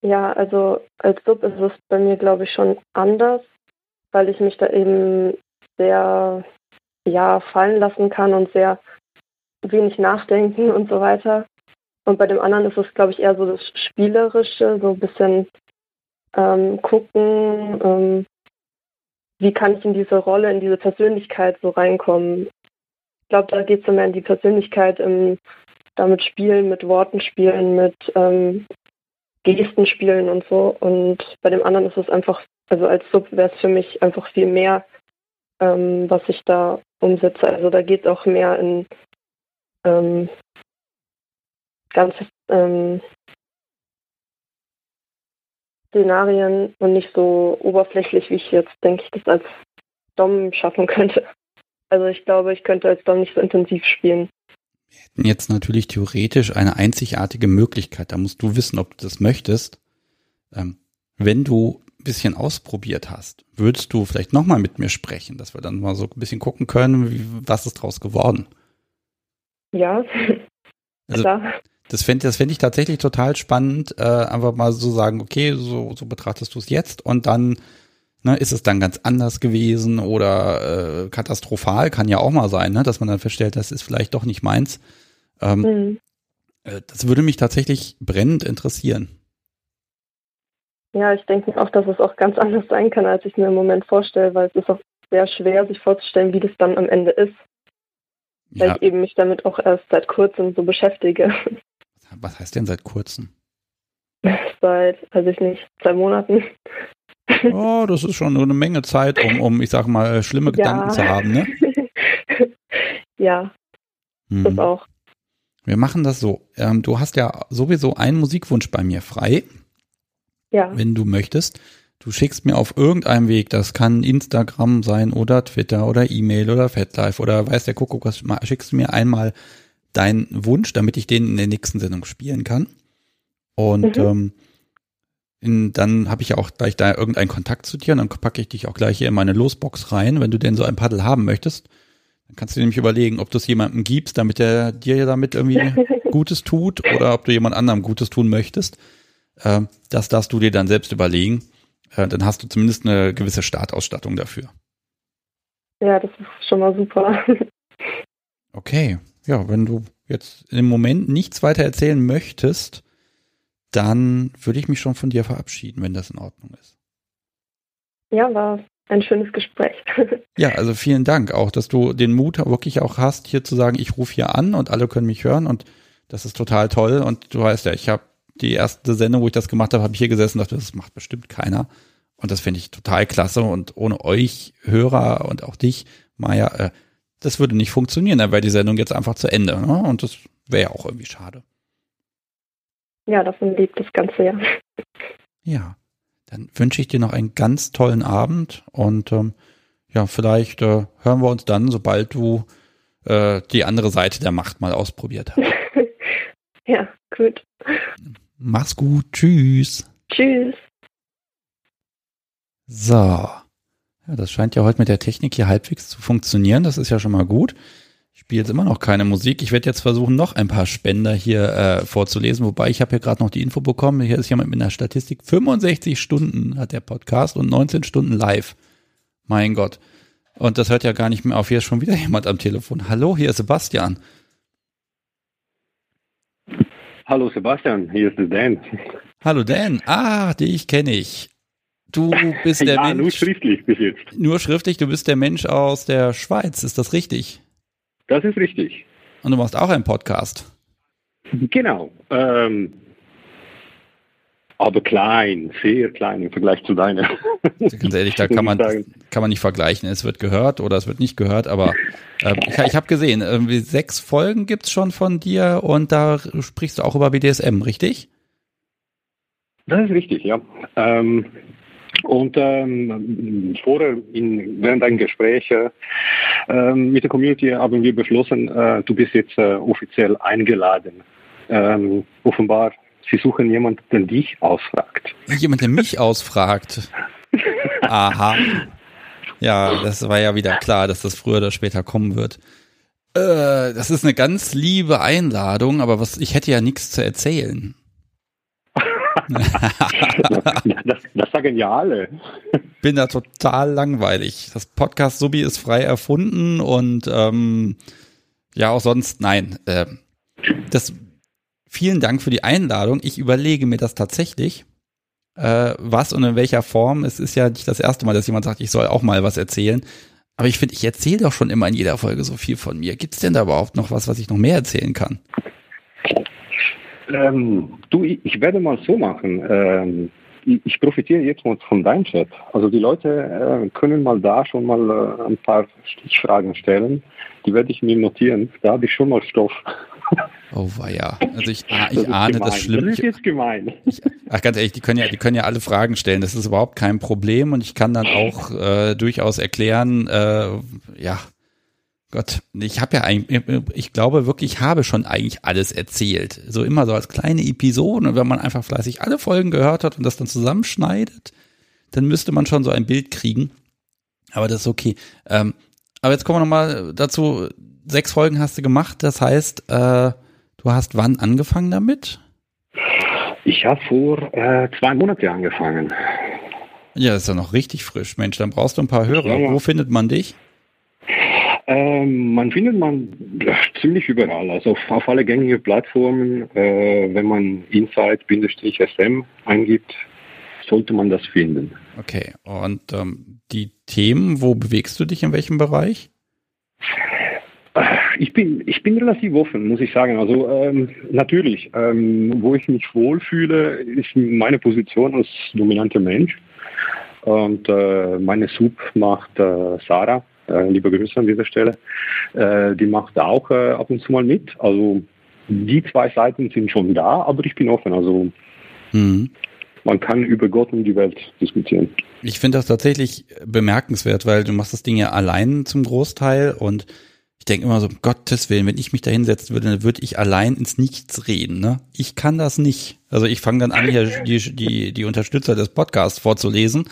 Ja, also als Sub ist es bei mir, glaube ich, schon anders, weil ich mich da eben sehr ja, fallen lassen kann und sehr wenig nachdenken und so weiter. Und bei dem anderen ist es, glaube ich, eher so das Spielerische, so ein bisschen ähm, gucken, ähm, wie kann ich in diese Rolle, in diese Persönlichkeit so reinkommen. Ich glaube, da geht es so mehr in die Persönlichkeit, im, damit spielen, mit Worten spielen, mit ähm, Gesten spielen und so. Und bei dem anderen ist es einfach, also als Sub wäre es für mich einfach viel mehr, ähm, was ich da umsetze. Also da geht es auch mehr in ähm, ganz ähm, Szenarien und nicht so oberflächlich, wie ich jetzt denke ich das als Dom schaffen könnte. Also ich glaube, ich könnte als Dom nicht so intensiv spielen. Wir hätten jetzt natürlich theoretisch eine einzigartige Möglichkeit. Da musst du wissen, ob du das möchtest. Ähm, wenn du ein bisschen ausprobiert hast, würdest du vielleicht nochmal mit mir sprechen, dass wir dann mal so ein bisschen gucken können, wie, was ist draus geworden? Ja, also, klar. Das fände das fänd ich tatsächlich total spannend, äh, einfach mal so sagen, okay, so, so betrachtest du es jetzt und dann ne, ist es dann ganz anders gewesen oder äh, katastrophal, kann ja auch mal sein, ne, dass man dann feststellt, das ist vielleicht doch nicht meins. Ähm, mhm. äh, das würde mich tatsächlich brennend interessieren. Ja, ich denke auch, dass es auch ganz anders sein kann, als ich mir im Moment vorstelle, weil es ist auch sehr schwer, sich vorzustellen, wie das dann am Ende ist. Weil ja. ich eben mich damit auch erst seit kurzem so beschäftige. Was heißt denn seit kurzem? Seit, weiß ich nicht, zwei Monaten. Oh, das ist schon eine Menge Zeit, um, um ich sag mal, schlimme ja. Gedanken zu haben, ne? ja, hm. das auch. Wir machen das so. Ähm, du hast ja sowieso einen Musikwunsch bei mir frei. Ja. Wenn du möchtest. Du schickst mir auf irgendeinem Weg, das kann Instagram sein oder Twitter oder E-Mail oder FatLife oder weiß der Kuckuck was, schickst du mir einmal deinen Wunsch, damit ich den in der nächsten Sendung spielen kann. Und mhm. ähm, in, dann habe ich ja auch gleich da irgendeinen Kontakt zu dir und dann packe ich dich auch gleich hier in meine Losbox rein, wenn du denn so ein Paddel haben möchtest. Dann kannst du dir nämlich überlegen, ob du es jemandem gibst, damit er dir ja damit irgendwie Gutes tut oder ob du jemand anderem Gutes tun möchtest. Äh, das darfst du dir dann selbst überlegen. Äh, dann hast du zumindest eine gewisse Startausstattung dafür. Ja, das ist schon mal super. Okay, ja, wenn du jetzt im Moment nichts weiter erzählen möchtest, dann würde ich mich schon von dir verabschieden, wenn das in Ordnung ist. Ja, war ein schönes Gespräch. ja, also vielen Dank auch, dass du den Mut wirklich auch hast, hier zu sagen, ich rufe hier an und alle können mich hören und das ist total toll. Und du weißt ja, ich habe die erste Sendung, wo ich das gemacht habe, habe ich hier gesessen und dachte, das macht bestimmt keiner. Und das finde ich total klasse. Und ohne euch, Hörer und auch dich, Maja, äh, das würde nicht funktionieren. Dann wäre die Sendung jetzt einfach zu Ende. Ne? Und das wäre ja auch irgendwie schade. Ja, davon lebt das Ganze ja. Ja, dann wünsche ich dir noch einen ganz tollen Abend und ähm, ja, vielleicht äh, hören wir uns dann, sobald du äh, die andere Seite der Macht mal ausprobiert hast. ja, gut. Mach's gut. Tschüss. Tschüss. So. Ja, das scheint ja heute mit der Technik hier halbwegs zu funktionieren. Das ist ja schon mal gut. Ich spiele jetzt immer noch keine Musik. Ich werde jetzt versuchen, noch ein paar Spender hier äh, vorzulesen. Wobei ich habe hier gerade noch die Info bekommen. Hier ist jemand mit einer Statistik. 65 Stunden hat der Podcast und 19 Stunden live. Mein Gott. Und das hört ja gar nicht mehr auf. Hier ist schon wieder jemand am Telefon. Hallo, hier ist Sebastian. Hallo Sebastian, hier ist der Dan. Hallo Dan. Ah, dich kenne ich. Du bist der ja, Mensch. Nur schriftlich bis jetzt. Nur schriftlich, du bist der Mensch aus der Schweiz, ist das richtig? Das ist richtig. Und du machst auch einen Podcast. Genau. Ähm, aber klein, sehr klein im Vergleich zu deiner. Ganz ehrlich, da kann man, kann man nicht vergleichen. Es wird gehört oder es wird nicht gehört, aber äh, ich, ich habe gesehen, irgendwie sechs Folgen gibt es schon von dir und da sprichst du auch über BDSM, richtig? Das ist richtig, ja. Ähm, und ähm, vorher, in, während ein Gespräch äh, mit der Community haben wir beschlossen, äh, du bist jetzt äh, offiziell eingeladen. Ähm, offenbar Sie suchen jemanden, der dich ausfragt. Jemand, der mich ausfragt. Aha. Ja, das war ja wieder klar, dass das früher oder später kommen wird. Äh, das ist eine ganz liebe Einladung, aber was, ich hätte ja nichts zu erzählen. das, das sagen ja alle. Bin da total langweilig. Das Podcast Subi ist frei erfunden und ähm, ja, auch sonst, nein. Äh, das, vielen Dank für die Einladung. Ich überlege mir das tatsächlich, äh, was und in welcher Form. Es ist ja nicht das erste Mal, dass jemand sagt, ich soll auch mal was erzählen. Aber ich finde, ich erzähle doch schon immer in jeder Folge so viel von mir. Gibt es denn da überhaupt noch was, was ich noch mehr erzählen kann? Ähm, du, ich, werde mal so machen. Ähm, ich, profitiere jetzt mal von deinem Chat. Also die Leute äh, können mal da schon mal äh, ein paar Stichfragen stellen. Die werde ich mir notieren. Da habe ich schon mal Stoff. Oh ja. Also ich, ah, ich das ahne gemein. das schlimm. Das ist jetzt gemein. Ich, ach ganz ehrlich, die können ja, die können ja alle Fragen stellen. Das ist überhaupt kein Problem und ich kann dann auch äh, durchaus erklären, äh, ja, Gott, ich habe ja eigentlich, ich glaube wirklich, ich habe schon eigentlich alles erzählt. So immer so als kleine Episoden und wenn man einfach fleißig alle Folgen gehört hat und das dann zusammenschneidet, dann müsste man schon so ein Bild kriegen. Aber das ist okay. Ähm, aber jetzt kommen wir nochmal dazu. Sechs Folgen hast du gemacht, das heißt, äh, du hast wann angefangen damit? Ich habe vor äh, zwei Monaten angefangen. Ja, ist ja noch richtig frisch, Mensch. Dann brauchst du ein paar Hörer. Ja, ja. Wo findet man dich? Ähm, man findet man ziemlich überall, also auf, auf alle gängigen Plattformen. Äh, wenn man Insight-SM eingibt, sollte man das finden. Okay, und ähm, die Themen, wo bewegst du dich in welchem Bereich? Ich bin, ich bin relativ offen, muss ich sagen. Also ähm, natürlich, ähm, wo ich mich wohlfühle, ist meine Position als dominanter Mensch. Und äh, meine Sub macht äh, Sarah äh, liebe Grüße an dieser Stelle, äh, die macht auch äh, ab und zu mal mit. Also die zwei Seiten sind schon da, aber ich bin offen. Also mhm. man kann über Gott und die Welt diskutieren. Ich finde das tatsächlich bemerkenswert, weil du machst das Ding ja allein zum Großteil und ich denke immer so, um Gottes Willen, wenn ich mich da hinsetzen würde, dann würde ich allein ins Nichts reden. Ne? Ich kann das nicht. Also ich fange dann an, hier die, die, die Unterstützer des Podcasts vorzulesen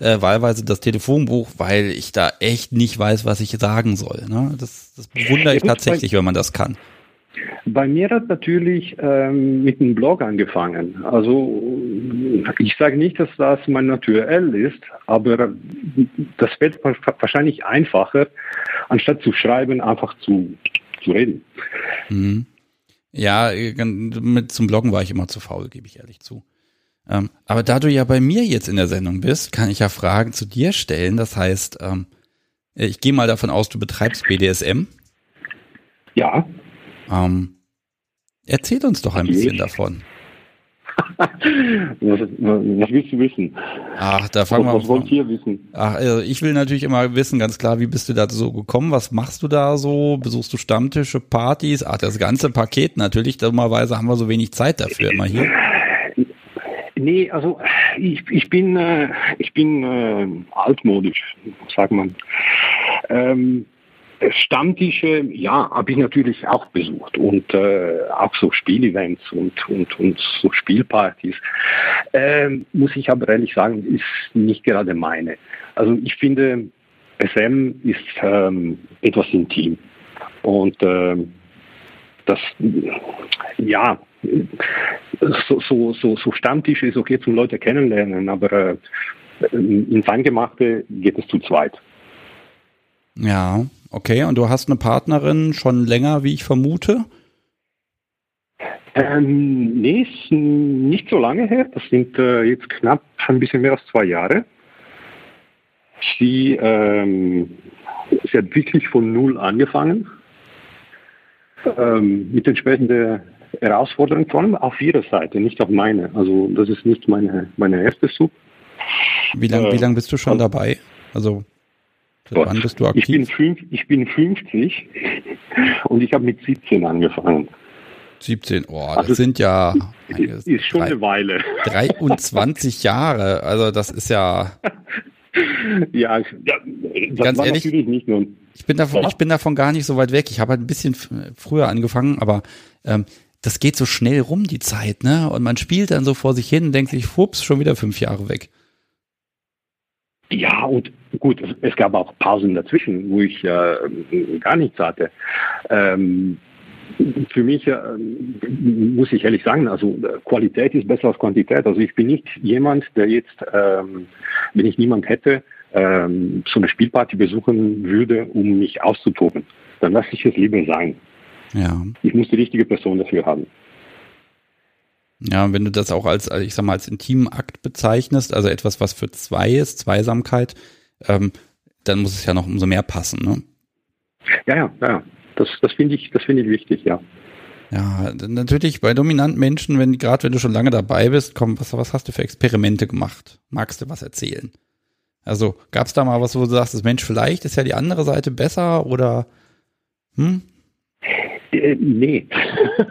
äh, wahlweise das Telefonbuch, weil ich da echt nicht weiß, was ich sagen soll. Ne? Das, das bewundere ich tatsächlich, wenn man das kann. Bei mir hat natürlich ähm, mit einem Blog angefangen. Also ich sage nicht, dass das mein Naturell ist, aber das wird wahrscheinlich einfacher, anstatt zu schreiben, einfach zu, zu reden. Mhm. Ja, mit zum Bloggen war ich immer zu faul, gebe ich ehrlich zu. Ähm, aber da du ja bei mir jetzt in der Sendung bist, kann ich ja Fragen zu dir stellen. Das heißt, ähm, ich gehe mal davon aus, du betreibst BDSM. Ja. Ähm, erzähl uns doch ein okay. bisschen davon. was, was, willst du wissen? Ach, da fangen wir Was wollt ihr wissen? Ach, also ich will natürlich immer wissen, ganz klar, wie bist du da so gekommen? Was machst du da so? Besuchst du Stammtische, Partys? Ach, das ganze Paket natürlich. Dummerweise haben wir so wenig Zeit dafür immer hier. Nee, also ich, ich bin, äh, ich bin äh, altmodisch, sagt man. Ähm, Stammtische, ja, habe ich natürlich auch besucht und äh, auch so Spielevents und, und, und so Spielpartys. Ähm, muss ich aber ehrlich sagen, ist nicht gerade meine. Also ich finde, SM ist ähm, etwas intim und ähm, das, ja, so, so, so, so Stammtisch ist okay zum Leute kennenlernen, aber äh, ins Eingemachte geht es zu zweit. Ja, okay. Und du hast eine Partnerin schon länger, wie ich vermute? Ähm, nee, ist nicht so lange her. Das sind äh, jetzt knapp ein bisschen mehr als zwei Jahre. Sie, ähm, sie hat wirklich von null angefangen. Ähm, mit entsprechenden Herausforderung, vor allem auf ihrer Seite, nicht auf meine. Also das ist nicht meine, meine erste Sub. Wie lange äh, wie lang bist du schon also, dabei? Also wann bist du aktiv? Ich bin, fünf, ich bin 50 und ich habe mit 17 angefangen. 17, oh, das also sind ja ist, ist schon drei, eine Weile. 23 Jahre, also das ist ja ja, ganz ehrlich, nicht nur ich bin davon, ich bin davon gar nicht so weit weg. Ich habe halt ein bisschen früher angefangen, aber ähm, das geht so schnell rum, die Zeit, ne? Und man spielt dann so vor sich hin und denkt sich, fups, schon wieder fünf Jahre weg. Ja, und gut, es gab auch Pausen dazwischen, wo ich äh, gar nichts hatte. Ähm, für mich äh, muss ich ehrlich sagen, also Qualität ist besser als Quantität. Also ich bin nicht jemand, der jetzt, ähm, wenn ich niemand hätte, ähm, so eine Spielparty besuchen würde, um mich auszutoben. Dann lasse ich es lieber sein. Ja. Ich muss die richtige Person dafür haben. Ja, wenn du das auch als, ich sag mal, als intimen Akt bezeichnest, also etwas, was für zwei ist, Zweisamkeit, ähm, dann muss es ja noch umso mehr passen, ne? Ja, ja, ja. Das, das finde ich, das finde ich wichtig, ja. Ja, natürlich bei dominanten Menschen, wenn gerade wenn du schon lange dabei bist, komm, was, was hast du für Experimente gemacht? Magst du was erzählen? Also gab es da mal was, wo du sagst, das Mensch, vielleicht ist ja die andere Seite besser oder hm? Äh, nee.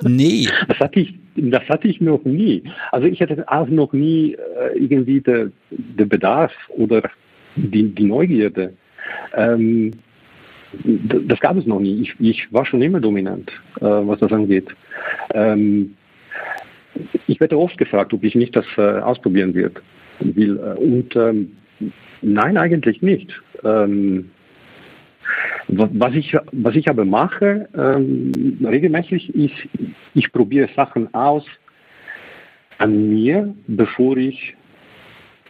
Nee. Das hatte ich, das hatte ich noch nie. Also ich hatte auch noch nie äh, irgendwie den de Bedarf oder die, die Neugierde. Ähm, das gab es noch nie. Ich, ich war schon immer dominant, äh, was das angeht. Ähm, ich werde oft gefragt, ob ich nicht das äh, ausprobieren wird, will. Äh, und ähm, nein, eigentlich nicht. Ähm, was ich, was ich aber mache, ähm, regelmäßig, ist, ich probiere Sachen aus an mir, bevor ich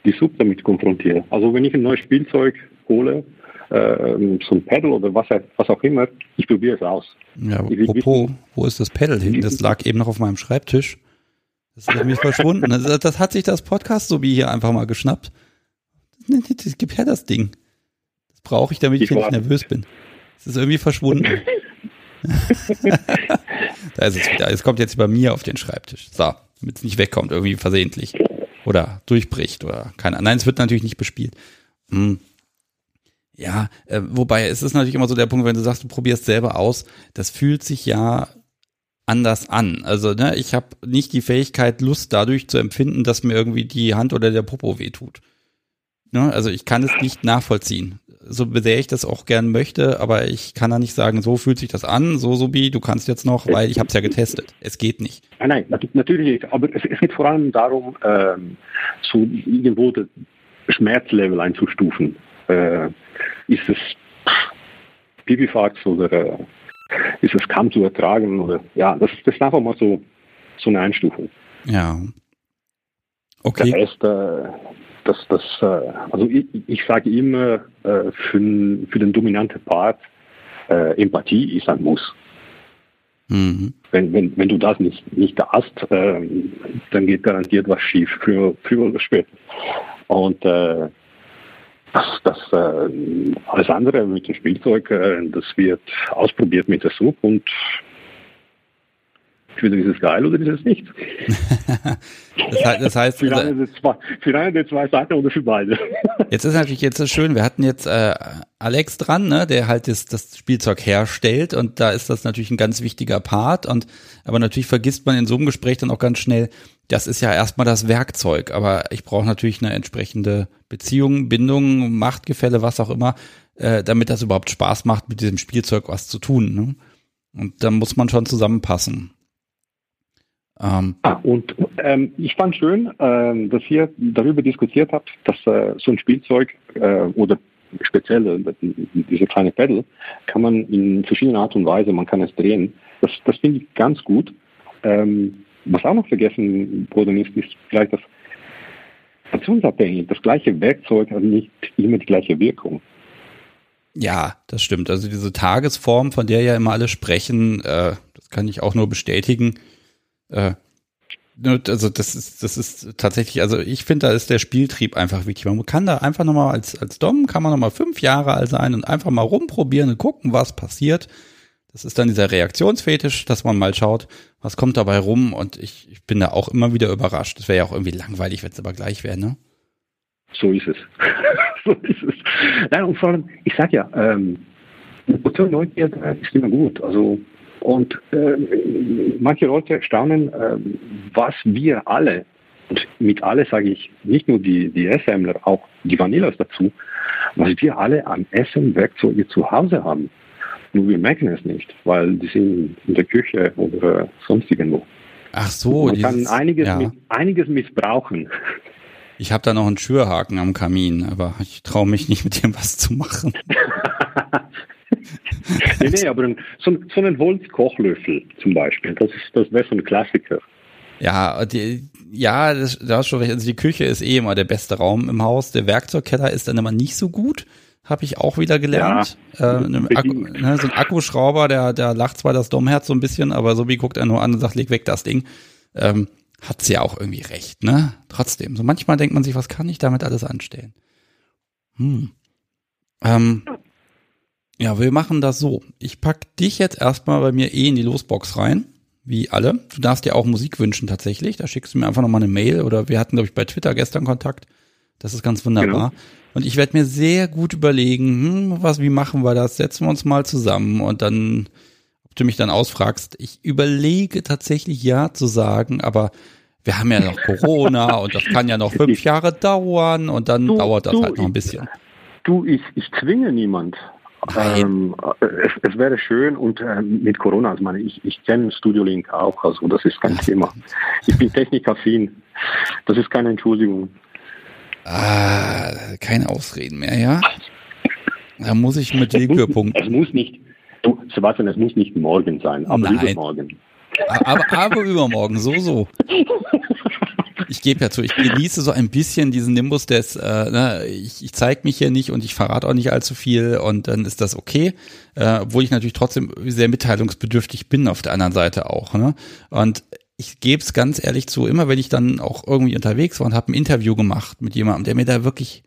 die Sub damit konfrontiere. Also wenn ich ein neues Spielzeug hole, äh, so ein Pedal oder was, was auch immer, ich probiere es aus. Ja, apropos, wo ist das Pedal hin? Das lag eben noch auf meinem Schreibtisch. Das ist nämlich verschwunden. Das, das, hat sich das Podcast so wie hier einfach mal geschnappt. Gib her das Ding. Brauche ich, damit ich, ich nicht nervös bin. Es ist irgendwie verschwunden. da ist es wieder. Es kommt jetzt bei mir auf den Schreibtisch. So, damit es nicht wegkommt, irgendwie versehentlich. Oder durchbricht oder keine Nein, es wird natürlich nicht bespielt. Hm. Ja, äh, wobei es ist natürlich immer so der Punkt, wenn du sagst, du probierst selber aus, das fühlt sich ja anders an. Also, ne, ich habe nicht die Fähigkeit, Lust dadurch zu empfinden, dass mir irgendwie die Hand oder der Popo wehtut. Ne, also ich kann es nicht nachvollziehen so sehr ich das auch gern möchte, aber ich kann da nicht sagen, so fühlt sich das an, so Sobi, du kannst jetzt noch, weil ich habe es ja getestet. Es geht nicht. Nein, nein, natürlich nicht. Aber es, es geht vor allem darum, ähm, zu irgendwo das Schmerzlevel einzustufen. Äh, ist es Pipifax oder äh, ist es kaum zu ertragen oder ja, das, das ist einfach mal so, so eine Einstufung. Ja. Okay. Der Rest, äh, das, das, äh, also ich, ich sage immer, äh, für, für den dominanten Part, äh, Empathie ist ein Muss. Mhm. Wenn, wenn, wenn du das nicht, nicht hast, äh, dann geht garantiert was schief, früher, früher oder später. Und äh, das, das alles andere mit dem Spielzeug, das wird ausprobiert mit der Sub und entweder ist es geil oder ist es nicht. das, heißt, das heißt für, eine der zwei, für eine der zwei Seiten oder für beide. jetzt ist natürlich jetzt so schön, wir hatten jetzt äh, Alex dran, ne, der halt das, das Spielzeug herstellt und da ist das natürlich ein ganz wichtiger Part und aber natürlich vergisst man in so einem Gespräch dann auch ganz schnell, das ist ja erstmal das Werkzeug, aber ich brauche natürlich eine entsprechende Beziehung, Bindung, Machtgefälle, was auch immer, äh, damit das überhaupt Spaß macht, mit diesem Spielzeug was zu tun. Ne? Und da muss man schon zusammenpassen. Ähm, ah, und ähm, ich fand schön, ähm, dass ihr darüber diskutiert habt, dass äh, so ein Spielzeug äh, oder speziell äh, diese kleine Pedal kann man in verschiedenen Art und Weise, man kann es drehen. Das, das finde ich ganz gut. Ähm, was auch noch vergessen worden ist, ist vielleicht das situationsabhängig. Das gleiche Werkzeug hat nicht immer die gleiche Wirkung. Ja, das stimmt. Also diese Tagesform, von der ja immer alle sprechen, äh, das kann ich auch nur bestätigen äh, ne, also das ist, das ist tatsächlich, also ich finde, da ist der Spieltrieb einfach wichtig. Man kann da einfach nochmal als, als Dom kann man nochmal fünf Jahre alt sein und einfach mal rumprobieren und gucken, was passiert. Das ist dann dieser Reaktionsfetisch, dass man mal schaut, was kommt dabei rum und ich, ich bin da auch immer wieder überrascht. Das wäre ja auch irgendwie langweilig, wenn es aber gleich wäre, ne? So ist es. so ist es. Nein, und vor allem, ich sag ja, ähm, Portion Neugierde ist immer gut. Also und äh, manche Leute staunen, äh, was wir alle, und mit alle sage ich nicht nur die, die SMler, auch die Vanillas dazu, was wir alle an Essen, Werkzeuge zu Hause haben. nur wir merken es nicht, weil die sind in der Küche oder sonst irgendwo. Ach so, Man dieses, kann einiges, ja. mit, einiges missbrauchen. Ich habe da noch einen Schürhaken am Kamin, aber ich traue mich nicht mit dem was zu machen. nee, nee, aber ein, so, ein- so einen Holzkochlöffel zum Beispiel, das, ist, das wäre so ein Klassiker. Ja, die, ja, das, da hast du recht. Also die Küche ist eh immer der beste Raum im Haus. Der Werkzeugkeller ist dann immer nicht so gut. Habe ich auch wieder gelernt. äh, ne, Akku, ne, so ein Akkuschrauber, der, der lacht zwar das Domherz so ein bisschen, aber so wie guckt er nur an und sagt, leg weg das Ding. Ähm, hat's ja auch irgendwie recht, ne? Trotzdem. So manchmal denkt man sich, was kann ich damit alles anstellen? Hm. Ähm, ja, wir machen das so. Ich pack dich jetzt erstmal bei mir eh in die Losbox rein wie alle. Du darfst dir auch Musik wünschen tatsächlich. Da schickst du mir einfach nochmal eine Mail oder wir hatten, glaube ich, bei Twitter gestern Kontakt. Das ist ganz wunderbar. Und ich werde mir sehr gut überlegen, hm, was, wie machen wir das? Setzen wir uns mal zusammen und dann, ob du mich dann ausfragst, ich überlege tatsächlich ja zu sagen, aber wir haben ja noch Corona und das kann ja noch fünf Jahre dauern und dann Du- dauert das du, halt noch ein bisschen. Du, ich, ich zwinge niemand. Ähm, es, es wäre schön und äh, mit Corona, also meine, ich, ich kenne Studio Link auch, also das ist kein Thema. Ich bin technikaffin. Das ist keine Entschuldigung. Ah, keine Ausreden mehr, ja? Da muss ich mit Willkürpunkten. Es muss nicht, du, Sebastian, es muss nicht morgen sein, aber Nein. übermorgen. Aber, aber übermorgen, so, so. Ich gebe ja zu, ich genieße so ein bisschen diesen Nimbus des, äh, ne, ich, ich zeige mich hier nicht und ich verrate auch nicht allzu viel und dann ist das okay, äh, obwohl ich natürlich trotzdem sehr mitteilungsbedürftig bin auf der anderen Seite auch. Ne? Und ich gebe es ganz ehrlich zu, immer wenn ich dann auch irgendwie unterwegs war und habe ein Interview gemacht mit jemandem, der mir da wirklich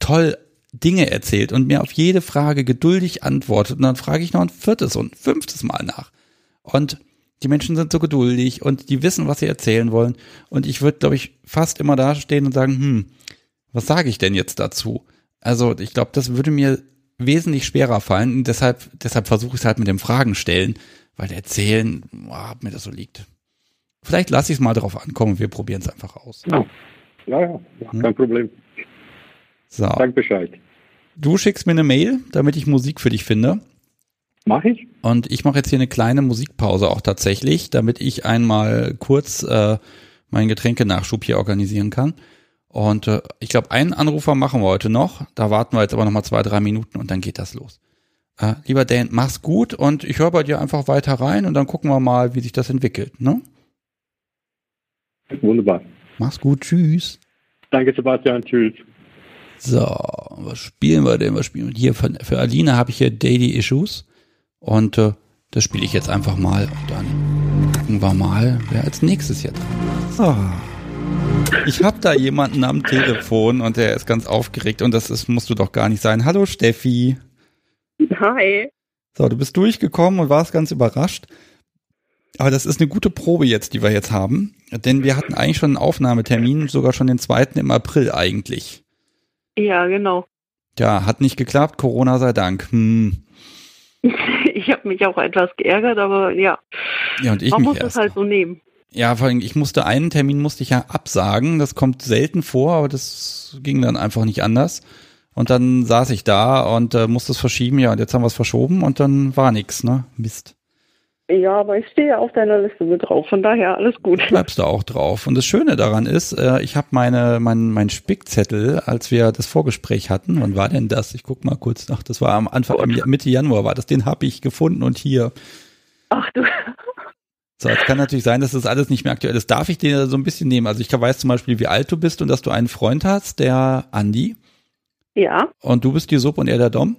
toll Dinge erzählt und mir auf jede Frage geduldig antwortet und dann frage ich noch ein viertes und fünftes Mal nach. Und die Menschen sind so geduldig und die wissen, was sie erzählen wollen. Und ich würde, glaube ich, fast immer da stehen und sagen, hm, was sage ich denn jetzt dazu? Also ich glaube, das würde mir wesentlich schwerer fallen. Und deshalb, deshalb versuche ich es halt mit dem Fragen stellen, weil erzählen, boah, mir das so liegt. Vielleicht lasse ich es mal drauf ankommen und wir probieren es einfach aus. Ja, ja, ja, Hm? kein Problem. So, Sag Bescheid. du schickst mir eine Mail, damit ich Musik für dich finde. Mach ich? Und ich mache jetzt hier eine kleine Musikpause auch tatsächlich, damit ich einmal kurz äh, meinen Getränkenachschub hier organisieren kann. Und äh, ich glaube, einen Anrufer machen wir heute noch. Da warten wir jetzt aber noch mal zwei, drei Minuten und dann geht das los. Äh, lieber Dan, mach's gut und ich höre bei dir einfach weiter rein und dann gucken wir mal, wie sich das entwickelt. Ne? Wunderbar. Mach's gut, tschüss. Danke, Sebastian. Tschüss. So, was spielen wir denn? Was spielen wir? Hier für, für Alina habe ich hier Daily Issues und äh, das spiele ich jetzt einfach mal und dann gucken wir mal, wer als nächstes hier dran ist. So. Ich habe da jemanden am Telefon und der ist ganz aufgeregt und das ist, musst du doch gar nicht sein. Hallo Steffi. Hi. So, du bist durchgekommen und warst ganz überrascht. Aber das ist eine gute Probe jetzt, die wir jetzt haben, denn wir hatten eigentlich schon einen Aufnahmetermin, sogar schon den zweiten im April eigentlich. Ja, genau. Ja, hat nicht geklappt, Corona sei Dank. Hm. Ich habe mich auch etwas geärgert, aber ja, Ja, und ich man muss es erst. halt so nehmen. Ja, vor allem, ich musste einen Termin musste ich ja absagen. Das kommt selten vor, aber das ging dann einfach nicht anders. Und dann saß ich da und äh, musste es verschieben. Ja, und jetzt haben wir es verschoben und dann war nix, ne? Mist. Ja, aber ich stehe auf deiner Liste mit drauf, von daher alles gut. Bleibst du auch drauf. Und das Schöne daran ist, äh, ich habe meine mein mein Spickzettel, als wir das Vorgespräch hatten. Wann war denn das? Ich guck mal kurz nach. Das war am Anfang am Mitte Januar war das. Den habe ich gefunden und hier. Ach du, So, es kann natürlich sein, dass das alles nicht mehr aktuell ist. Darf ich dir so ein bisschen nehmen? Also ich weiß zum Beispiel, wie alt du bist und dass du einen Freund hast, der Andi. ja, Und du bist die Sub und er der Dom.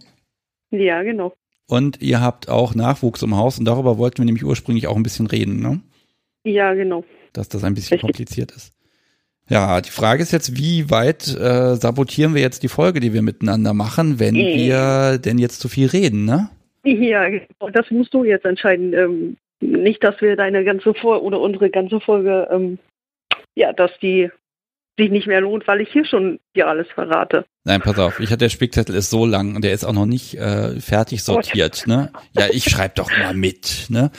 ja, genau. Und ihr habt auch Nachwuchs im Haus und darüber wollten wir nämlich ursprünglich auch ein bisschen reden, ne? Ja, genau. Dass das ein bisschen Richtig. kompliziert ist. Ja, die Frage ist jetzt, wie weit äh, sabotieren wir jetzt die Folge, die wir miteinander machen, wenn Äh. wir denn jetzt zu viel reden, ne? Ja, genau. Das musst du jetzt entscheiden. Ähm, nicht, dass wir deine ganze Folge oder unsere ganze Folge, ähm, ja, dass die sich nicht mehr lohnt, weil ich hier schon dir alles verrate. Nein, pass auf, ich hatte der Spickzettel ist so lang und der ist auch noch nicht äh, fertig sortiert, ne? Ja, ich schreibe doch immer mit, ne?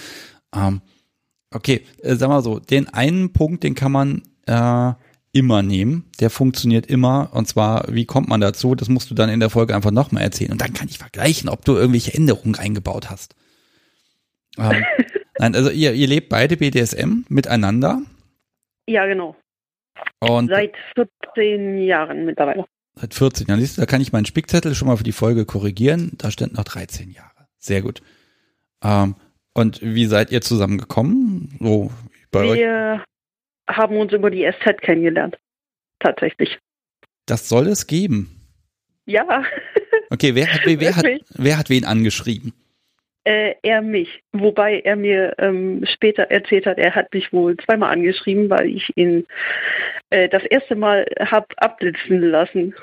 Ähm, okay, äh, sag mal so, den einen Punkt, den kann man äh, immer nehmen. Der funktioniert immer. Und zwar, wie kommt man dazu? Das musst du dann in der Folge einfach nochmal erzählen. Und dann kann ich vergleichen, ob du irgendwelche Änderungen eingebaut hast. Ähm, nein, also ihr, ihr lebt beide BDSM miteinander. Ja, genau. Und Seit 14 Jahren mittlerweile. Seit 14 Jahren. Siehst du, da kann ich meinen Spickzettel schon mal für die Folge korrigieren. Da stand noch 13 Jahre. Sehr gut. Ähm, und wie seid ihr zusammengekommen? So bei euch? Wir haben uns über die SZ kennengelernt. Tatsächlich. Das soll es geben. Ja, Okay, wer hat, wer, hat, wer hat wen angeschrieben? Äh, er mich. Wobei er mir ähm, später erzählt hat, er hat mich wohl zweimal angeschrieben, weil ich ihn äh, das erste Mal hab abblitzen lassen.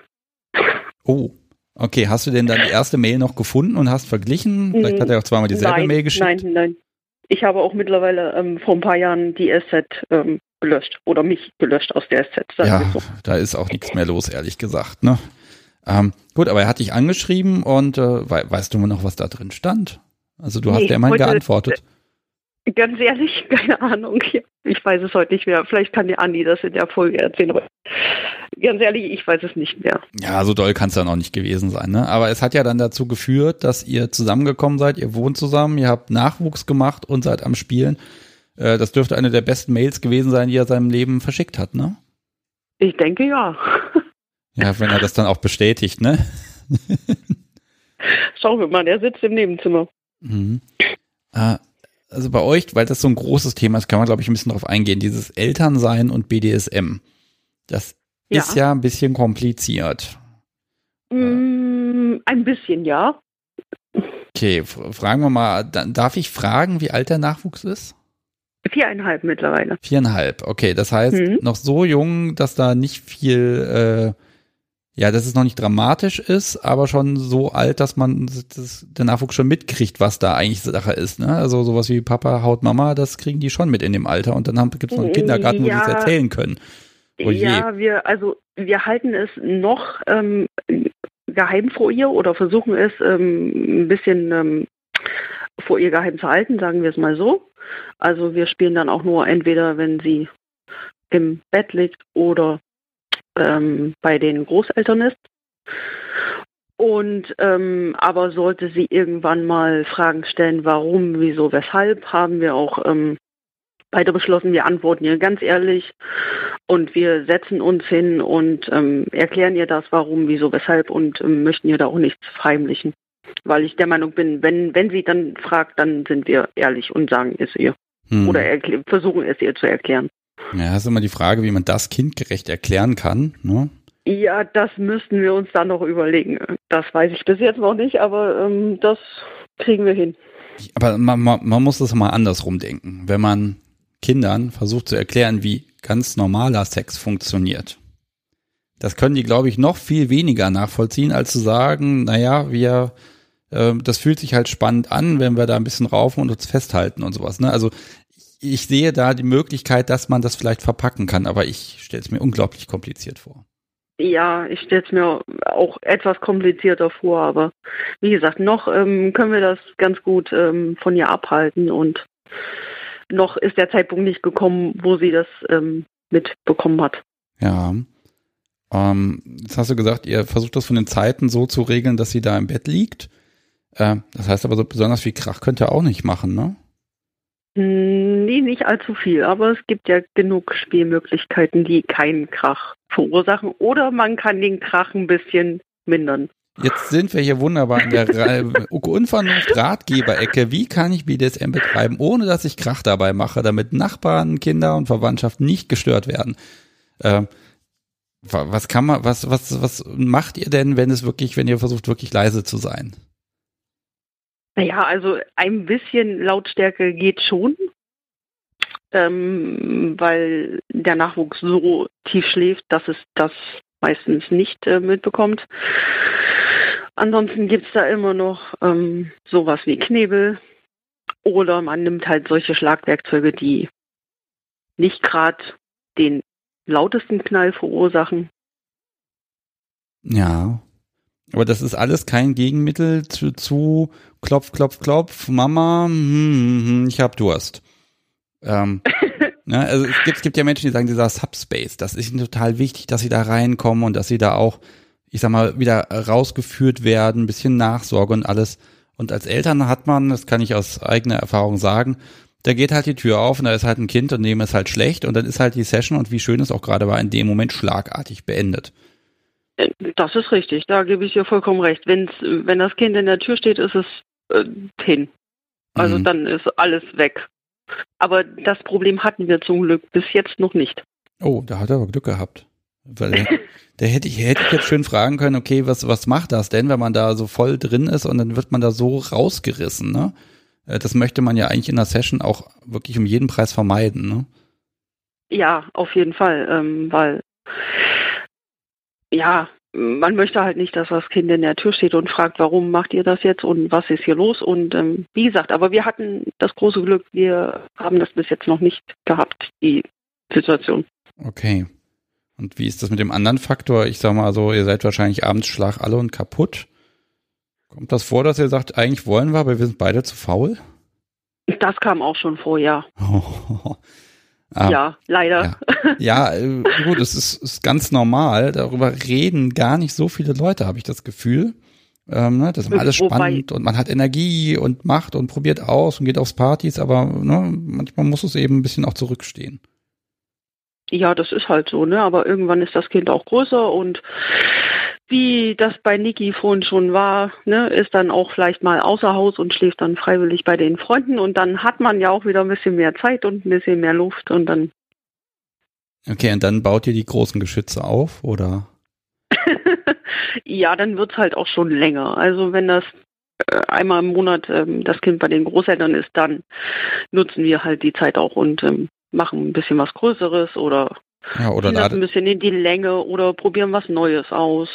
Oh, okay. Hast du denn dann die erste Mail noch gefunden und hast verglichen? Vielleicht hat er auch zweimal dieselbe nein, Mail geschickt. Nein, nein. Ich habe auch mittlerweile ähm, vor ein paar Jahren die SZ ähm, gelöscht oder mich gelöscht aus der SZ. Ja, so. da ist auch nichts mehr los, ehrlich gesagt. Ne? Ähm, gut, aber er hat dich angeschrieben und äh, wei weißt du noch, was da drin stand? Also du hast Nee, ja immerhin geantwortet. Ganz ehrlich, keine Ahnung. Ich weiß es heute nicht mehr. Vielleicht kann die Andi das in der Folge erzählen. Ganz ehrlich, ich weiß es nicht mehr. Ja, so doll kann es ja noch nicht gewesen sein. Ne? Aber es hat ja dann dazu geführt, dass ihr zusammengekommen seid, ihr wohnt zusammen, ihr habt Nachwuchs gemacht und seid am Spielen. Äh, das dürfte eine der besten Mails gewesen sein, die er seinem Leben verschickt hat, ne? Ich denke ja. Ja, wenn er das dann auch bestätigt, ne? Schauen wir mal, der sitzt im Nebenzimmer. Mhm. Äh, also bei euch, weil das so ein großes Thema ist, kann man, glaube ich, ein bisschen drauf eingehen. Dieses Elternsein und BDSM. Das Ja. ist ja ein bisschen kompliziert. Mm, ein bisschen, ja. Okay, fragen wir mal, darf ich fragen, wie alt der Nachwuchs ist? Viereinhalb mittlerweile. Viereinhalb, okay. Das heißt, Mhm. noch so jung, dass da nicht viel, äh, ja, dass es noch nicht dramatisch ist, aber schon so alt, dass man das, der Nachwuchs schon mitkriegt, was da eigentlich Sache ist. Ne? Also sowas wie Papa haut Mama, das kriegen die schon mit in dem Alter. Und dann gibt es noch einen Kindergarten, wo die es Ja. erzählen können. Oh. Ja, wir, also wir halten es noch ähm, geheim vor ihr oder versuchen es ähm, ein bisschen ähm, vor ihr geheim zu halten, sagen wir es mal so. Also wir spielen dann auch nur entweder, wenn sie im Bett liegt oder ähm, bei den Großeltern ist. Und ähm, aber sollte sie irgendwann mal Fragen stellen, warum, wieso, weshalb, haben wir auch ähm, beide beschlossen, wir antworten ihr ganz ehrlich und wir setzen uns hin und ähm, erklären ihr das, warum, wieso, weshalb und ähm, möchten ihr da auch nichts verheimlichen. Weil ich der Meinung bin, wenn, wenn sie dann fragt, dann sind wir ehrlich und sagen es ihr. Hm. Oder versuchen es ihr zu erklären. Ja, ist immer die Frage, wie man das kindgerecht erklären kann. Ne? Ja, das müssten wir uns dann noch überlegen. Das weiß ich bis jetzt noch nicht, aber ähm, das kriegen wir hin. Aber man, man, man muss das mal andersrum denken. Wenn man Kindern versucht zu erklären, wie ganz normaler Sex funktioniert. Das können die, glaube ich, noch viel weniger nachvollziehen, als zu sagen, naja, wir, äh, das fühlt sich halt spannend an, wenn wir da ein bisschen raufen und uns festhalten und sowas. Ne? Also ich, sehe da die Möglichkeit, dass man das vielleicht verpacken kann, aber ich stelle es mir unglaublich kompliziert vor. Ja, ich stelle es mir auch etwas komplizierter vor, aber wie gesagt, noch ähm, können wir das ganz gut ähm, von ihr abhalten und noch ist der Zeitpunkt nicht gekommen, wo sie das ähm, mitbekommen hat. Ja. Ähm, jetzt hast du gesagt, ihr versucht das von den Zeiten so zu regeln, dass sie da im Bett liegt. Äh, das heißt aber so besonders viel Krach könnt ihr auch nicht machen, ne? Hm, Nee, nicht allzu viel, aber es gibt ja genug Spielmöglichkeiten, die keinen Krach verursachen. Oder man kann den Krach ein bisschen mindern. Jetzt sind wir hier wunderbar in der Ra- Unvernunft Ratgeberecke. Wie kann ich BDSM betreiben, ohne dass ich Krach dabei mache, damit Nachbarn, Kinder und Verwandtschaft nicht gestört werden? Ähm, wa- was kann man, was, was, was macht ihr denn, wenn es wirklich, wenn ihr versucht, wirklich leise zu sein? Naja, also ein bisschen Lautstärke geht schon, ähm, weil der Nachwuchs so tief schläft, dass es das meistens nicht äh, mitbekommt. Ansonsten gibt's da immer noch ähm, sowas wie Knebel oder man nimmt halt solche Schlagwerkzeuge, die nicht gerade den lautesten Knall verursachen. Ja. Aber das ist alles kein Gegenmittel zu, zu Klopf, Klopf, Klopf, Mama, hm, hm, hm, ich hab Durst. Ähm, Ne? Also es gibt, es gibt ja Menschen, die sagen, dieser Subspace, das ist ihnen total wichtig, dass sie da reinkommen und dass sie da auch, ich sag mal, wieder rausgeführt werden, ein bisschen Nachsorge und alles. Und als Eltern hat man, das kann ich aus eigener Erfahrung sagen, da geht halt die Tür auf und da ist halt ein Kind und dem ist halt schlecht und dann ist halt die Session und wie schön es auch gerade war, in dem Moment schlagartig beendet. Äh, das ist richtig, da gebe ich dir vollkommen recht. Wenn's, wenn das Kind in der Tür steht, ist es äh, hin. Also mhm. dann ist alles weg. Aber das Problem hatten wir zum Glück bis jetzt noch nicht. Oh, da hat er aber Glück gehabt. Weil der hätte ich, hätte ich jetzt schön fragen können, okay, was, was macht das denn, wenn man da so voll drin ist und dann wird man da so rausgerissen, ne? Äh, das möchte man ja eigentlich in der Session auch wirklich um jeden Preis vermeiden, ne? Ja, auf jeden Fall, ähm, weil ja, man möchte halt nicht, dass das Kind in der Tür steht und fragt, warum macht ihr das jetzt und was ist hier los? Und ähm, wie gesagt, aber wir hatten das große Glück, wir haben das bis jetzt noch nicht gehabt, die Situation. Okay. Und wie ist das mit dem anderen Faktor? Ich sag mal so, ihr seid wahrscheinlich abends schlag alle und kaputt. Kommt das vor, dass ihr sagt, eigentlich wollen wir, aber wir sind beide zu faul? Das kam auch schon vor, ja. Ah, ja, leider. Ja, ja äh, gut, es ist, ist ganz normal. Darüber reden gar nicht so viele Leute, habe ich das Gefühl. Ähm, ne, das ist alles spannend und man hat Energie und macht und probiert aus und geht aufs Partys, aber ne, manchmal muss es eben ein bisschen auch zurückstehen. Ja, das ist halt so, ne? Aber irgendwann ist das Kind auch größer und wie das bei Niki vorhin schon war, ne, ist dann auch vielleicht mal außer Haus und schläft dann freiwillig bei den Freunden und dann hat man ja auch wieder ein bisschen mehr Zeit und ein bisschen mehr Luft und dann. Okay, und dann baut ihr die großen Geschütze auf, oder? ja, dann wird's halt auch schon länger. Also wenn das äh, einmal im Monat ähm, das Kind bei den Großeltern ist, dann nutzen wir halt die Zeit auch und ähm, machen ein bisschen was Größeres oder ja, oder ein bisschen in die Länge oder probieren was Neues aus.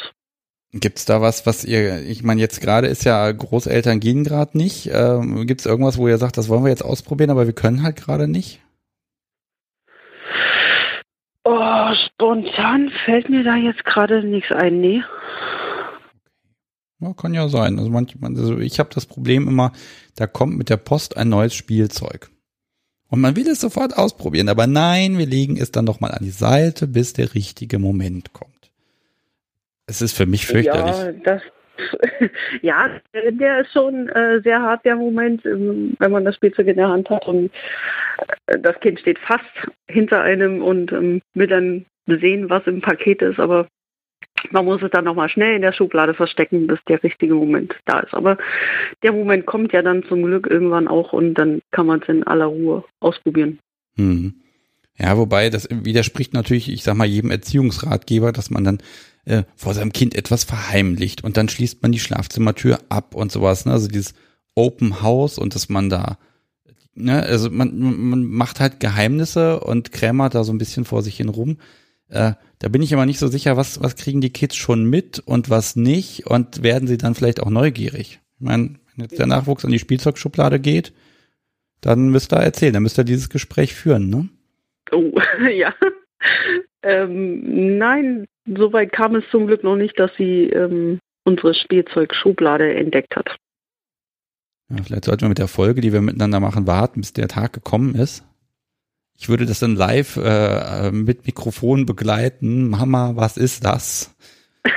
Gibt's da was, was ihr, ich meine, jetzt gerade ist ja Großeltern gehen gerade nicht. Ähm, Gibt's irgendwas, wo ihr sagt, das wollen wir jetzt ausprobieren, aber wir können halt gerade nicht? Oh, spontan fällt mir da jetzt gerade nichts ein, nee. Ja, kann ja sein. Also manchmal, also ich habe das Problem immer, da kommt mit der Post ein neues Spielzeug. Und man will es sofort ausprobieren, aber nein, wir legen es dann noch mal an die Seite, bis der richtige Moment kommt. Es ist für mich fürchterlich. Ja, das, ja der ist schon äh, sehr hart, der Moment, ähm, wenn man das Spielzeug in der Hand hat und äh, das Kind steht fast hinter einem und ähm, will dann sehen, was im Paket ist, aber man muss es dann nochmal schnell in der Schublade verstecken, bis der richtige Moment da ist. Aber der Moment kommt ja dann zum Glück irgendwann auch und dann kann man es in aller Ruhe ausprobieren. Hm. Ja, wobei das widerspricht natürlich, ich sag mal, jedem Erziehungsratgeber, dass man dann äh, vor seinem Kind etwas verheimlicht und dann schließt man die Schlafzimmertür ab und sowas. Ne? Also dieses Open House und dass man da, ne, also man, man macht halt Geheimnisse und krämert da so ein bisschen vor sich hin rum. Äh, da bin ich immer nicht so sicher, was, was kriegen die Kids schon mit und was nicht und werden sie dann vielleicht auch neugierig. Ich meine, wenn jetzt der Nachwuchs an die Spielzeugschublade geht, dann müsst ihr erzählen, dann müsst ihr dieses Gespräch führen, ne? Oh, ja. Ähm, nein, soweit kam es zum Glück noch nicht, dass sie ähm, unsere Spielzeugschublade entdeckt hat. Ja, vielleicht sollten wir mit der Folge, die wir miteinander machen, warten, bis der Tag gekommen ist. Ich würde das dann live äh, mit Mikrofon begleiten. Mama, was ist das?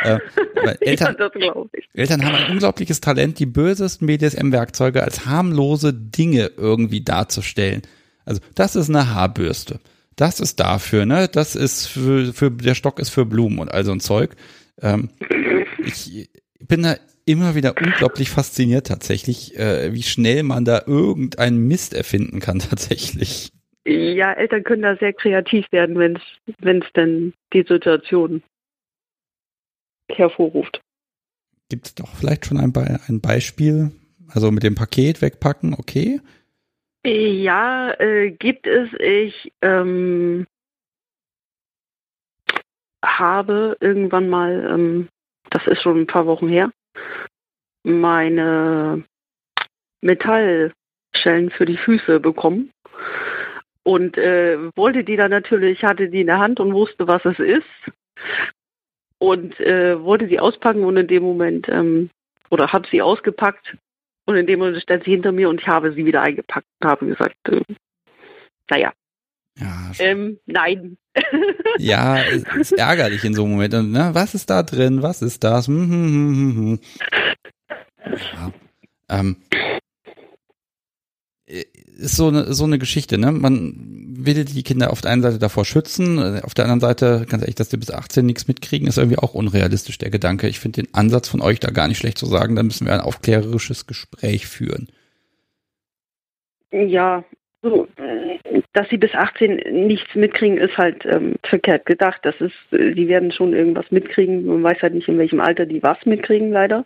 Äh, Eltern, ja, Eltern haben ein unglaubliches Talent, die bösesten BDSM-Werkzeuge als harmlose Dinge irgendwie darzustellen. Also das ist eine Haarbürste das ist dafür, ne? Das ist für, für der Stock ist für Blumen und all so ein Zeug. Ähm, ich bin da immer wieder unglaublich fasziniert tatsächlich, äh, wie schnell man da irgendeinen Mist erfinden kann tatsächlich. Ja, Eltern können da sehr kreativ werden, wenn es wenn es denn die Situation hervorruft. Gibt es doch vielleicht schon ein, Be ein Beispiel? Also mit dem Paket wegpacken, okay. Ja, äh, gibt es. Ich ähm, habe irgendwann mal, ähm, das ist schon ein paar Wochen her, meine Metallschellen für die Füße bekommen. Und äh, wollte die dann natürlich, hatte die in der Hand und wusste, was es ist. Und äh, wollte sie auspacken und in dem Moment, ähm, oder habe sie ausgepackt und in dem Moment stand sie hinter mir und ich habe sie wieder eingepackt und habe gesagt, äh, naja. Ja, Ähm, nein. ja, es ist ärgerlich in so einem Moment. Und, ne, was ist da drin? Was ist das? Hm, hm, hm. Ja, ähm, ist so eine, so eine Geschichte, ne? Man will die Kinder auf der einen Seite davor schützen, auf der anderen Seite, ganz ehrlich, dass die bis 18 nichts mitkriegen, ist irgendwie auch unrealistisch, der Gedanke. Ich finde den Ansatz von euch da gar nicht schlecht zu sagen, da müssen wir ein aufklärerisches Gespräch führen. Ja, so, äh, dass sie bis 18 nichts mitkriegen, ist halt ähm, verkehrt gedacht. Das ist, äh, die werden schon irgendwas mitkriegen. Man weiß halt nicht, in welchem Alter die was mitkriegen, leider.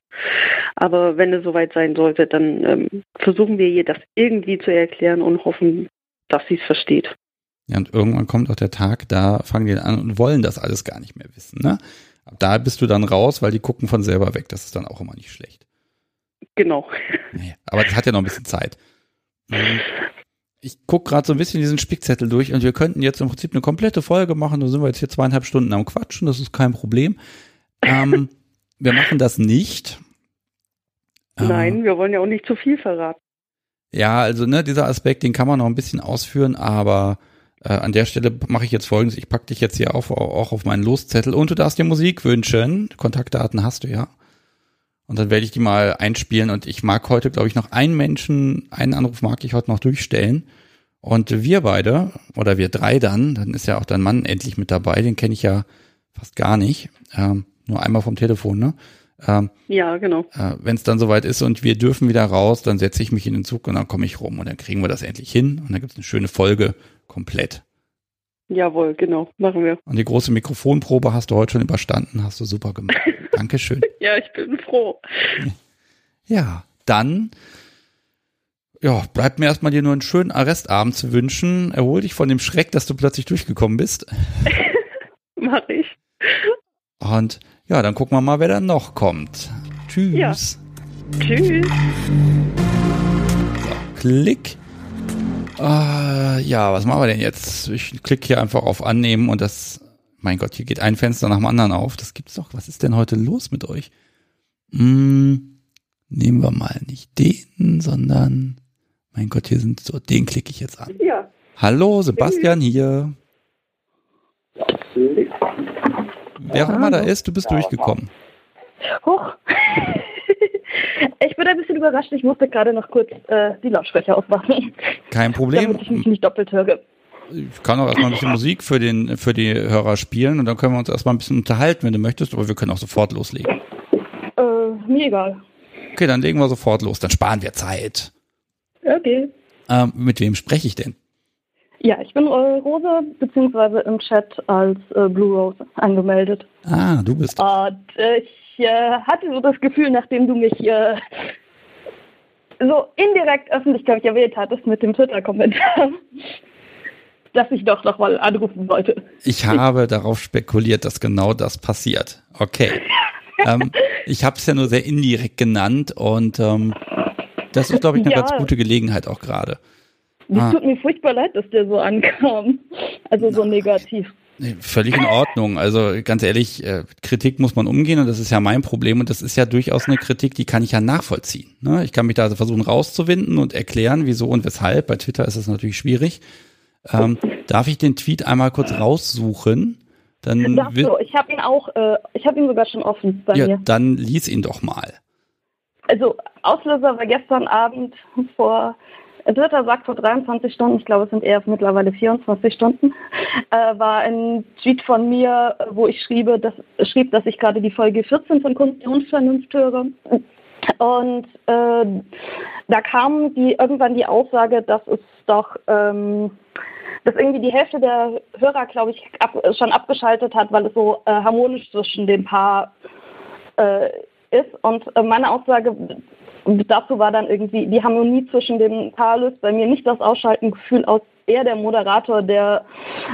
Aber wenn es soweit sein sollte, dann ähm, versuchen wir ihr das irgendwie zu erklären und hoffen, dass sie es versteht. Ja, und irgendwann kommt auch der Tag, da fangen die an und wollen das alles gar nicht mehr wissen, ne? Ab da bist du dann raus, weil die gucken von selber weg. Das ist dann auch immer nicht schlecht. Genau. Naja, aber das hat ja noch ein bisschen Zeit. Mhm. Ich gucke gerade so ein bisschen diesen Spickzettel durch und wir könnten jetzt im Prinzip eine komplette Folge machen. Da sind wir jetzt hier zweieinhalb Stunden am Quatschen, das ist kein Problem. Ähm, wir machen das nicht. Nein, ähm, wir wollen ja auch nicht zu viel verraten. Ja, also ne, dieser Aspekt, den kann man noch ein bisschen ausführen, aber äh, an der Stelle mache ich jetzt folgendes, ich packe dich jetzt hier auf, auch auf meinen Loszettel und du darfst dir Musik wünschen. Kontaktdaten hast du ja. Und dann werde ich die mal einspielen und ich mag heute, glaube ich, noch einen Menschen, einen Anruf mag ich heute noch durchstellen. Und wir beide, oder wir drei dann, dann ist ja auch dein Mann endlich mit dabei, den kenne ich ja fast gar nicht, ähm, nur einmal vom Telefon, ne? Ähm, ja, genau. Äh, Wenn es dann soweit ist und wir dürfen wieder raus, dann setze ich mich in den Zug und dann komme ich rum und dann kriegen wir das endlich hin und dann gibt es eine schöne Folge komplett. Jawohl, genau, machen wir. Und die große Mikrofonprobe hast du heute schon überstanden, hast du super gemacht. Dankeschön. ja, ich bin froh. Ja, dann ja, bleibt mir erstmal dir nur einen schönen Arrestabend zu wünschen. Erhol dich von dem Schreck, dass du plötzlich durchgekommen bist. Mach ich. Und ja, dann gucken wir mal, wer da noch kommt. Tschüss. Ja. Tschüss. So, klick. Uh, ja, was machen wir denn jetzt? Ich klicke hier einfach auf Annehmen und das, mein Gott, hier geht ein Fenster nach dem anderen auf. Das gibt's doch. Was ist denn heute los mit euch? Hm, nehmen wir mal nicht den, sondern, mein Gott, hier sind so, den klicke ich jetzt an. Ja. Hallo, Sebastian hier. Wer auch immer da ist, du bist durchgekommen. Hoch. Ich bin ein bisschen überrascht. Ich musste gerade noch kurz äh, die Lautsprecher ausmachen. Kein Problem. Damit ich mich nicht doppelt höre. Ich kann auch erstmal ein bisschen Musik für, den, für die Hörer spielen und dann können wir uns erstmal ein bisschen unterhalten, wenn du möchtest, aber wir können auch sofort loslegen. Äh, mir egal. Okay, dann legen wir sofort los, dann sparen wir Zeit. Okay. Ähm, mit wem spreche ich denn? Ja, ich bin Rose, beziehungsweise im Chat als äh, Blue Rose angemeldet. Ah, du bist. Und äh, ich äh, hatte so das Gefühl, nachdem du mich äh, so indirekt öffentlich, glaube ich, erwähnt hattest mit dem Twitter-Kommentar, dass ich doch noch mal anrufen wollte. Ich habe darauf spekuliert, dass genau das passiert. Okay. ähm, ich habe es ja nur sehr indirekt genannt und ähm, das ist, glaube ich, eine ja. ganz gute Gelegenheit auch gerade. Es ah. tut mir furchtbar leid, dass der so ankam. Also so negativ. Völlig in Ordnung. Also ganz ehrlich, äh, Kritik muss man umgehen und das ist ja mein Problem und das ist ja durchaus eine Kritik, die kann ich ja nachvollziehen. Ne? Ich kann mich da also versuchen rauszuwinden und erklären, wieso und weshalb. Bei Twitter ist das natürlich schwierig. Ähm, darf ich den Tweet einmal kurz raussuchen? Dann Darfst du, ich habe ihn auch, äh, ich habe ihn sogar schon offen bei ja, mir. Dann lies ihn doch mal. Also Auslöser war gestern Abend vor Twitter sagt vor 23 Stunden, ich glaube es sind eher mittlerweile 24 Stunden, äh, war ein Tweet von mir, wo ich schriebe, dass, schrieb, dass ich gerade die Folge 14 von Kunst und Vernunft höre. Und äh, da kam die, irgendwann die Aussage, dass es doch, ähm, dass irgendwie die Hälfte der Hörer, glaube ich, ab, schon abgeschaltet hat, weil es so äh, harmonisch zwischen den Paar äh, ist. Und äh, meine Aussage dazu war dann irgendwie die Harmonie zwischen den Paar löst bei mir nicht das Ausschaltengefühl aus, eher der Moderator, der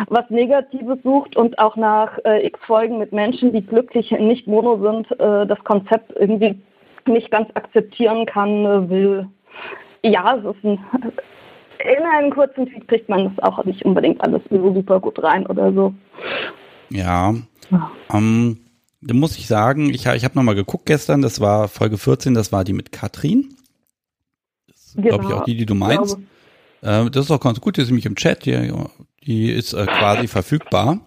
was Negatives sucht und auch nach äh, x Folgen mit Menschen, die glücklich nicht mono sind, äh, das Konzept irgendwie nicht ganz akzeptieren kann, äh, will. Ja, es ist ein, in einem kurzen Tweet kriegt man das auch nicht unbedingt alles so super gut rein oder so. Ja. ja. Ähm, da muss ich sagen, ich, ich habe nochmal geguckt gestern, das war Folge 14, das war die mit Katrin. Das ist, genau. glaube ich, auch die, die du meinst. Äh, das ist auch ganz gut, die ist nämlich im Chat, die, die Die ist äh, quasi verfügbar.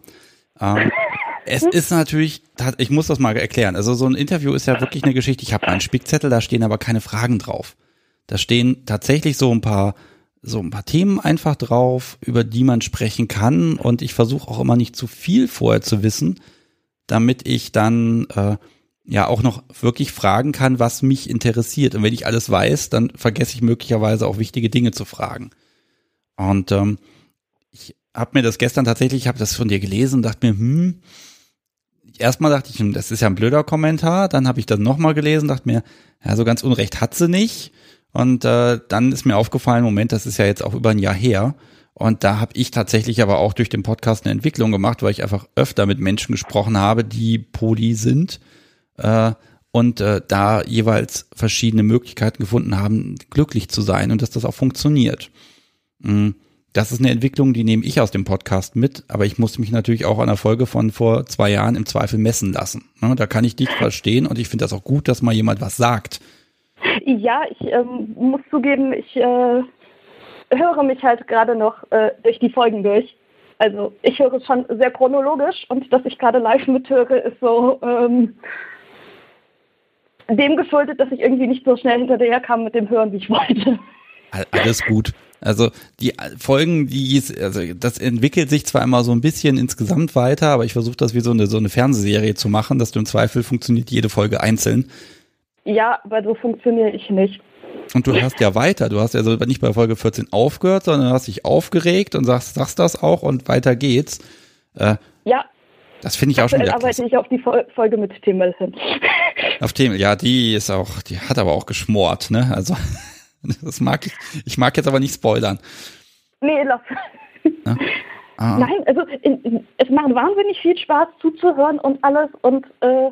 Ähm, es ist natürlich, ich muss das mal erklären. Also so ein Interview ist ja wirklich eine Geschichte. Ich habe einen Spickzettel, da stehen aber keine Fragen drauf. Da stehen tatsächlich so ein paar so ein paar Themen einfach drauf, über die man sprechen kann. Und ich versuche auch immer nicht zu viel vorher zu wissen, damit ich dann äh, ja auch noch wirklich fragen kann, was mich interessiert. Und wenn ich alles weiß, dann vergesse ich möglicherweise auch wichtige Dinge zu fragen. Und ähm, ich habe mir das gestern tatsächlich, ich habe das von dir gelesen, dachte mir, hm, erstmal dachte ich, hm, das ist ja ein blöder Kommentar. Dann habe ich das nochmal gelesen, dachte mir, ja, so ganz unrecht hat sie nicht. Und äh, dann ist mir aufgefallen, Moment, das ist ja jetzt auch über ein Jahr her. Und da habe ich tatsächlich aber auch durch den Podcast eine Entwicklung gemacht, weil ich einfach öfter mit Menschen gesprochen habe, die Poli sind äh, und äh, da jeweils verschiedene Möglichkeiten gefunden haben, glücklich zu sein und dass das auch funktioniert. Mhm. Das ist eine Entwicklung, die nehme ich aus dem Podcast mit, aber ich musste mich natürlich auch an der Folge von vor zwei Jahren im Zweifel messen lassen. Ne, da kann ich dich verstehen und ich finde das auch gut, dass mal jemand was sagt. Ja, ich ähm, muss zugeben, ich äh, höre mich halt gerade noch äh, durch die Folgen durch. Also ich höre es schon sehr chronologisch und dass ich gerade live mithöre, ist so ähm, dem geschuldet, dass ich irgendwie nicht so schnell hinterher kam mit dem Hören, wie ich wollte. Alles gut. Also die Folgen, die also das entwickelt sich zwar immer so ein bisschen insgesamt weiter, aber ich versuche das wie so eine so eine Fernsehserie zu machen, dass du im Zweifel funktioniert jede Folge einzeln. Ja, aber so funktioniere ich nicht. Und du hast ja weiter, du hast ja so nicht bei Folge 14 aufgehört, sondern hast dich aufgeregt und sagst, sagst das auch und weiter geht's. Äh, ja. Das finde ich auch schon wieder arbeite ich auf die Folge mit Timmel hin. Auf Timmel, ja, die ist auch, die hat aber auch geschmort, ne? Also das mag ich. Ich mag jetzt aber nicht spoilern. Nee, lass. Ja? Ah. Nein, also in, in, es macht wahnsinnig viel Spaß zuzuhören und alles und äh,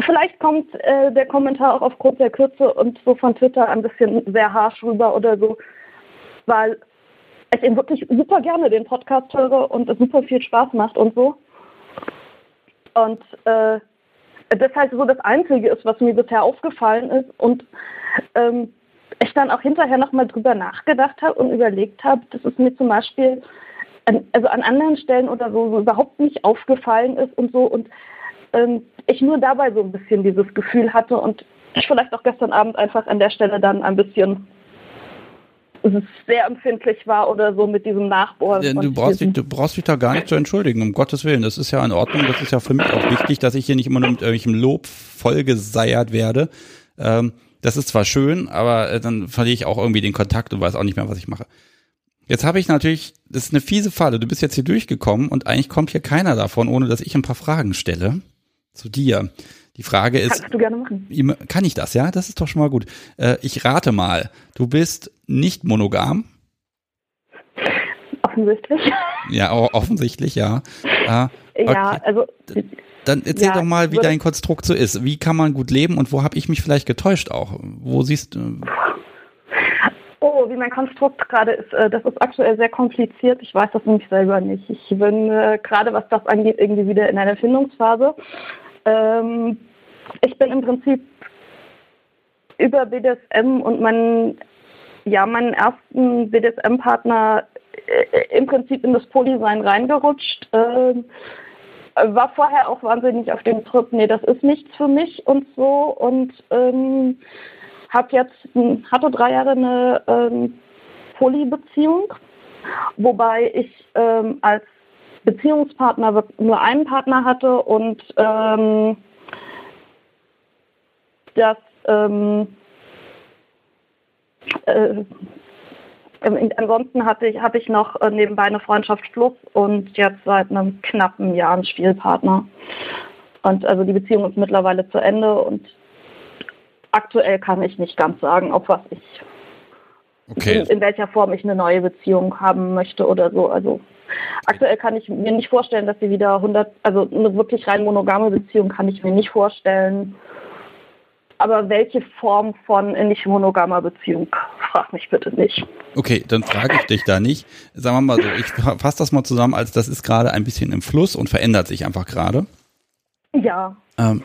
vielleicht kommt äh, der Kommentar auch aufgrund der Kürze und so von Twitter ein bisschen sehr harsch rüber oder so, weil ich eben wirklich super gerne den Podcast höre und es super viel Spaß macht und so. Und äh, das halt so das Einzige ist, was mir bisher aufgefallen ist und ähm, ich dann auch hinterher nochmal drüber nachgedacht habe und überlegt habe, dass es mir zum Beispiel an, also an anderen Stellen oder so, so überhaupt nicht aufgefallen ist und so und ähm, ich nur dabei so ein bisschen dieses Gefühl hatte und ich vielleicht auch gestern Abend einfach an der Stelle dann ein bisschen sehr empfindlich war oder so mit diesem Nachbohren. Ja, du, brauchst dich, du brauchst dich da gar nicht zu entschuldigen, um Gottes Willen. Das ist ja in Ordnung. Das ist ja für mich auch wichtig, dass ich hier nicht immer nur mit irgendwelchem Lob vollgeseiert werde. Ähm, das ist zwar schön, aber äh, dann verliere ich auch irgendwie den Kontakt und weiß auch nicht mehr, was ich mache. Jetzt habe ich natürlich, das ist eine fiese Falle. Du bist jetzt hier durchgekommen und eigentlich kommt hier keiner davon, ohne dass ich ein paar Fragen stelle zu dir. Die Frage ist, Kannst du gerne machen. kann ich das, ja? Das ist doch schon mal gut. Äh, ich rate mal, du bist nicht monogam. Offensichtlich. Ja, offensichtlich, ja. Äh, okay. Ja, also. Dann erzähl ja, doch mal, wie dein Konstrukt so ist. Wie kann man gut leben und wo habe ich mich vielleicht getäuscht auch? Wo siehst du? Oh, wie mein Konstrukt gerade ist, äh, das ist aktuell sehr kompliziert. Ich weiß das nämlich selber nicht. Ich bin äh, gerade, was das angeht, irgendwie wieder in einer Findungsphase. Ähm, ich bin im Prinzip über BDSM und meinen, ja, meinen ersten BDSM-Partner äh, im Prinzip in das Polysein reingerutscht. Ähm, war vorher auch wahnsinnig auf dem Trip, nee, das ist nichts für mich und so und ähm, hab jetzt, hatte drei Jahre eine ähm, Polybeziehung, wobei ich ähm, als Beziehungspartner nur einen Partner hatte und ähm, das ähm, äh, ansonsten hatte ich, habe ich noch äh, nebenbei eine Freundschaft Plus und jetzt seit einem knappen Jahr einen Spielpartner. Und also die Beziehung ist mittlerweile zu Ende und aktuell kann ich nicht ganz sagen, auf was ich okay. in, in welcher Form ich eine neue Beziehung haben möchte oder so. Also Aktuell kann ich mir nicht vorstellen, dass sie wieder 100, also eine wirklich rein monogame Beziehung kann ich mir nicht vorstellen. Aber welche Form von nicht monogamer Beziehung? Frag mich bitte nicht. Okay, dann frage ich dich da nicht. Sagen wir mal so, ich fasse das mal zusammen, als das ist gerade ein bisschen im Fluss und verändert sich einfach gerade. Ja. Ähm,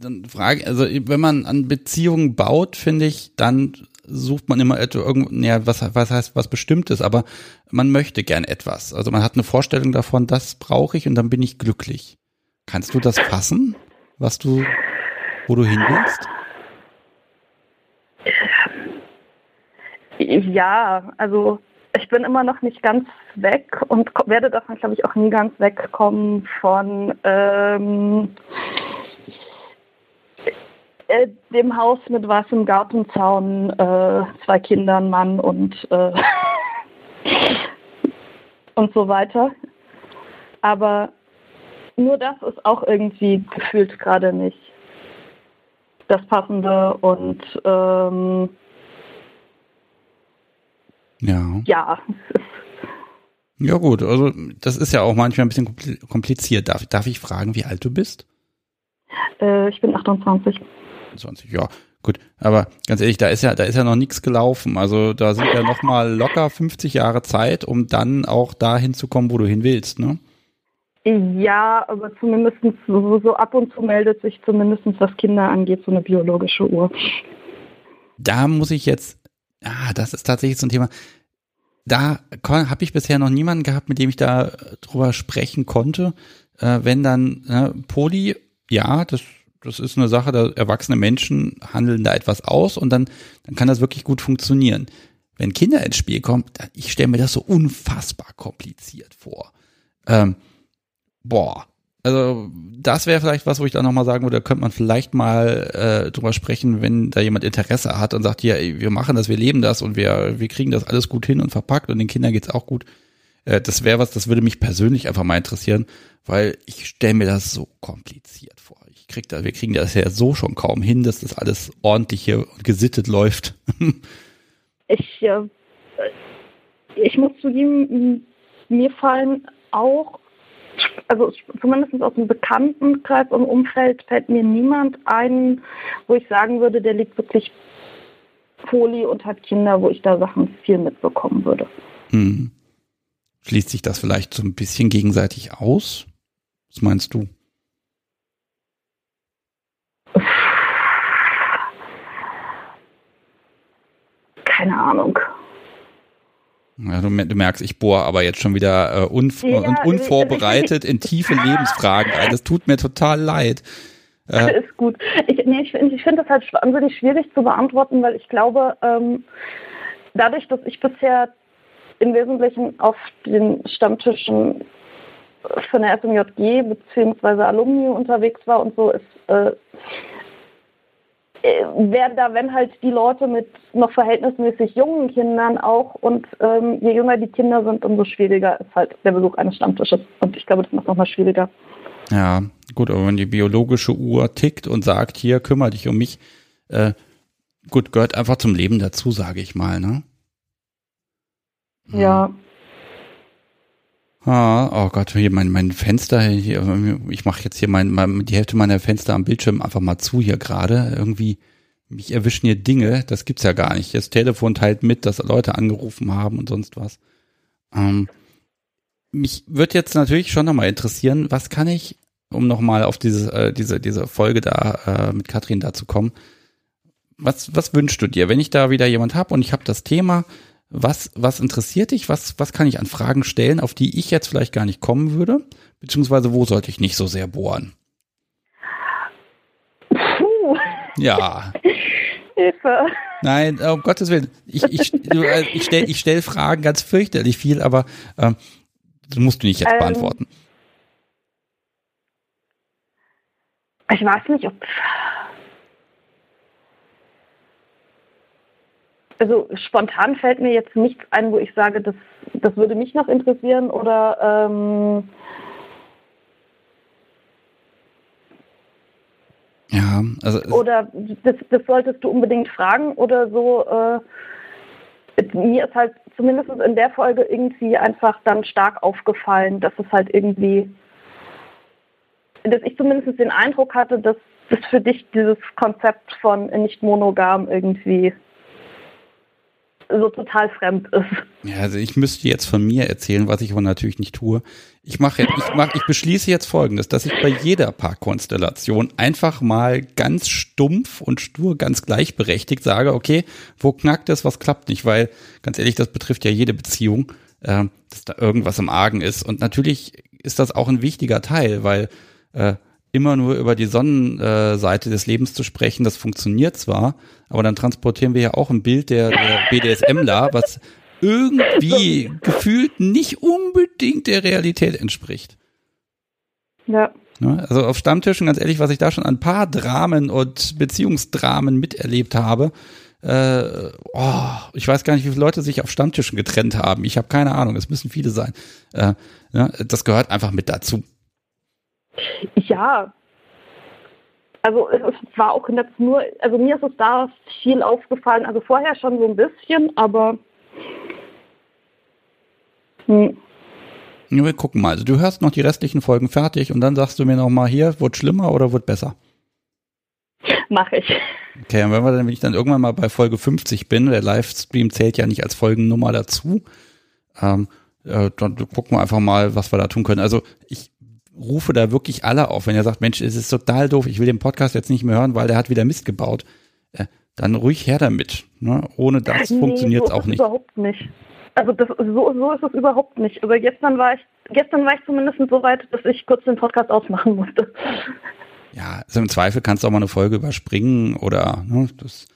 dann frage, also wenn man an Beziehungen baut, finde ich, dann sucht man immer irgend, ja, was, was heißt was Bestimmtes, aber man möchte gern etwas. Also man hat eine Vorstellung davon, das brauche ich und dann bin ich glücklich. Kannst du das fassen, was du, wo du hin willst? Ja, also ich bin immer noch nicht ganz weg und werde davon, glaube ich, auch nie ganz wegkommen von ähm, äh, dem Haus mit weißem Gartenzaun, äh, zwei Kindern, Mann und, äh, und so weiter. Aber nur das ist auch irgendwie gefühlt gerade nicht das Passende und ähm, ja. Ja. Ja gut, also das ist ja auch manchmal ein bisschen kompliziert. Darf, darf ich fragen, wie alt du bist? Äh, ich bin 28. 20, ja, gut. Aber ganz ehrlich, da ist ja, da ist ja noch nichts gelaufen. Also da sind ja noch mal locker 50 Jahre Zeit, um dann auch dahin zu kommen, wo du hin willst, ne? Ja, aber zumindest so, so ab und zu meldet sich zumindest, was Kinder angeht, so eine biologische Uhr. Da muss ich jetzt, ah, das ist tatsächlich so ein Thema. Da habe ich bisher noch niemanden gehabt, mit dem ich da drüber sprechen konnte. Äh, wenn dann äh, Poli, ja, das das ist eine Sache, da erwachsene Menschen handeln da etwas aus und dann, dann kann das wirklich gut funktionieren. Wenn Kinder ins Spiel kommen, ich stelle mir das so unfassbar kompliziert vor. Ähm, boah, also das wäre vielleicht was, wo ich da nochmal sagen würde, da könnte man vielleicht mal äh, drüber sprechen, wenn da jemand Interesse hat und sagt, ja, wir machen das, wir leben das und wir, wir kriegen das alles gut hin und verpackt und den Kindern geht's auch gut. Äh, das wäre was, das würde mich persönlich einfach mal interessieren, weil ich stelle mir das so kompliziert vor krieg da, wir kriegen das ja so schon kaum hin, dass das alles ordentlich hier und gesittet läuft. ich, äh, ich muss zugeben, mir fallen auch, also zumindest aus dem Bekanntenkreis und Umfeld fällt mir niemand ein, wo ich sagen würde, der liegt wirklich Poli und hat Kinder, wo ich da Sachen viel mitbekommen würde. Hm. Schließt sich das vielleicht so ein bisschen gegenseitig aus? Was meinst du? Keine Ahnung. Ja, du, merkst, ich bohre aber jetzt schon wieder äh, unv ja, und unvorbereitet in tiefe Lebensfragen ein. Das tut mir total leid. Äh, ist gut. Ich, nee, ich, ich finde das halt wahnsinnig schwierig zu beantworten, weil ich glaube, ähm, dadurch, dass ich bisher im Wesentlichen auf den Stammtischen von der SMJG bzw. Alumni unterwegs war und so, ist äh, äh, werden da, wenn halt die Leute mit noch verhältnismäßig jungen Kindern auch und ähm, je jünger die Kinder sind, umso schwieriger ist halt der Besuch eines Stammtisches. Und ich glaube, das macht nochmal schwieriger. Ja, gut, aber wenn die biologische Uhr tickt und sagt, hier, kümmere dich um mich, äh, gut, gehört einfach zum Leben dazu, sage ich mal, ne? Ja. Ah, oh Gott, hier mein, mein Fenster, hier, ich mache jetzt hier mein, mein, die Hälfte meiner Fenster am Bildschirm einfach mal zu hier gerade. Irgendwie, mich erwischen hier Dinge, das gibt's ja gar nicht. Das Telefon teilt mit, dass Leute angerufen haben und sonst was. Ähm, mich wird jetzt natürlich schon nochmal interessieren, was kann ich, um nochmal auf diese, äh, diese, diese Folge da äh, mit Katrin da zu kommen, was, was wünschst du dir, wenn ich da wieder jemand hab und ich habe das Thema, was, was interessiert dich? Was, was kann ich an Fragen stellen, auf die ich jetzt vielleicht gar nicht kommen würde? Beziehungsweise wo sollte ich nicht so sehr bohren? Puh. Ja. Hilfe. Nein, um Gottes Willen. Ich, ich, äh, ich stelle ich stell Fragen ganz fürchterlich viel, aber ähm, du musst du nicht jetzt ähm, beantworten. Ich weiß nicht, ob also spontan fällt mir jetzt nichts ein, wo ich sage, das, das würde mich noch interessieren oder ähm ja, also oder das, das solltest du unbedingt fragen oder so. Äh, mir ist halt zumindest in der Folge irgendwie einfach dann stark aufgefallen, dass es halt irgendwie, dass ich zumindest den Eindruck hatte, dass das für dich dieses Konzept von nicht monogam irgendwie so total fremd ist. Ja, also ich müsste jetzt von mir erzählen, was ich aber natürlich nicht tue. Ich mache jetzt, ich mache, ich beschließe jetzt folgendes, dass ich bei jeder Parkkonstellation einfach mal ganz stumpf und stur, ganz gleichberechtigt sage, okay, wo knackt es, was klappt nicht, weil ganz ehrlich, das betrifft ja jede Beziehung, äh, dass da irgendwas im Argen ist. Und natürlich ist das auch ein wichtiger Teil, weil äh, immer nur über die Sonnenseite des Lebens zu sprechen, das funktioniert zwar, aber dann transportieren wir ja auch ein Bild der, der BDSMler, was irgendwie gefühlt nicht unbedingt der Realität entspricht. Ja. Ne? Also auf Stammtischen, ganz ehrlich, was ich da schon an paar Dramen und Beziehungsdramen miterlebt habe, äh, oh, ich weiß gar nicht, wie viele Leute sich auf Stammtischen getrennt haben. Ich habe keine Ahnung, es müssen viele sein. Äh, ne? Das gehört einfach mit dazu. Ja. Also es war auch jetzt nur, also mir ist es da viel aufgefallen, also vorher schon so ein bisschen, aber hm. Ja, wir gucken mal. Also du hörst noch die restlichen Folgen fertig und dann sagst du mir noch mal hier, wird schlimmer oder wird besser? Mache ich. Okay, und wenn wir dann, wenn ich dann irgendwann mal bei Folge 50 bin, der Livestream zählt ja nicht als Folgennummer dazu, ähm, äh, dann gucken wir einfach mal, was wir da tun können. Also ich rufe da wirklich alle auf, wenn ihr sagt, Mensch, es ist total doof, ich will den Podcast jetzt nicht mehr hören, weil der hat wieder Mist gebaut, äh, dann ruhig her damit. Ne? Ohne das nee, funktioniert es so auch nicht. Überhaupt nicht. Also das, so, so ist es überhaupt nicht. Aber gestern war ich, gestern war ich zumindest so weit, dass ich kurz den Podcast ausmachen musste. Ja, also im Zweifel kannst du auch mal eine Folge überspringen oder ne, das.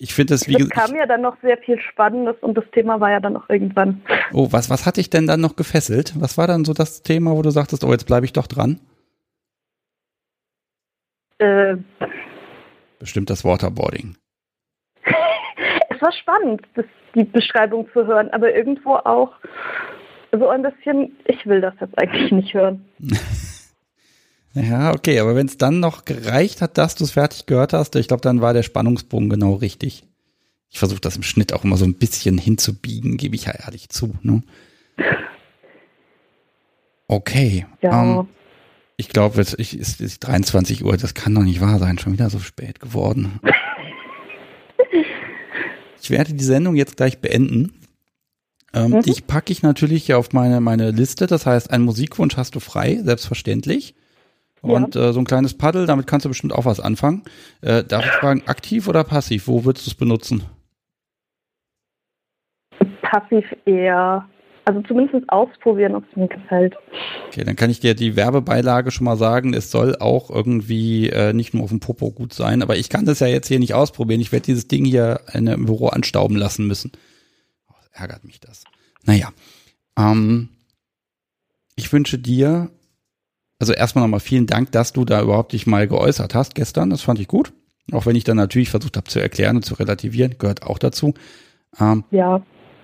Ich finde das wie Es kam ja dann noch sehr viel Spannendes und das Thema war ja dann noch irgendwann. Oh, was, was hat dich denn dann noch gefesselt? Was war dann so das Thema, wo du sagtest, oh, jetzt bleibe ich doch dran? Äh, Bestimmt das Waterboarding. es war spannend, das, die Beschreibung zu hören, aber irgendwo auch so ein bisschen, ich will das jetzt eigentlich nicht hören. ja, okay, aber wenn es dann noch gereicht hat, dass du es fertig gehört hast, ich glaube, dann war der Spannungsbogen genau richtig. Ich versuche das im Schnitt auch immer so ein bisschen hinzubiegen, gebe ich ja ehrlich zu. Ne? Okay. Ja. Ähm, ich glaube, es ist, ist 23 Uhr, das kann doch nicht wahr sein, schon wieder so spät geworden. Ich werde die Sendung jetzt gleich beenden. Ähm, mhm. Ich packe ich natürlich auf meine, meine Liste. Das heißt, einen Musikwunsch hast du frei, selbstverständlich. Und ja. äh, so ein kleines Paddel, damit kannst du bestimmt auch was anfangen. Äh, darf ich fragen, aktiv oder passiv? Wo würdest du es benutzen? Passiv eher. Also zumindest ausprobieren, ob es mir gefällt. Okay, dann kann ich dir die Werbebeilage schon mal sagen. Es soll auch irgendwie äh, nicht nur auf dem Popo gut sein, aber ich kann das ja jetzt hier nicht ausprobieren. Ich werde dieses Ding hier in, im Büro anstauben lassen müssen. Oh, ärgert mich das. Naja, ähm, ich wünsche dir, also erstmal nochmal vielen Dank, dass du da überhaupt dich mal geäußert hast gestern. Das fand ich gut. Auch wenn ich dann natürlich versucht habe zu erklären und zu relativieren, gehört auch dazu. Ähm, ja.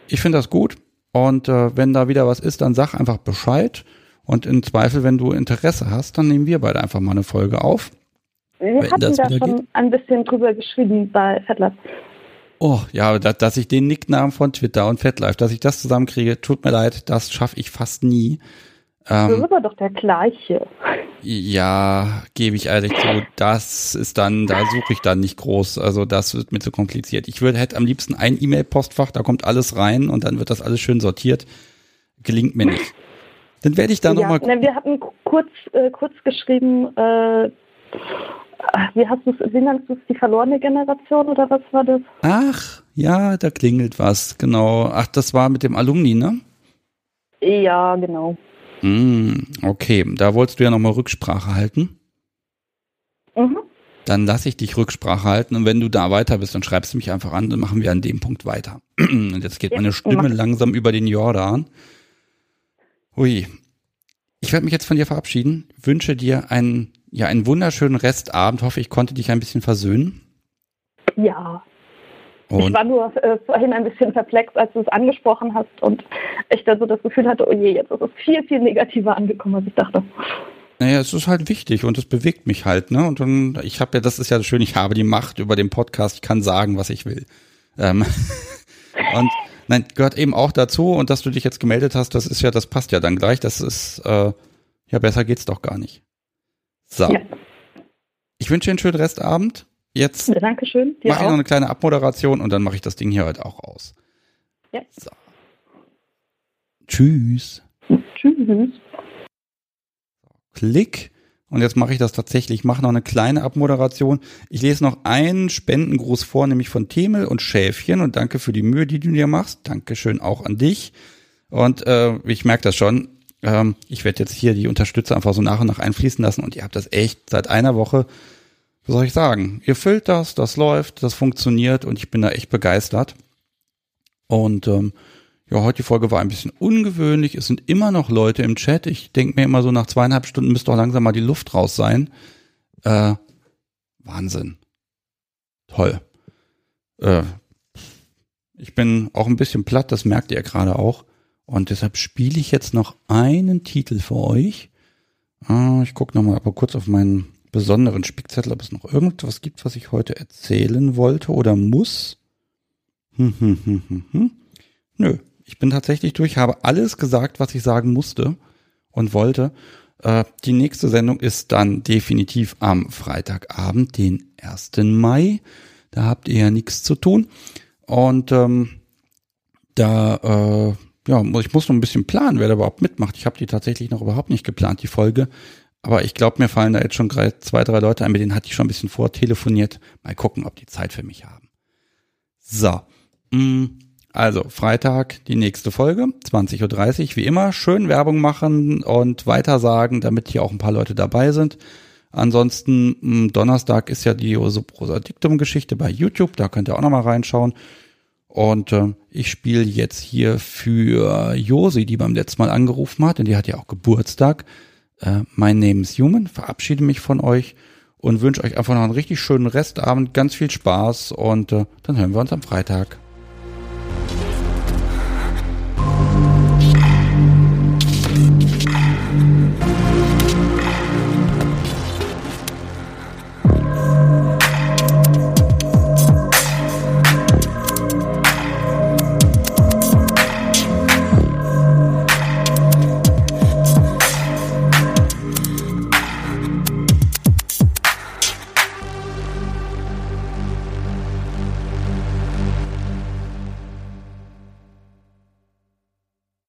Ich finde das gut. Und äh, wenn da wieder was ist, dann sag einfach Bescheid. Und im Zweifel, wenn du Interesse hast, dann nehmen wir beide einfach mal eine Folge auf. Wir hatten da schon geht. ein bisschen drüber geschrieben bei FatLife. Oh, ja, dass, dass ich den Nicknamen von Twitter und FatLife, dass ich das zusammenkriege, tut mir leid, das schaffe ich fast nie. Ähm, das ist aber doch der gleiche. Ja, gebe ich ehrlich zu. Das ist dann, da suche ich dann nicht groß. Also das wird mir zu kompliziert. Ich würde hätte am liebsten ein E-Mail-Postfach, da kommt alles rein und dann wird das alles schön sortiert. Gelingt mir nicht. Dann werde ich da ja, nochmal. Ne, wir hatten kurz, äh, kurz geschrieben, äh, wie hast du wie nennst du es, die verlorene Generation oder was war das? Ach, ja, da klingelt was, genau. Ach, das war mit dem Alumni, ne? Ja, genau. Mm, okay, da wolltest du ja nochmal Rücksprache halten. Mhm. Dann lasse ich dich Rücksprache halten und wenn du da weiter bist, dann schreibst du mich einfach an, dann machen wir an dem Punkt weiter. und jetzt geht meine Stimme langsam über den Jordan. Hui. Ich werde mich jetzt von dir verabschieden, wünsche dir einen, ja, einen wunderschönen Restabend, hoffe ich konnte dich ein bisschen versöhnen. Ja, und ich war nur äh, vorhin ein bisschen perplex, als du es angesprochen hast und ich dann so das Gefühl hatte, oh je, jetzt ist es viel, viel negativer angekommen, als ich dachte. Naja, es ist halt wichtig und es bewegt mich halt, ne? Und dann, ich habe ja, das ist ja schön, ich habe die Macht über den Podcast, ich kann sagen, was ich will. Ähm, und nein, gehört eben auch dazu und dass du dich jetzt gemeldet hast, das ist ja, das passt ja dann gleich, das ist, äh, ja, besser geht's doch gar nicht. So. Ja. Ich wünsche dir einen schönen Restabend Jetzt ja, mache ich noch eine kleine Abmoderation und dann mache ich das Ding hier heute auch aus. Ja. So. Tschüss. Tschüss. Klick. Und jetzt mache ich das tatsächlich. Ich mache noch eine kleine Abmoderation. Ich lese noch einen Spendengruß vor, nämlich von Themel und Schäfchen. Und danke für die Mühe, die du dir machst. Dankeschön auch an dich. Und äh, ich merke das schon. Ähm, ich werde jetzt hier die Unterstützer einfach so nach und nach einfließen lassen. Und ihr habt das echt seit einer Woche, was soll ich sagen? Ihr füllt das, das läuft, das funktioniert und ich bin da echt begeistert. Und ähm, ja, heute die Folge war ein bisschen ungewöhnlich. Es sind immer noch Leute im Chat. Ich denke mir immer so, nach zweieinhalb Stunden müsste doch langsam mal die Luft raus sein. Äh, Wahnsinn. Toll. Äh, ich bin auch ein bisschen platt, das merkt ihr gerade auch. Und deshalb spiele ich jetzt noch einen Titel für euch. Äh, ich gucke nochmal aber kurz auf meinen besonderen Spickzettel, ob es noch irgendwas gibt, was ich heute erzählen wollte oder muss. Hm, hm, hm, hm, hm. Nö, ich bin tatsächlich durch, habe alles gesagt, was ich sagen musste und wollte. Äh, die nächste Sendung ist dann definitiv am Freitagabend, den 1. Mai. Da habt ihr ja nichts zu tun. Und ähm, da, äh, ja, ich muss noch ein bisschen planen, wer da überhaupt mitmacht. Ich habe die tatsächlich noch überhaupt nicht geplant, die Folge. Aber ich glaube, mir fallen da jetzt schon zwei, drei Leute ein, mit denen hatte ich schon ein bisschen vortelefoniert. Mal gucken, ob die Zeit für mich haben. So. Mm. Also Freitag die nächste Folge, 20.30 Uhr, wie immer. Schön Werbung machen und weitersagen, damit hier auch ein paar Leute dabei sind. Ansonsten Donnerstag ist ja die Prosa Diktum Geschichte bei YouTube, da könnt ihr auch nochmal reinschauen. Und äh, ich spiele jetzt hier für Josi, die beim letzten Mal angerufen hat, denn die hat ja auch Geburtstag. Äh, mein Name ist Human, verabschiede mich von euch und wünsche euch einfach noch einen richtig schönen Restabend, ganz viel Spaß und äh, dann hören wir uns am Freitag.